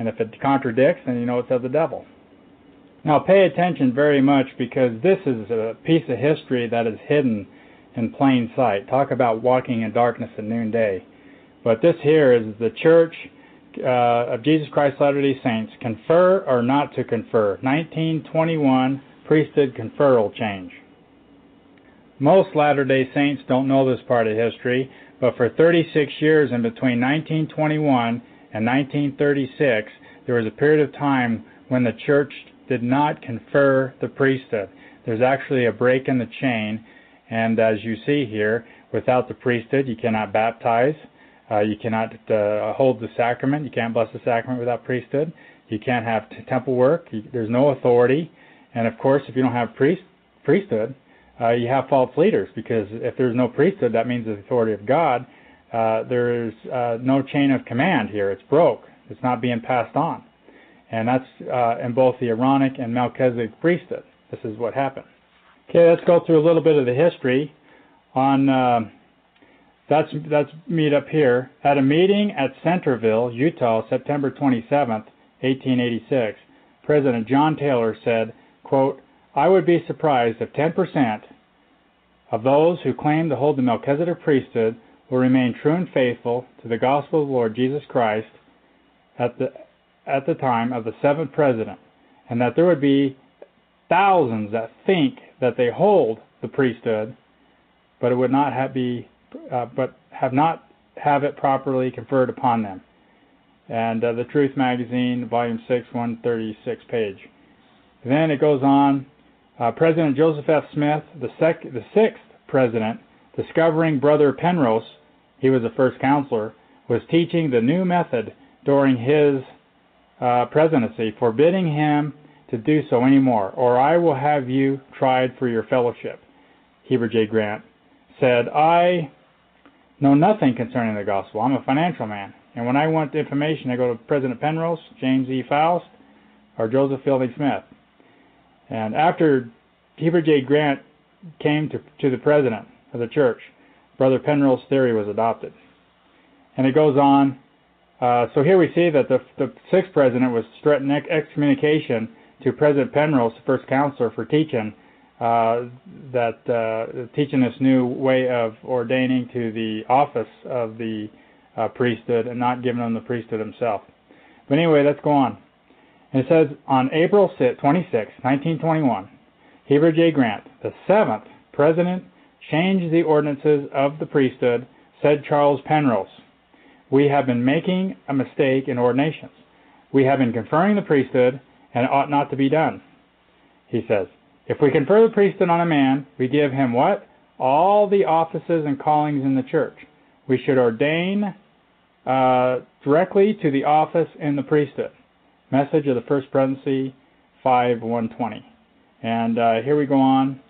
And if it contradicts, then you know it's of the devil. Now pay attention very much because this is a piece of history that is hidden in plain sight. Talk about walking in darkness at noonday. But this here is the church uh, of Jesus Christ Latter-day Saints, confer or not to confer. 1921 priesthood conferral change. Most Latter-day Saints don't know this part of history, but for 36 years in between 1921 and 1936, there was a period of time when the church did not confer the priesthood. There's actually a break in the chain, and as you see here, without the priesthood, you cannot baptize, uh, you cannot uh, hold the sacrament. You can't bless the sacrament without priesthood. You can't have temple work. You, there's no authority. And of course, if you don't have priest priesthood, uh, you have false leaders because if there's no priesthood, that means the authority of God. Uh, there is uh, no chain of command here. It's broke. It's not being passed on. And that's uh, in both the Aaronic and Melchizedek priesthood. This is what happened. Okay, let's go through a little bit of the history on uh, that's that's meet up here at a meeting at Centerville, Utah, September 27, 1886. President John Taylor said, quote, I would be surprised if 10% of those who claim to hold the Melchizedek priesthood will remain true and faithful to the gospel of the Lord Jesus Christ at the at the time of the seventh president, and that there would be thousands that think that they hold the priesthood, but it would not have be uh, but have not have it properly conferred upon them. And uh, the Truth Magazine, Volume 6, 136 page. Then it goes on. Uh, president Joseph F. Smith, the, sec- the sixth president, discovering Brother Penrose, he was the first counselor, was teaching the new method during his uh, presidency, forbidding him to do so anymore, or I will have you tried for your fellowship. Heber J. Grant said, I know nothing concerning the gospel. I'm a financial man. And when I want information, I go to President Penrose, James E. Faust, or Joseph Fielding Smith. And after Heber J. Grant came to, to the president of the church, Brother Penrose's theory was adopted. And it goes on. Uh, so here we see that the, the sixth president was threatening excommunication to President Penrose, the first counselor, for teaching uh, that uh, teaching this new way of ordaining to the office of the uh, priesthood and not giving them the priesthood himself. But anyway, let's go on. And it says on April 26, 1921, Heber J. Grant, the seventh president, changed the ordinances of the priesthood, said Charles Penrose. We have been making a mistake in ordinations. We have been conferring the priesthood, and it ought not to be done. He says, if we confer the priesthood on a man, we give him what? All the offices and callings in the church. We should ordain uh, directly to the office in the priesthood. Message of the First Presidency 5120. And uh, here we go on.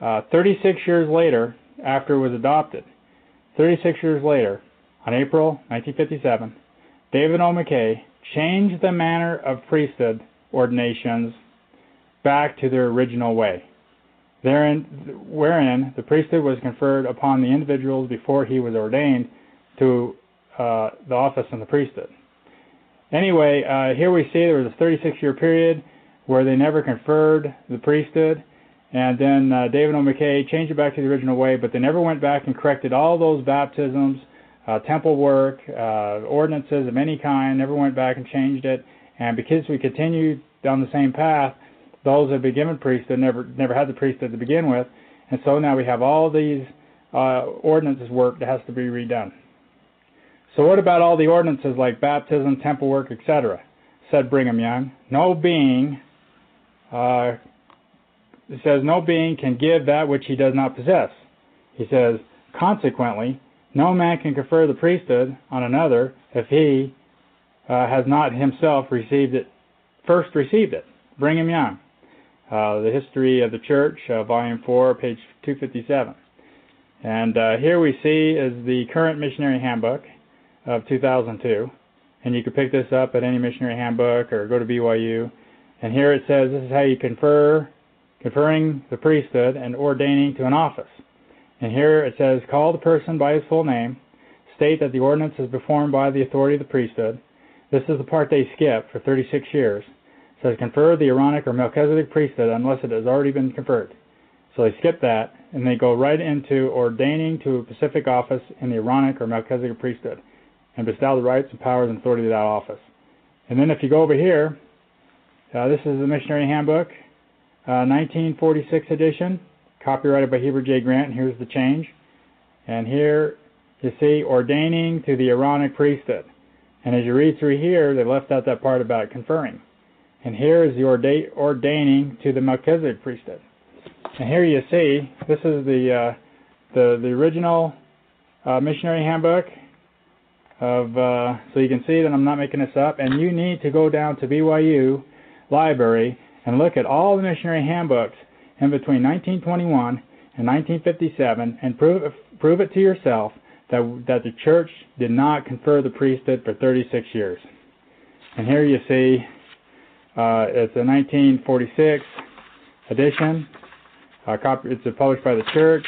Uh, 36 years later, after it was adopted, 36 years later, on April 1957, David O. McKay changed the manner of priesthood ordinations back to their original way, therein, wherein the priesthood was conferred upon the individuals before he was ordained to uh, the office in the priesthood. Anyway, uh, here we see there was a 36 year period where they never conferred the priesthood, and then uh, David O. McKay changed it back to the original way, but they never went back and corrected all those baptisms, uh, temple work, uh, ordinances of any kind, never went back and changed it. And because we continued down the same path, those that have been given priesthood never never had the priesthood to begin with, and so now we have all these uh, ordinances work that has to be redone. So what about all the ordinances like baptism, temple work, etc.? Said Brigham Young, no being uh, it says, No being can give that which he does not possess. He says, Consequently, no man can confer the priesthood on another if he uh, has not himself received it, first received it. Brigham Young, uh, The History of the Church, uh, Volume 4, page 257. And uh, here we see is the current missionary handbook of 2002. And you can pick this up at any missionary handbook or go to BYU. And here it says this is how you confer, conferring the priesthood and ordaining to an office. And here it says, call the person by his full name, state that the ordinance is performed by the authority of the priesthood. This is the part they skip for 36 years. It says, confer the Aaronic or Melchizedek priesthood unless it has already been conferred. So they skip that and they go right into ordaining to a specific office in the Aaronic or Melchizedek priesthood and bestow the rights and powers and authority of that office. And then if you go over here, uh, this is the Missionary Handbook, uh, 1946 edition copyrighted by Heber J. Grant. And here's the change. And here you see ordaining to the Aaronic priesthood. And as you read through here, they left out that part about conferring. And here is the orda- ordaining to the Melchizedek priesthood. And here you see this is the uh, the the original uh, missionary handbook of uh, so you can see that I'm not making this up. And you need to go down to BYU library and look at all the missionary handbooks in between 1921 and 1957 and prove, prove it to yourself that, that the church did not confer the priesthood for 36 years. And here you see uh, it's a 1946 edition. Uh, copy, it's published by the church.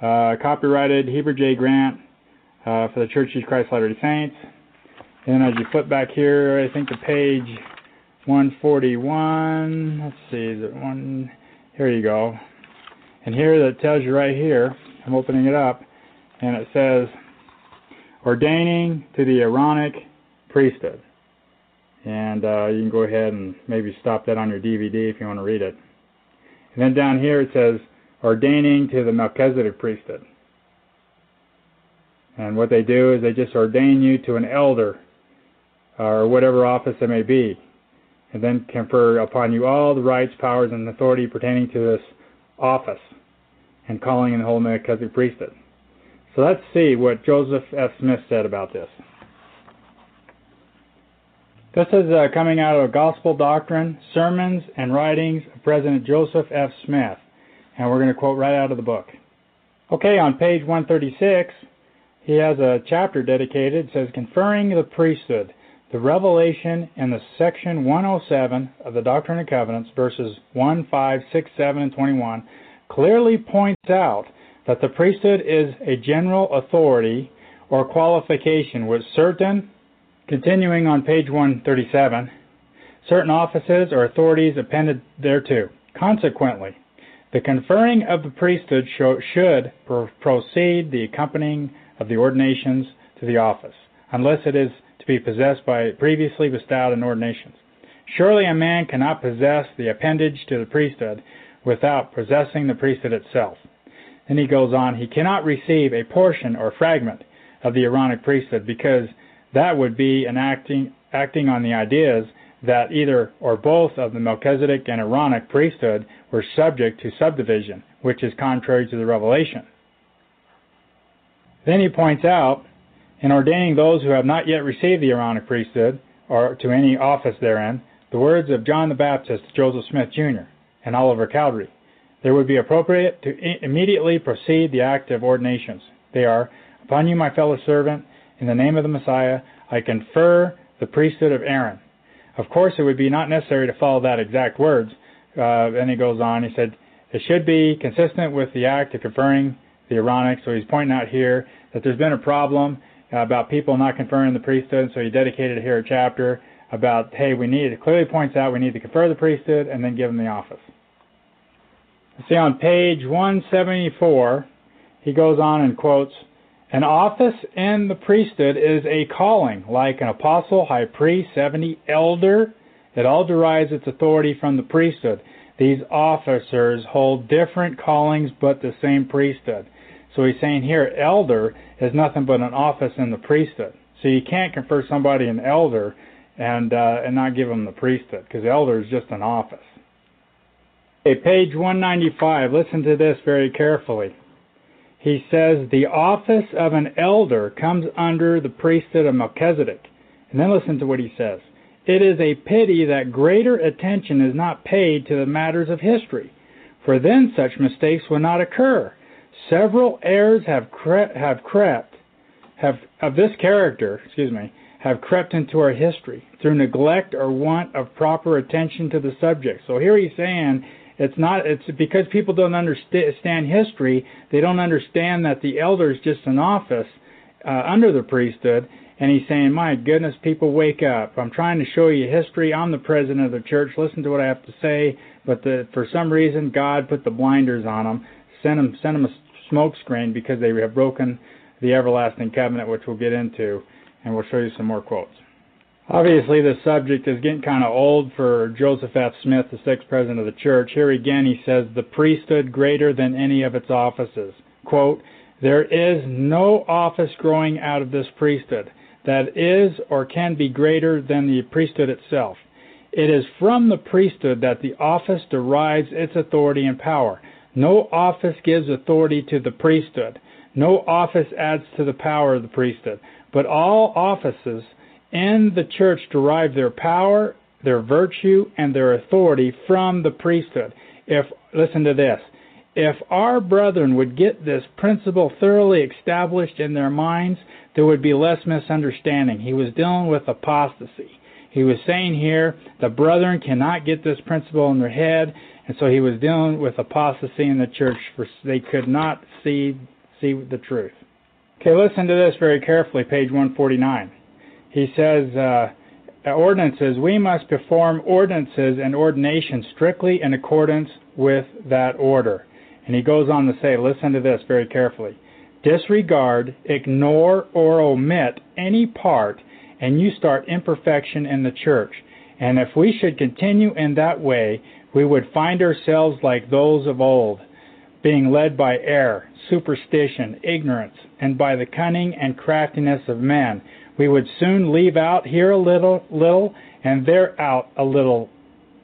Uh, copyrighted Heber J. Grant uh, for the Church of Christ Latter-day Saints. And as you flip back here, I think the page 141. Let's see, is it one? Here you go. And here that tells you right here, I'm opening it up, and it says, ordaining to the Aaronic priesthood. And uh, you can go ahead and maybe stop that on your DVD if you want to read it. And then down here it says, ordaining to the Melchizedek priesthood. And what they do is they just ordain you to an elder or whatever office it may be and then confer upon you all the rights, powers, and authority pertaining to this office and calling in the whole Melchizedek priesthood. So let's see what Joseph F. Smith said about this. This is uh, coming out of Gospel Doctrine, Sermons and Writings of President Joseph F. Smith, and we're going to quote right out of the book. Okay, on page 136, he has a chapter dedicated, it says, Conferring the Priesthood the revelation in the section 107 of the Doctrine and Covenants, verses 1, 5, 6, 7, and 21, clearly points out that the priesthood is a general authority or qualification with certain, continuing on page 137, certain offices or authorities appended thereto. Consequently, the conferring of the priesthood should proceed the accompanying of the ordinations to the office, unless it is to be possessed by previously bestowed in ordinations. Surely a man cannot possess the appendage to the priesthood without possessing the priesthood itself. Then he goes on, he cannot receive a portion or fragment of the Aaronic priesthood because that would be an acting, acting on the ideas that either or both of the Melchizedek and Aaronic priesthood were subject to subdivision, which is contrary to the revelation. Then he points out in ordaining those who have not yet received the Aaronic priesthood, or to any office therein, the words of John the Baptist Joseph Smith, Jr., and Oliver Cowdery. There would be appropriate to immediately proceed the act of ordinations. They are, Upon you, my fellow servant, in the name of the Messiah, I confer the priesthood of Aaron. Of course, it would be not necessary to follow that exact words. Uh, then he goes on, he said, it should be consistent with the act of conferring the Aaronic. So he's pointing out here that there's been a problem about people not conferring the priesthood, so he dedicated here a chapter about, hey, we need, it clearly points out we need to confer the priesthood and then give them the office. See on page 174, he goes on and quotes, An office in the priesthood is a calling, like an apostle, high priest, 70, elder. It all derives its authority from the priesthood. These officers hold different callings but the same priesthood. So he's saying here, elder is nothing but an office in the priesthood. So you can't confer somebody an elder and uh, and not give them the priesthood because elder is just an office. Okay, page 195. Listen to this very carefully. He says, The office of an elder comes under the priesthood of Melchizedek. And then listen to what he says. It is a pity that greater attention is not paid to the matters of history, for then such mistakes would not occur. Several errors have, cre- have crept, have of this character, excuse me, have crept into our history through neglect or want of proper attention to the subject. So here he's saying it's not it's because people don't understand history, they don't understand that the elder is just an office uh, under the priesthood and he's saying, My goodness, people, wake up. I'm trying to show you history. I'm the president of the church. Listen to what I have to say. But the, for some reason, God put the blinders on them, sent them, sent them a smoke screen because they have broken the everlasting covenant, which we'll get into. And we'll show you some more quotes. Obviously, this subject is getting kind of old for Joseph F. Smith, the sixth president of the church. Here again, he says, The priesthood greater than any of its offices. Quote, There is no office growing out of this priesthood that is or can be greater than the priesthood itself. It is from the priesthood that the office derives its authority and power. No office gives authority to the priesthood. No office adds to the power of the priesthood. But all offices in the church derive their power, their virtue, and their authority from the priesthood. If listen to this, if our brethren would get this principle thoroughly established in their minds, there would be less misunderstanding. He was dealing with apostasy. He was saying here the brethren cannot get this principle in their head, and so he was dealing with apostasy in the church. For they could not see see the truth. Okay, listen to this very carefully, page 149. He says, uh, ordinances, we must perform ordinances and ordinations strictly in accordance with that order. And he goes on to say, listen to this very carefully disregard, ignore, or omit any part, and you start imperfection in the church. And if we should continue in that way, we would find ourselves like those of old, being led by error, superstition, ignorance, and by the cunning and craftiness of men. We would soon leave out here a little, little, and there out a little,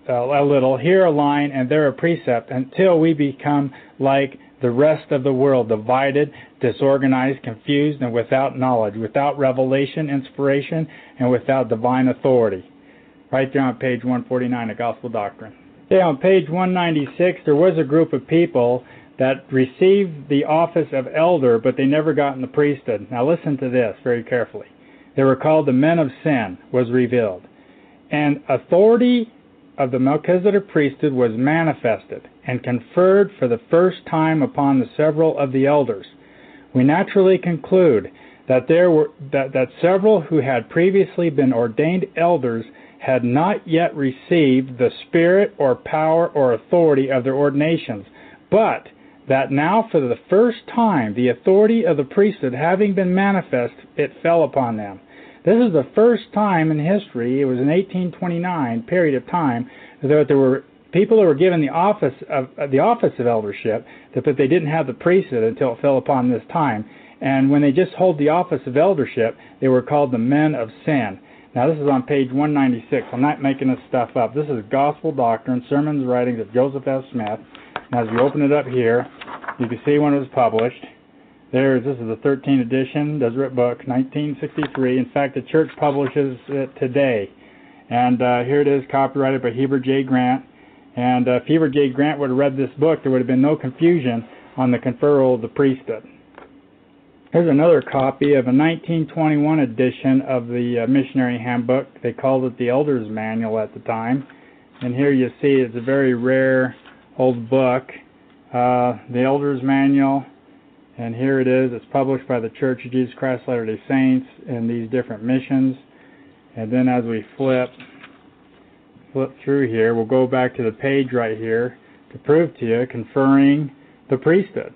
uh, a little, here a line, and there a precept, until we become like the rest of the world, divided, disorganized, confused, and without knowledge, without revelation, inspiration, and without divine authority. Right there on page 149 of Gospel Doctrine. Yeah, on page 196, there was a group of people that received the office of elder, but they never got in the priesthood. Now listen to this very carefully. They were called the men of sin, was revealed. And authority of the Melchizedek priesthood was manifested and conferred for the first time upon the several of the elders. We naturally conclude that there were that, that several who had previously been ordained elders had not yet received the spirit or power or authority of their ordinations, but that now for the first time the authority of the priesthood having been manifest, it fell upon them. This is the first time in history, it was an 1829 period of time, that there were people who were given the office of uh, the office of eldership, but they didn't have the priesthood until it fell upon this time. And when they just hold the office of eldership, they were called the men of sin. Now this is on page 196. I'm not making this stuff up. This is Gospel Doctrine, Sermons, Writings of Joseph F. Smith. And as you open it up here, you can see when it was published. There's this is the 13th edition, Deseret Book, 1963. In fact, the church publishes it today. And uh, here it is, copyrighted by Heber J. Grant. And uh, if Heber J. Grant would have read this book, there would have been no confusion on the conferral of the priesthood. Here's another copy of a 1921 edition of the uh, Missionary Handbook. They called it the Elder's Manual at the time. And here you see it's a very rare old book. Uh, the Elder's Manual and here it is. It's published by the Church of Jesus Christ of Latter-day Saints in these different missions. And then as we flip flip through here, we'll go back to the page right here to prove to you conferring the priesthood.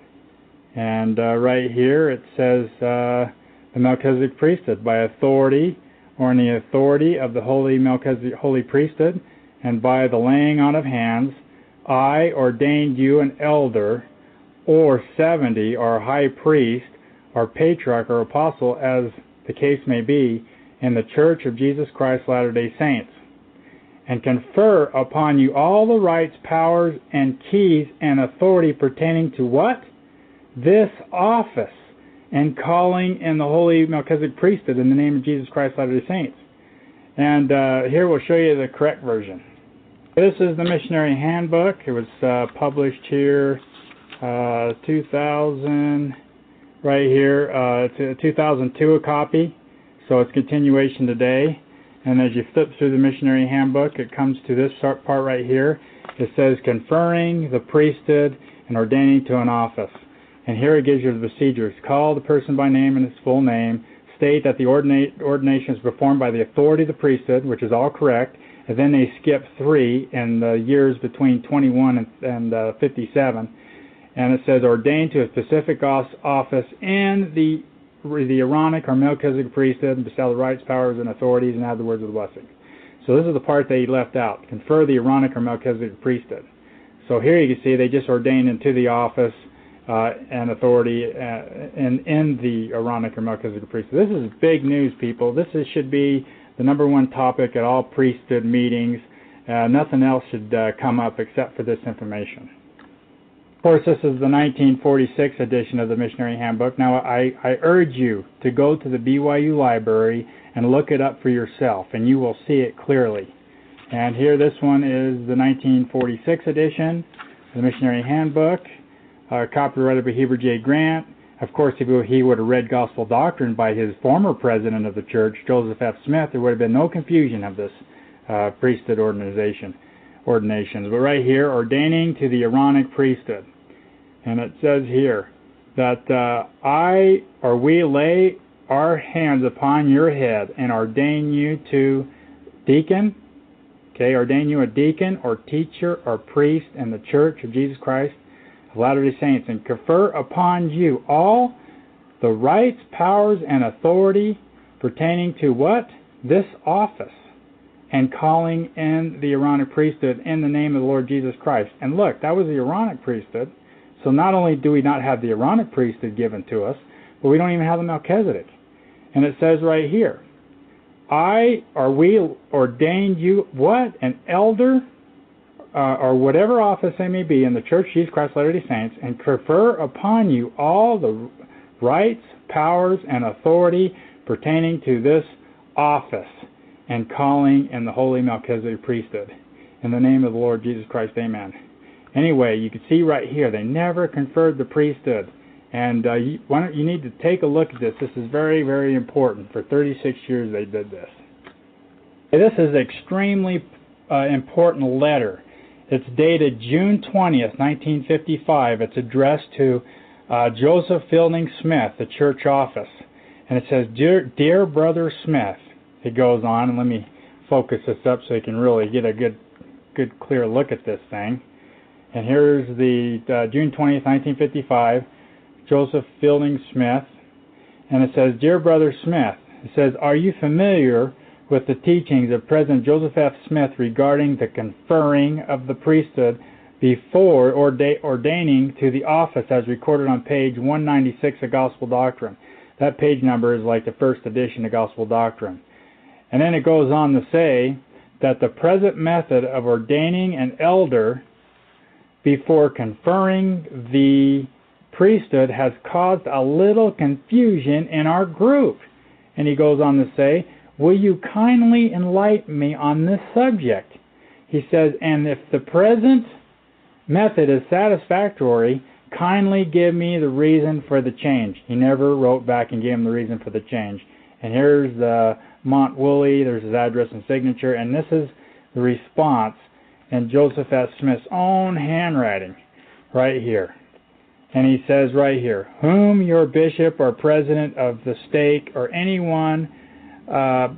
And uh, right here it says uh, the Melchizedek priesthood by authority or in the authority of the holy Melchizedek holy priesthood and by the laying on of hands, I ordained you an elder or 70 or high priest or patriarch or apostle, as the case may be, in the Church of Jesus Christ Latter day Saints. And confer upon you all the rights, powers, and keys and authority pertaining to what? This office and calling in the holy Melchizedek priesthood in the name of Jesus Christ, Latter-day Saints. And uh, here we'll show you the correct version. This is the Missionary Handbook. It was uh, published here uh, 2000, right here. Uh, it's a 2002 a copy, so it's continuation today. And as you flip through the Missionary Handbook, it comes to this part right here. It says conferring the priesthood and ordaining to an office. And here it gives you the procedures. Call the person by name and his full name. State that the ordination is performed by the authority of the priesthood, which is all correct. And then they skip three in the years between 21 and, and uh, 57. And it says ordained to a specific office in the the Aaronic or Melchizedek priesthood and bestow the rights, powers, and authorities and add the words of the blessing. So this is the part they left out. Confer the Aaronic or Melchizedek priesthood. So here you can see they just ordained into the office uh, and authority uh, in, in the Aaronic or Melchizedek priesthood. This is big news, people. This is, should be the number one topic at all priesthood meetings. Uh, nothing else should uh, come up except for this information. Of course, this is the 1946 edition of the Missionary Handbook. Now, I, I urge you to go to the BYU library and look it up for yourself, and you will see it clearly. And here, this one is the 1946 edition, of the Missionary Handbook, uh, copyrighted by Heber J. Grant. Of course, if he would have read Gospel Doctrine by his former president of the church, Joseph F. Smith, there would have been no confusion of this uh, priesthood organization ordinations. But right here, ordaining to the Aaronic priesthood. And it says here that uh, I or we lay our hands upon your head and ordain you to deacon, okay, ordain you a deacon or teacher or priest in the church of Jesus Christ of Latter-day Saints and confer upon you all the rights, powers, and authority pertaining to what? This office and calling in the Aaronic priesthood in the name of the Lord Jesus Christ. And look, that was the Aaronic priesthood. So not only do we not have the Aaronic priesthood given to us, but we don't even have the Melchizedek. And it says right here, I or we ordained you what? An elder uh, or whatever office they may be in the Church of Jesus Christ Latter-day Saints and confer upon you all the rights, powers, and authority pertaining to this office and calling in the holy Melchizedek priesthood. In the name of the Lord Jesus Christ, amen. Anyway, you can see right here, they never conferred the priesthood. And uh, you, why don't, you need to take a look at this. This is very, very important. For 36 years they did this. This is an extremely uh, important letter. It's dated June 20th, 1955. It's addressed to uh, Joseph Fielding Smith, the church office. And it says, Dear, Dear Brother Smith, it goes on, and let me focus this up so you can really get a good, good clear look at this thing. And here's the uh, June 20th, 1955, Joseph Fielding Smith. And it says, Dear Brother Smith, it says, Are you familiar with the teachings of President Joseph F. Smith regarding the conferring of the priesthood before orda ordaining to the office as recorded on page 196 of Gospel Doctrine? That page number is like the first edition of Gospel Doctrine. And then it goes on to say that the present method of ordaining an elder before conferring the priesthood has caused a little confusion in our group. And he goes on to say, Will you kindly enlighten me on this subject? He says, And if the present method is satisfactory, kindly give me the reason for the change. He never wrote back and gave him the reason for the change. And here's the Mont Woolley, there's his address and signature, and this is the response in Joseph S. Smith's own handwriting right here. And he says right here, whom your bishop or president of the stake or anyone uh,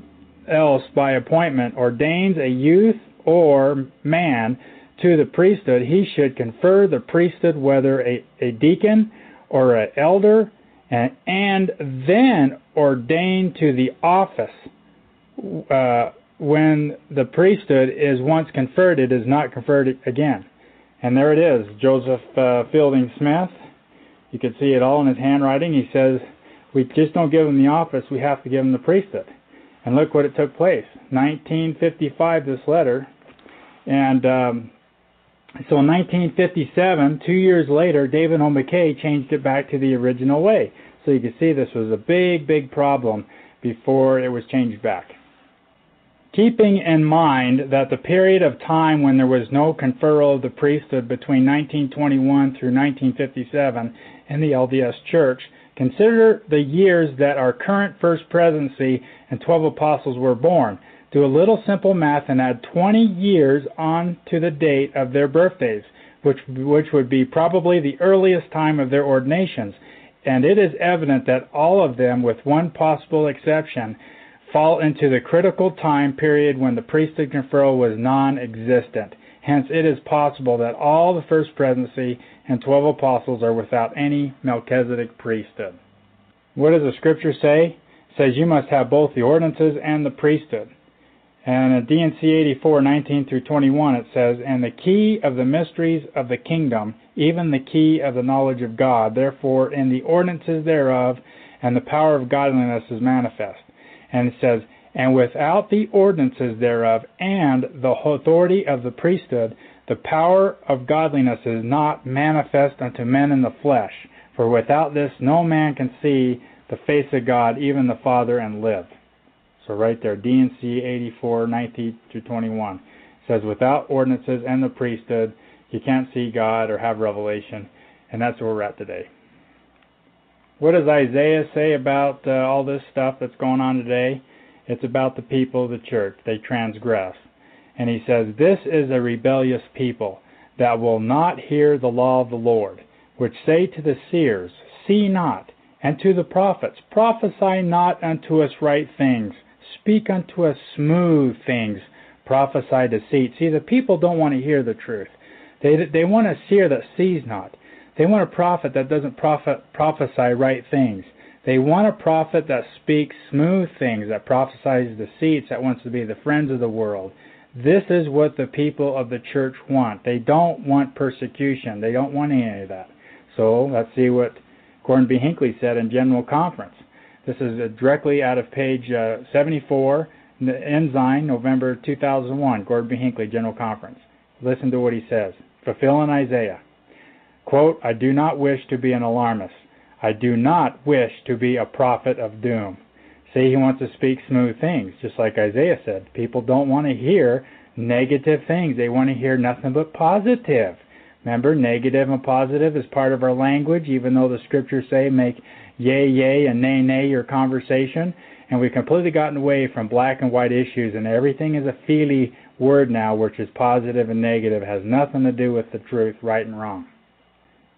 else by appointment ordains a youth or man to the priesthood, he should confer the priesthood whether a, a deacon or an elder, and, and then ordain to the office uh, when the priesthood is once conferred, it is not conferred again. And there it is, Joseph uh, Fielding Smith. You can see it all in his handwriting. He says, we just don't give him the office, we have to give him the priesthood. And look what it took place. 1955, this letter, And um, so in 1957, two years later, David O. McKay changed it back to the original way. So you can see this was a big, big problem before it was changed back. Keeping in mind that the period of time when there was no conferral of the priesthood between 1921 through 1957 in the LDS Church, consider the years that our current First Presidency and 12 apostles were born. Do a little simple math and add 20 years on to the date of their birthdays, which, which would be probably the earliest time of their ordinations. And it is evident that all of them, with one possible exception, fall into the critical time period when the priesthood conferral was non existent. Hence, it is possible that all the first presidency and 12 apostles are without any Melchizedek priesthood. What does the scripture say? It says you must have both the ordinances and the priesthood. And in D&C 84, 19 through 21, it says, And the key of the mysteries of the kingdom, even the key of the knowledge of God, therefore in the ordinances thereof, and the power of godliness is manifest and it says, And without the ordinances thereof and the authority of the priesthood, the power of godliness is not manifest unto men in the flesh. For without this no man can see the face of God, even the Father, and live. So right there, D&C 84, 19 to 21 says, without ordinances and the priesthood, you can't see God or have revelation, and that's where we're at today. What does Isaiah say about uh, all this stuff that's going on today? It's about the people of the church. They transgress. And he says, This is a rebellious people that will not hear the law of the Lord, which say to the seers, See not, and to the prophets, Prophesy not unto us right things, speak unto us smooth things, prophesy deceit. See, the people don't want to hear the truth. They, they want a seer that sees not. They want a prophet that doesn't prophet, prophesy right things. They want a prophet that speaks smooth things, that prophesies deceits, that wants to be the friends of the world. This is what the people of the church want. They don't want persecution. They don't want any of that. So let's see what Gordon B. Hinckley said in General Conference. This is directly out of page uh, 74, Ensign, November 2001, Gordon B. Hinckley, General Conference. Listen to what he says. Fulfilling Isaiah. Quote, I do not wish to be an alarmist. I do not wish to be a prophet of doom. See, he wants to speak smooth things, just like Isaiah said. People don't want to hear negative things. They want to hear nothing but positive. Remember, negative and positive is part of our language, even though the scriptures say make yea, yea, and nay, nay your conversation. And we've completely gotten away from black and white issues, and everything is a feely word now, which is positive and negative, it has nothing to do with the truth, right and wrong.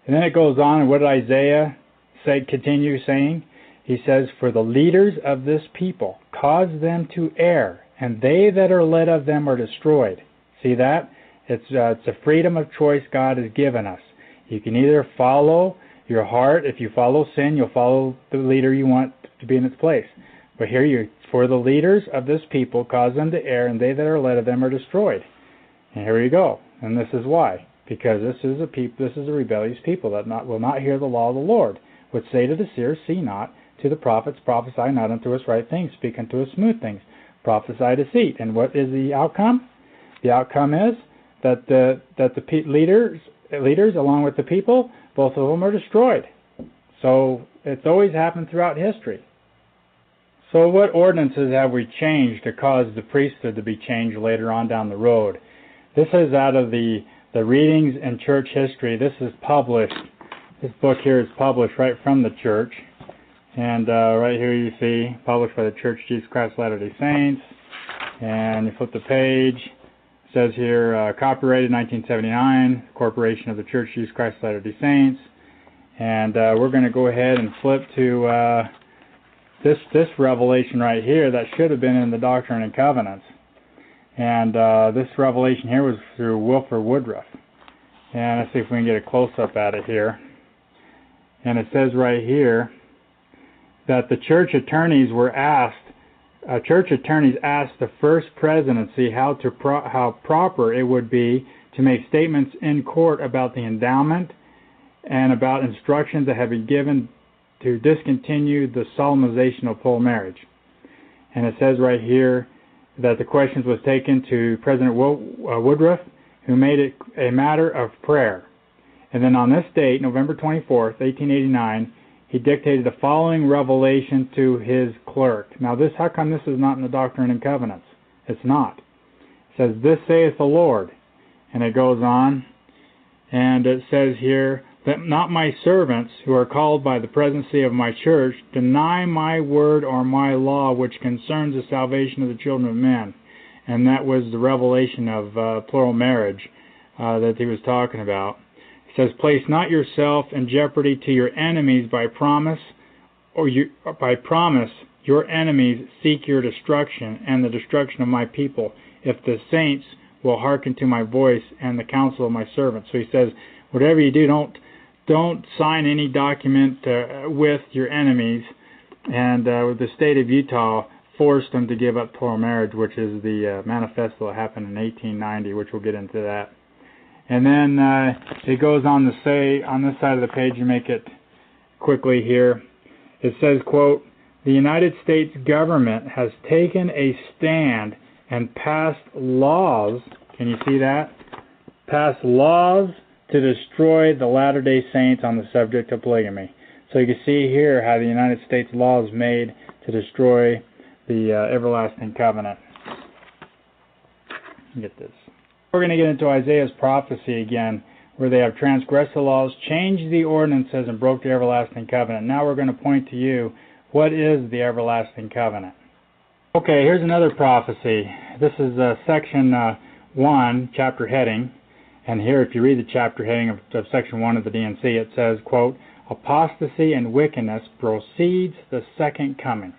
And then it goes on, and what did Isaiah say, continue saying? He says, For the leaders of this people cause them to err, and they that are led of them are destroyed. See that? It's, uh, it's a freedom of choice God has given us. You can either follow your heart. If you follow sin, you'll follow the leader you want to be in its place. But here you for the leaders of this people cause them to err, and they that are led of them are destroyed. And here you go. And this is why because this is a this is a rebellious people that not, will not hear the law of the Lord, which say to the seers, See not, to the prophets, prophesy not unto us right things, speak unto us smooth things, prophesy deceit. And what is the outcome? The outcome is that the that the pe- leaders leaders along with the people, both of them are destroyed. So it's always happened throughout history. So what ordinances have we changed to cause the priesthood to be changed later on down the road? This is out of the the readings in church history. This is published. This book here is published right from the church. And uh, right here you see, published by the Church of Jesus Christ Latter-day Saints. And you flip the page. It says here, uh, copyrighted 1979, Corporation of the Church of Jesus Christ Latter-day Saints. And uh, we're going to go ahead and flip to uh, this this revelation right here that should have been in the Doctrine and Covenants. And uh, this revelation here was through Wilford Woodruff. And let's see if we can get a close up at it here. And it says right here that the church attorneys were asked, uh, church attorneys asked the first presidency how to pro- how proper it would be to make statements in court about the endowment and about instructions that have been given to discontinue the solemnization of full marriage. And it says right here that the questions was taken to President uh, Woodruff, who made it a matter of prayer. And then on this date, November 24th, 1889, he dictated the following revelation to his clerk. Now, this, how come this is not in the Doctrine and Covenants? It's not. It says, This saith the Lord. And it goes on, and it says here, that not my servants, who are called by the presidency of my church, deny my word or my law which concerns the salvation of the children of men. And that was the revelation of uh, plural marriage uh, that he was talking about. He says, Place not yourself in jeopardy to your enemies by promise, or, you, or by promise your enemies seek your destruction and the destruction of my people, if the saints will hearken to my voice and the counsel of my servants. So he says, whatever you do, don't don't sign any document uh, with your enemies. And uh, the state of Utah forced them to give up plural marriage, which is the uh, manifesto that happened in 1890, which we'll get into that. And then uh, it goes on to say on this side of the page, you make it quickly here. It says, quote, the United States government has taken a stand and passed laws. Can you see that? Passed laws to destroy the Latter day Saints on the subject of polygamy. So you can see here how the United States law is made to destroy the uh, everlasting covenant. Get this. We're going to get into Isaiah's prophecy again, where they have transgressed the laws, changed the ordinances, and broke the everlasting covenant. Now we're going to point to you what is the everlasting covenant. Okay, here's another prophecy. This is uh, section uh, 1, chapter heading. And here, if you read the chapter heading of, of section 1 of the D&C, it says, quote, Apostasy and wickedness precedes the second coming.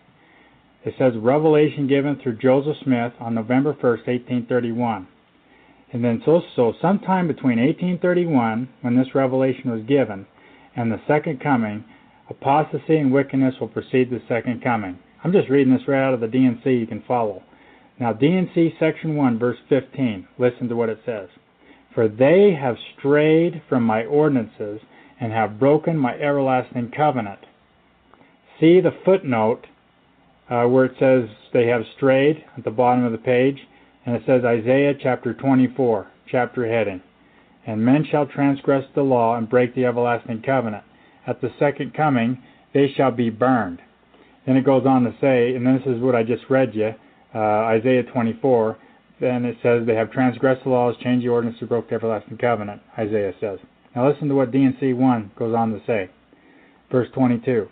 It says revelation given through Joseph Smith on November 1st, 1831. And then so, so sometime between 1831, when this revelation was given, and the second coming, apostasy and wickedness will precede the second coming. I'm just reading this right out of the D&C. You can follow. Now, D&C section 1, verse 15. Listen to what it says. For they have strayed from my ordinances and have broken my everlasting covenant. See the footnote uh, where it says they have strayed at the bottom of the page, and it says Isaiah chapter 24, chapter heading. And men shall transgress the law and break the everlasting covenant. At the second coming, they shall be burned. Then it goes on to say, and this is what I just read you, uh, Isaiah 24, then it says they have transgressed the laws, changed the ordinance, broke the everlasting covenant, Isaiah says. Now listen to what D&C 1 goes on to say. Verse 22.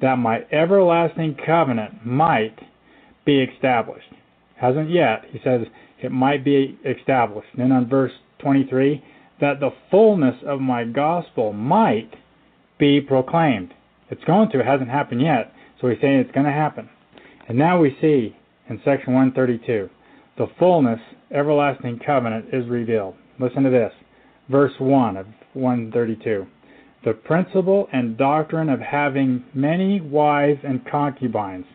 That my everlasting covenant might be established. Hasn't yet. He says it might be established. And then on verse 23, that the fullness of my gospel might be proclaimed. It's going to, it hasn't happened yet. So he's saying it's going to happen. And now we see in section 132 the fullness, everlasting covenant is revealed. Listen to this. Verse 1 of 132. The principle and doctrine of having many wives and concubines.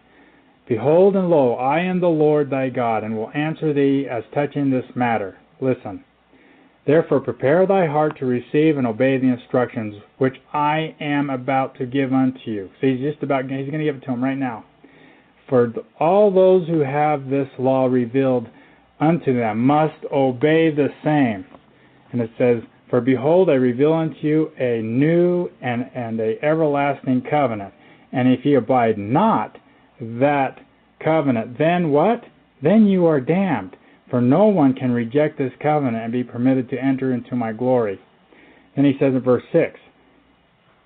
Behold and lo, I am the Lord thy God, and will answer thee as touching this matter. Listen. Therefore prepare thy heart to receive and obey the instructions which I am about to give unto you. So he's just about he's going to give it to him right now. For all those who have this law revealed unto them must obey the same. And it says, For behold, I reveal unto you a new and, and a everlasting covenant. And if ye abide not that covenant, then what? Then you are damned. For no one can reject this covenant and be permitted to enter into my glory. Then he says in verse 6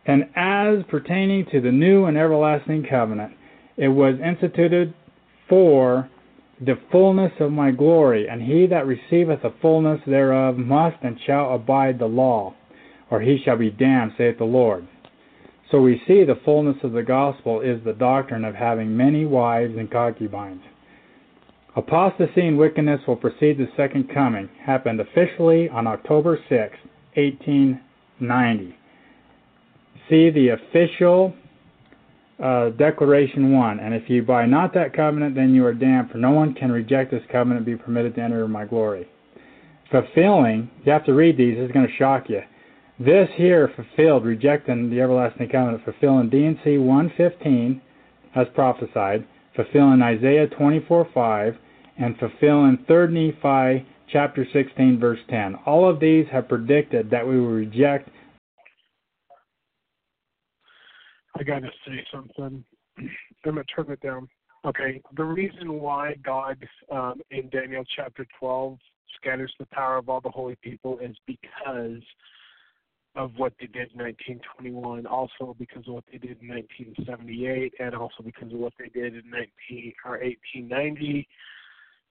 And as pertaining to the new and everlasting covenant, it was instituted for the fullness of my glory, and he that receiveth the fullness thereof must and shall abide the law, or he shall be damned, saith the Lord. So we see the fullness of the gospel is the doctrine of having many wives and concubines. Apostasy and wickedness will precede the second coming, happened officially on October 6, 1890. See the official uh, Declaration 1. And if you buy not that covenant, then you are damned, for no one can reject this covenant and be permitted to enter my glory. Fulfilling, you have to read these, is going to shock you. This here fulfilled, rejecting the everlasting covenant, fulfilling D&C 115 as prophesied, fulfilling Isaiah 24:5, and fulfilling 3 Nephi chapter 16 verse 10. All of these have predicted that we will reject I gotta say something. I'm gonna turn it down. Okay, the reason why God um, in Daniel chapter 12 scatters the power of all the holy people is because of what they did in 1921, also because of what they did in 1978, and also because of what they did in 19 or 1890.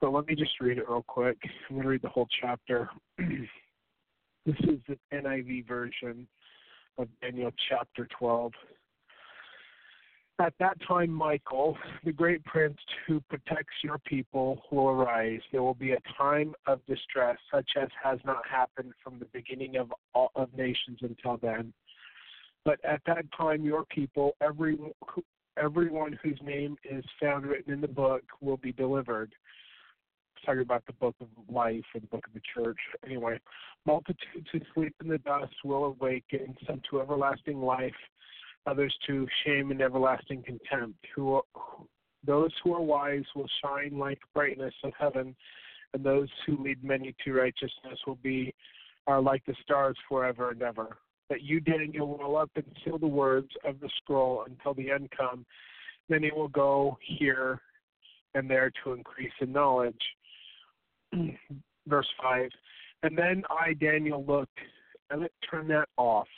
But let me just read it real quick. I'm to read the whole chapter. this is the NIV version of Daniel chapter 12. At that time, Michael, the great prince who protects your people, will arise. There will be a time of distress such as has not happened from the beginning of all of nations until then. But at that time, your people, every everyone whose name is found written in the book, will be delivered. Talking about the book of life or the book of the church. Anyway, multitudes who sleep in the dust will awaken, some to everlasting life others to shame and everlasting contempt. Who, those who are wise will shine like brightness of heaven, and those who lead many to righteousness will be are like the stars forever and ever. But you, Daniel, will roll up and seal the words of the scroll until the end come. Many will go here and there to increase in knowledge. Verse 5. And then I, Daniel, looked, and it turned that off.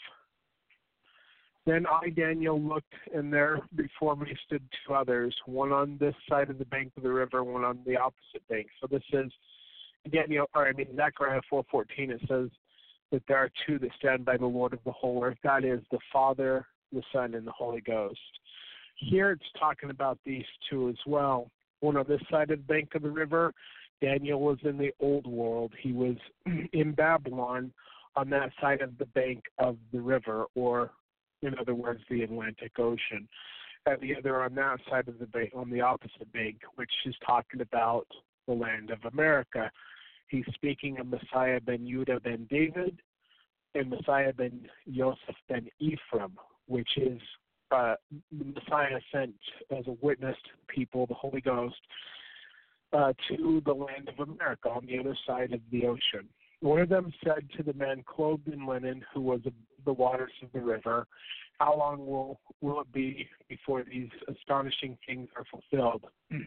Then I, Daniel, looked, and there before me stood two others, one on this side of the bank of the river, one on the opposite bank. So this is Daniel, or I mean Zechariah 4:14. It says that there are two that stand by the Lord of the whole earth. That is the Father, the Son, and the Holy Ghost. Here it's talking about these two as well. One on this side of the bank of the river. Daniel was in the old world. He was in Babylon on that side of the bank of the river, or in other words, the Atlantic Ocean. And the other on that side of the bank, on the opposite bank, which is talking about the land of America. He's speaking of Messiah ben Judah ben David and Messiah ben Joseph ben Ephraim, which is uh, Messiah sent as a witness to the people, the Holy Ghost, uh, to the land of America on the other side of the ocean. One of them said to the man clothed in linen, who was the waters of the river, How long will, will it be before these astonishing things are fulfilled? the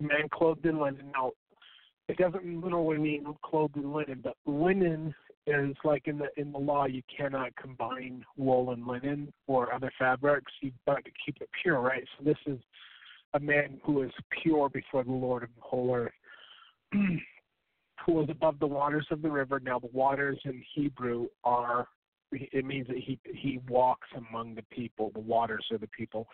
man clothed in linen. Now, it doesn't literally mean clothed in linen, but linen is like in the in the law you cannot combine wool and linen or other fabrics. You've got to keep it pure, right? So this is a man who is pure before the Lord of the whole earth. who was above the waters of the river. Now the waters in Hebrew are it means that he he walks among the people. The waters are the people.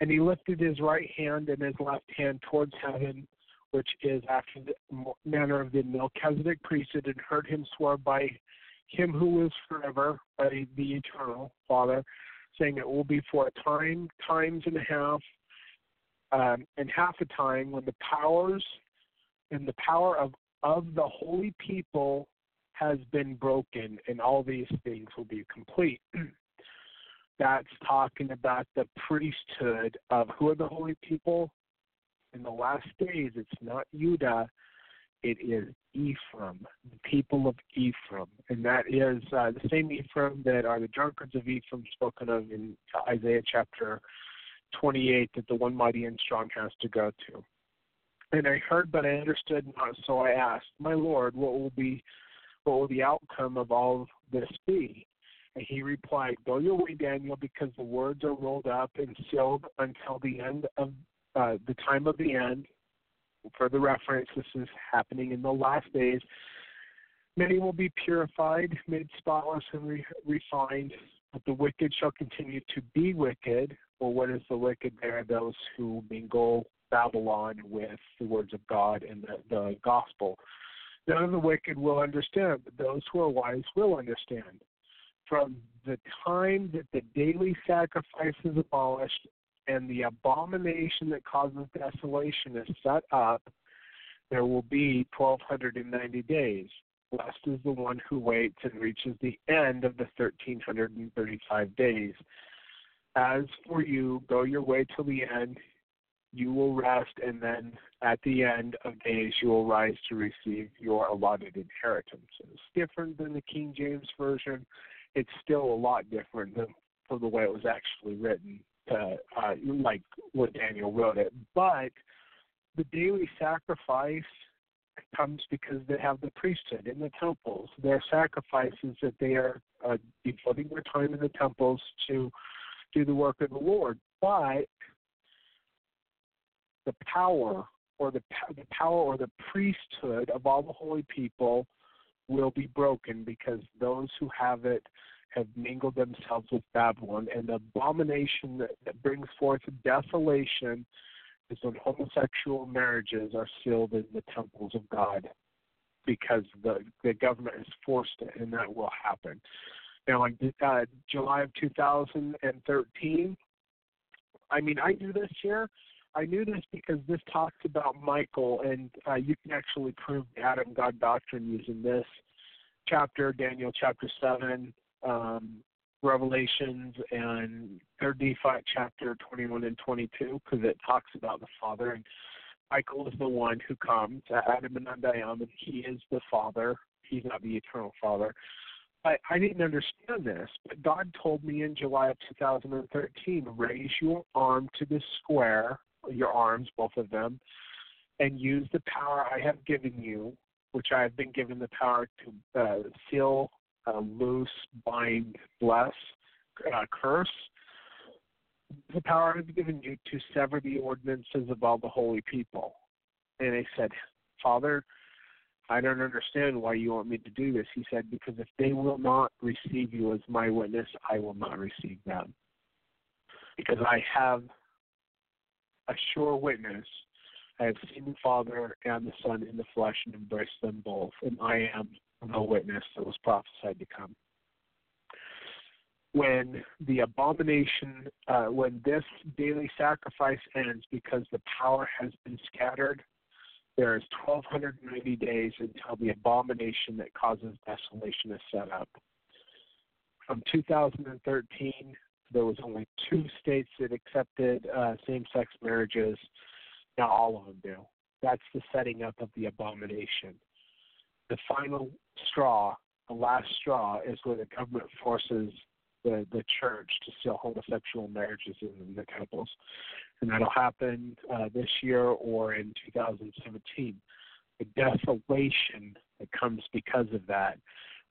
And he lifted his right hand and his left hand towards heaven, which is after the manner of the Melchizedek priesthood, and heard him swear by him who is forever, by the eternal Father, saying it will be for a time, times and a half, um, and half a time when the powers and the power of of the holy people has been broken, and all these things will be complete. That's talking about the priesthood of who are the holy people? In the last days, it's not Judah, it is Ephraim, the people of Ephraim. And that is uh, the same Ephraim that are the drunkards of Ephraim spoken of in Isaiah chapter 28 that the one mighty and strong has to go to. And I heard, but I understood not. So I asked, My Lord, what will be, what will the outcome of all this be? And he replied, Go your way, Daniel, because the words are rolled up and sealed until the end of uh, the time of the end. For the reference, this is happening in the last days. Many will be purified, made spotless, and re- refined, but the wicked shall continue to be wicked. Well, what is the wicked? There those who mingle Babylon with the words of God and the, the gospel. None of the wicked will understand, but those who are wise will understand. From the time that the daily sacrifice is abolished and the abomination that causes desolation is set up, there will be 1290 days. Blessed is the one who waits and reaches the end of the 1335 days. As for you, go your way till the end you will rest, and then at the end of days you will rise to receive your allotted inheritance. It's different than the King James Version. It's still a lot different than from the way it was actually written, uh, uh, like what Daniel wrote it. But the daily sacrifice comes because they have the priesthood in the temples. Their sacrifices that they are uh, devoting their time in the temples to do the work of the Lord. But the power or the the power or the priesthood of all the holy people will be broken because those who have it have mingled themselves with Babylon, and the abomination that, that brings forth desolation is when homosexual marriages are sealed in the temples of God because the the government has forced it, and that will happen. Now, like uh, July of 2013, I mean, I do this year. I knew this because this talks about Michael, and uh, you can actually prove the Adam God doctrine using this chapter, Daniel chapter 7, um, Revelations, and Third Nephi chapter 21 and 22, because it talks about the Father. And Michael is the one who comes, Adam-ondi-Ahman, and he is the Father. He's not the eternal Father. But I didn't understand this. But God told me in July of 2013 raise your arm to the square your arms, both of them, and use the power I have given you, which I have been given the power to uh, seal, uh, loose, bind, bless, uh, curse. The power I have given you to sever the ordinances of all the holy people. And I said, Father, I don't understand why you want me to do this. He said, Because if they will not receive you as my witness, I will not receive them. Because I have a sure witness. I have seen the Father and the Son in the flesh and embraced them both, and I am the witness that was prophesied to come. When the abomination, uh, when this daily sacrifice ends because the power has been scattered, there is 1,290 days until the abomination that causes desolation is set up. From 2013 there was only two states that accepted uh, same-sex marriages. Now all of them do. That's the setting up of the abomination. The final straw, the last straw, is where the government forces the, the church to seal homosexual marriages in the temples. And that'll happen uh, this year or in 2017. The desolation that comes because of that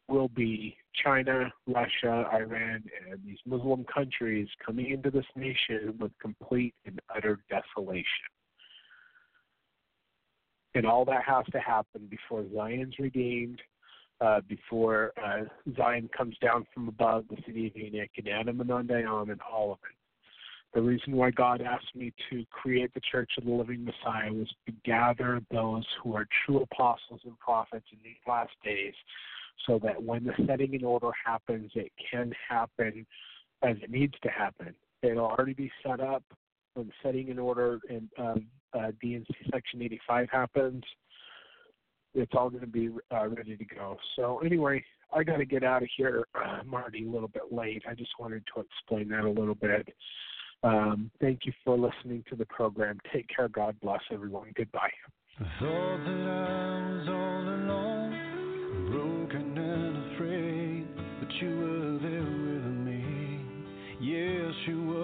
will be China, Russia, Iran, and these Muslim countries coming into this nation with complete and utter desolation. And all that has to happen before Zion's redeemed, uh, before uh, Zion comes down from above, the city of Enoch, and Adam-ondi-Ahman, and all of it. The reason why God asked me to create the Church of the Living Messiah was to gather those who are true apostles and prophets in these last days so that when the setting in order happens, it can happen as it needs to happen. It'll already be set up when setting in order and uh, uh, D&C Section 85 happens. It's all going to be uh, ready to go. So anyway, I got to get out of here. I'm already a little bit late. I just wanted to explain that a little bit. Um, thank you for listening to the program. Take care. God bless everyone. Goodbye. you were there with me. Yes, you were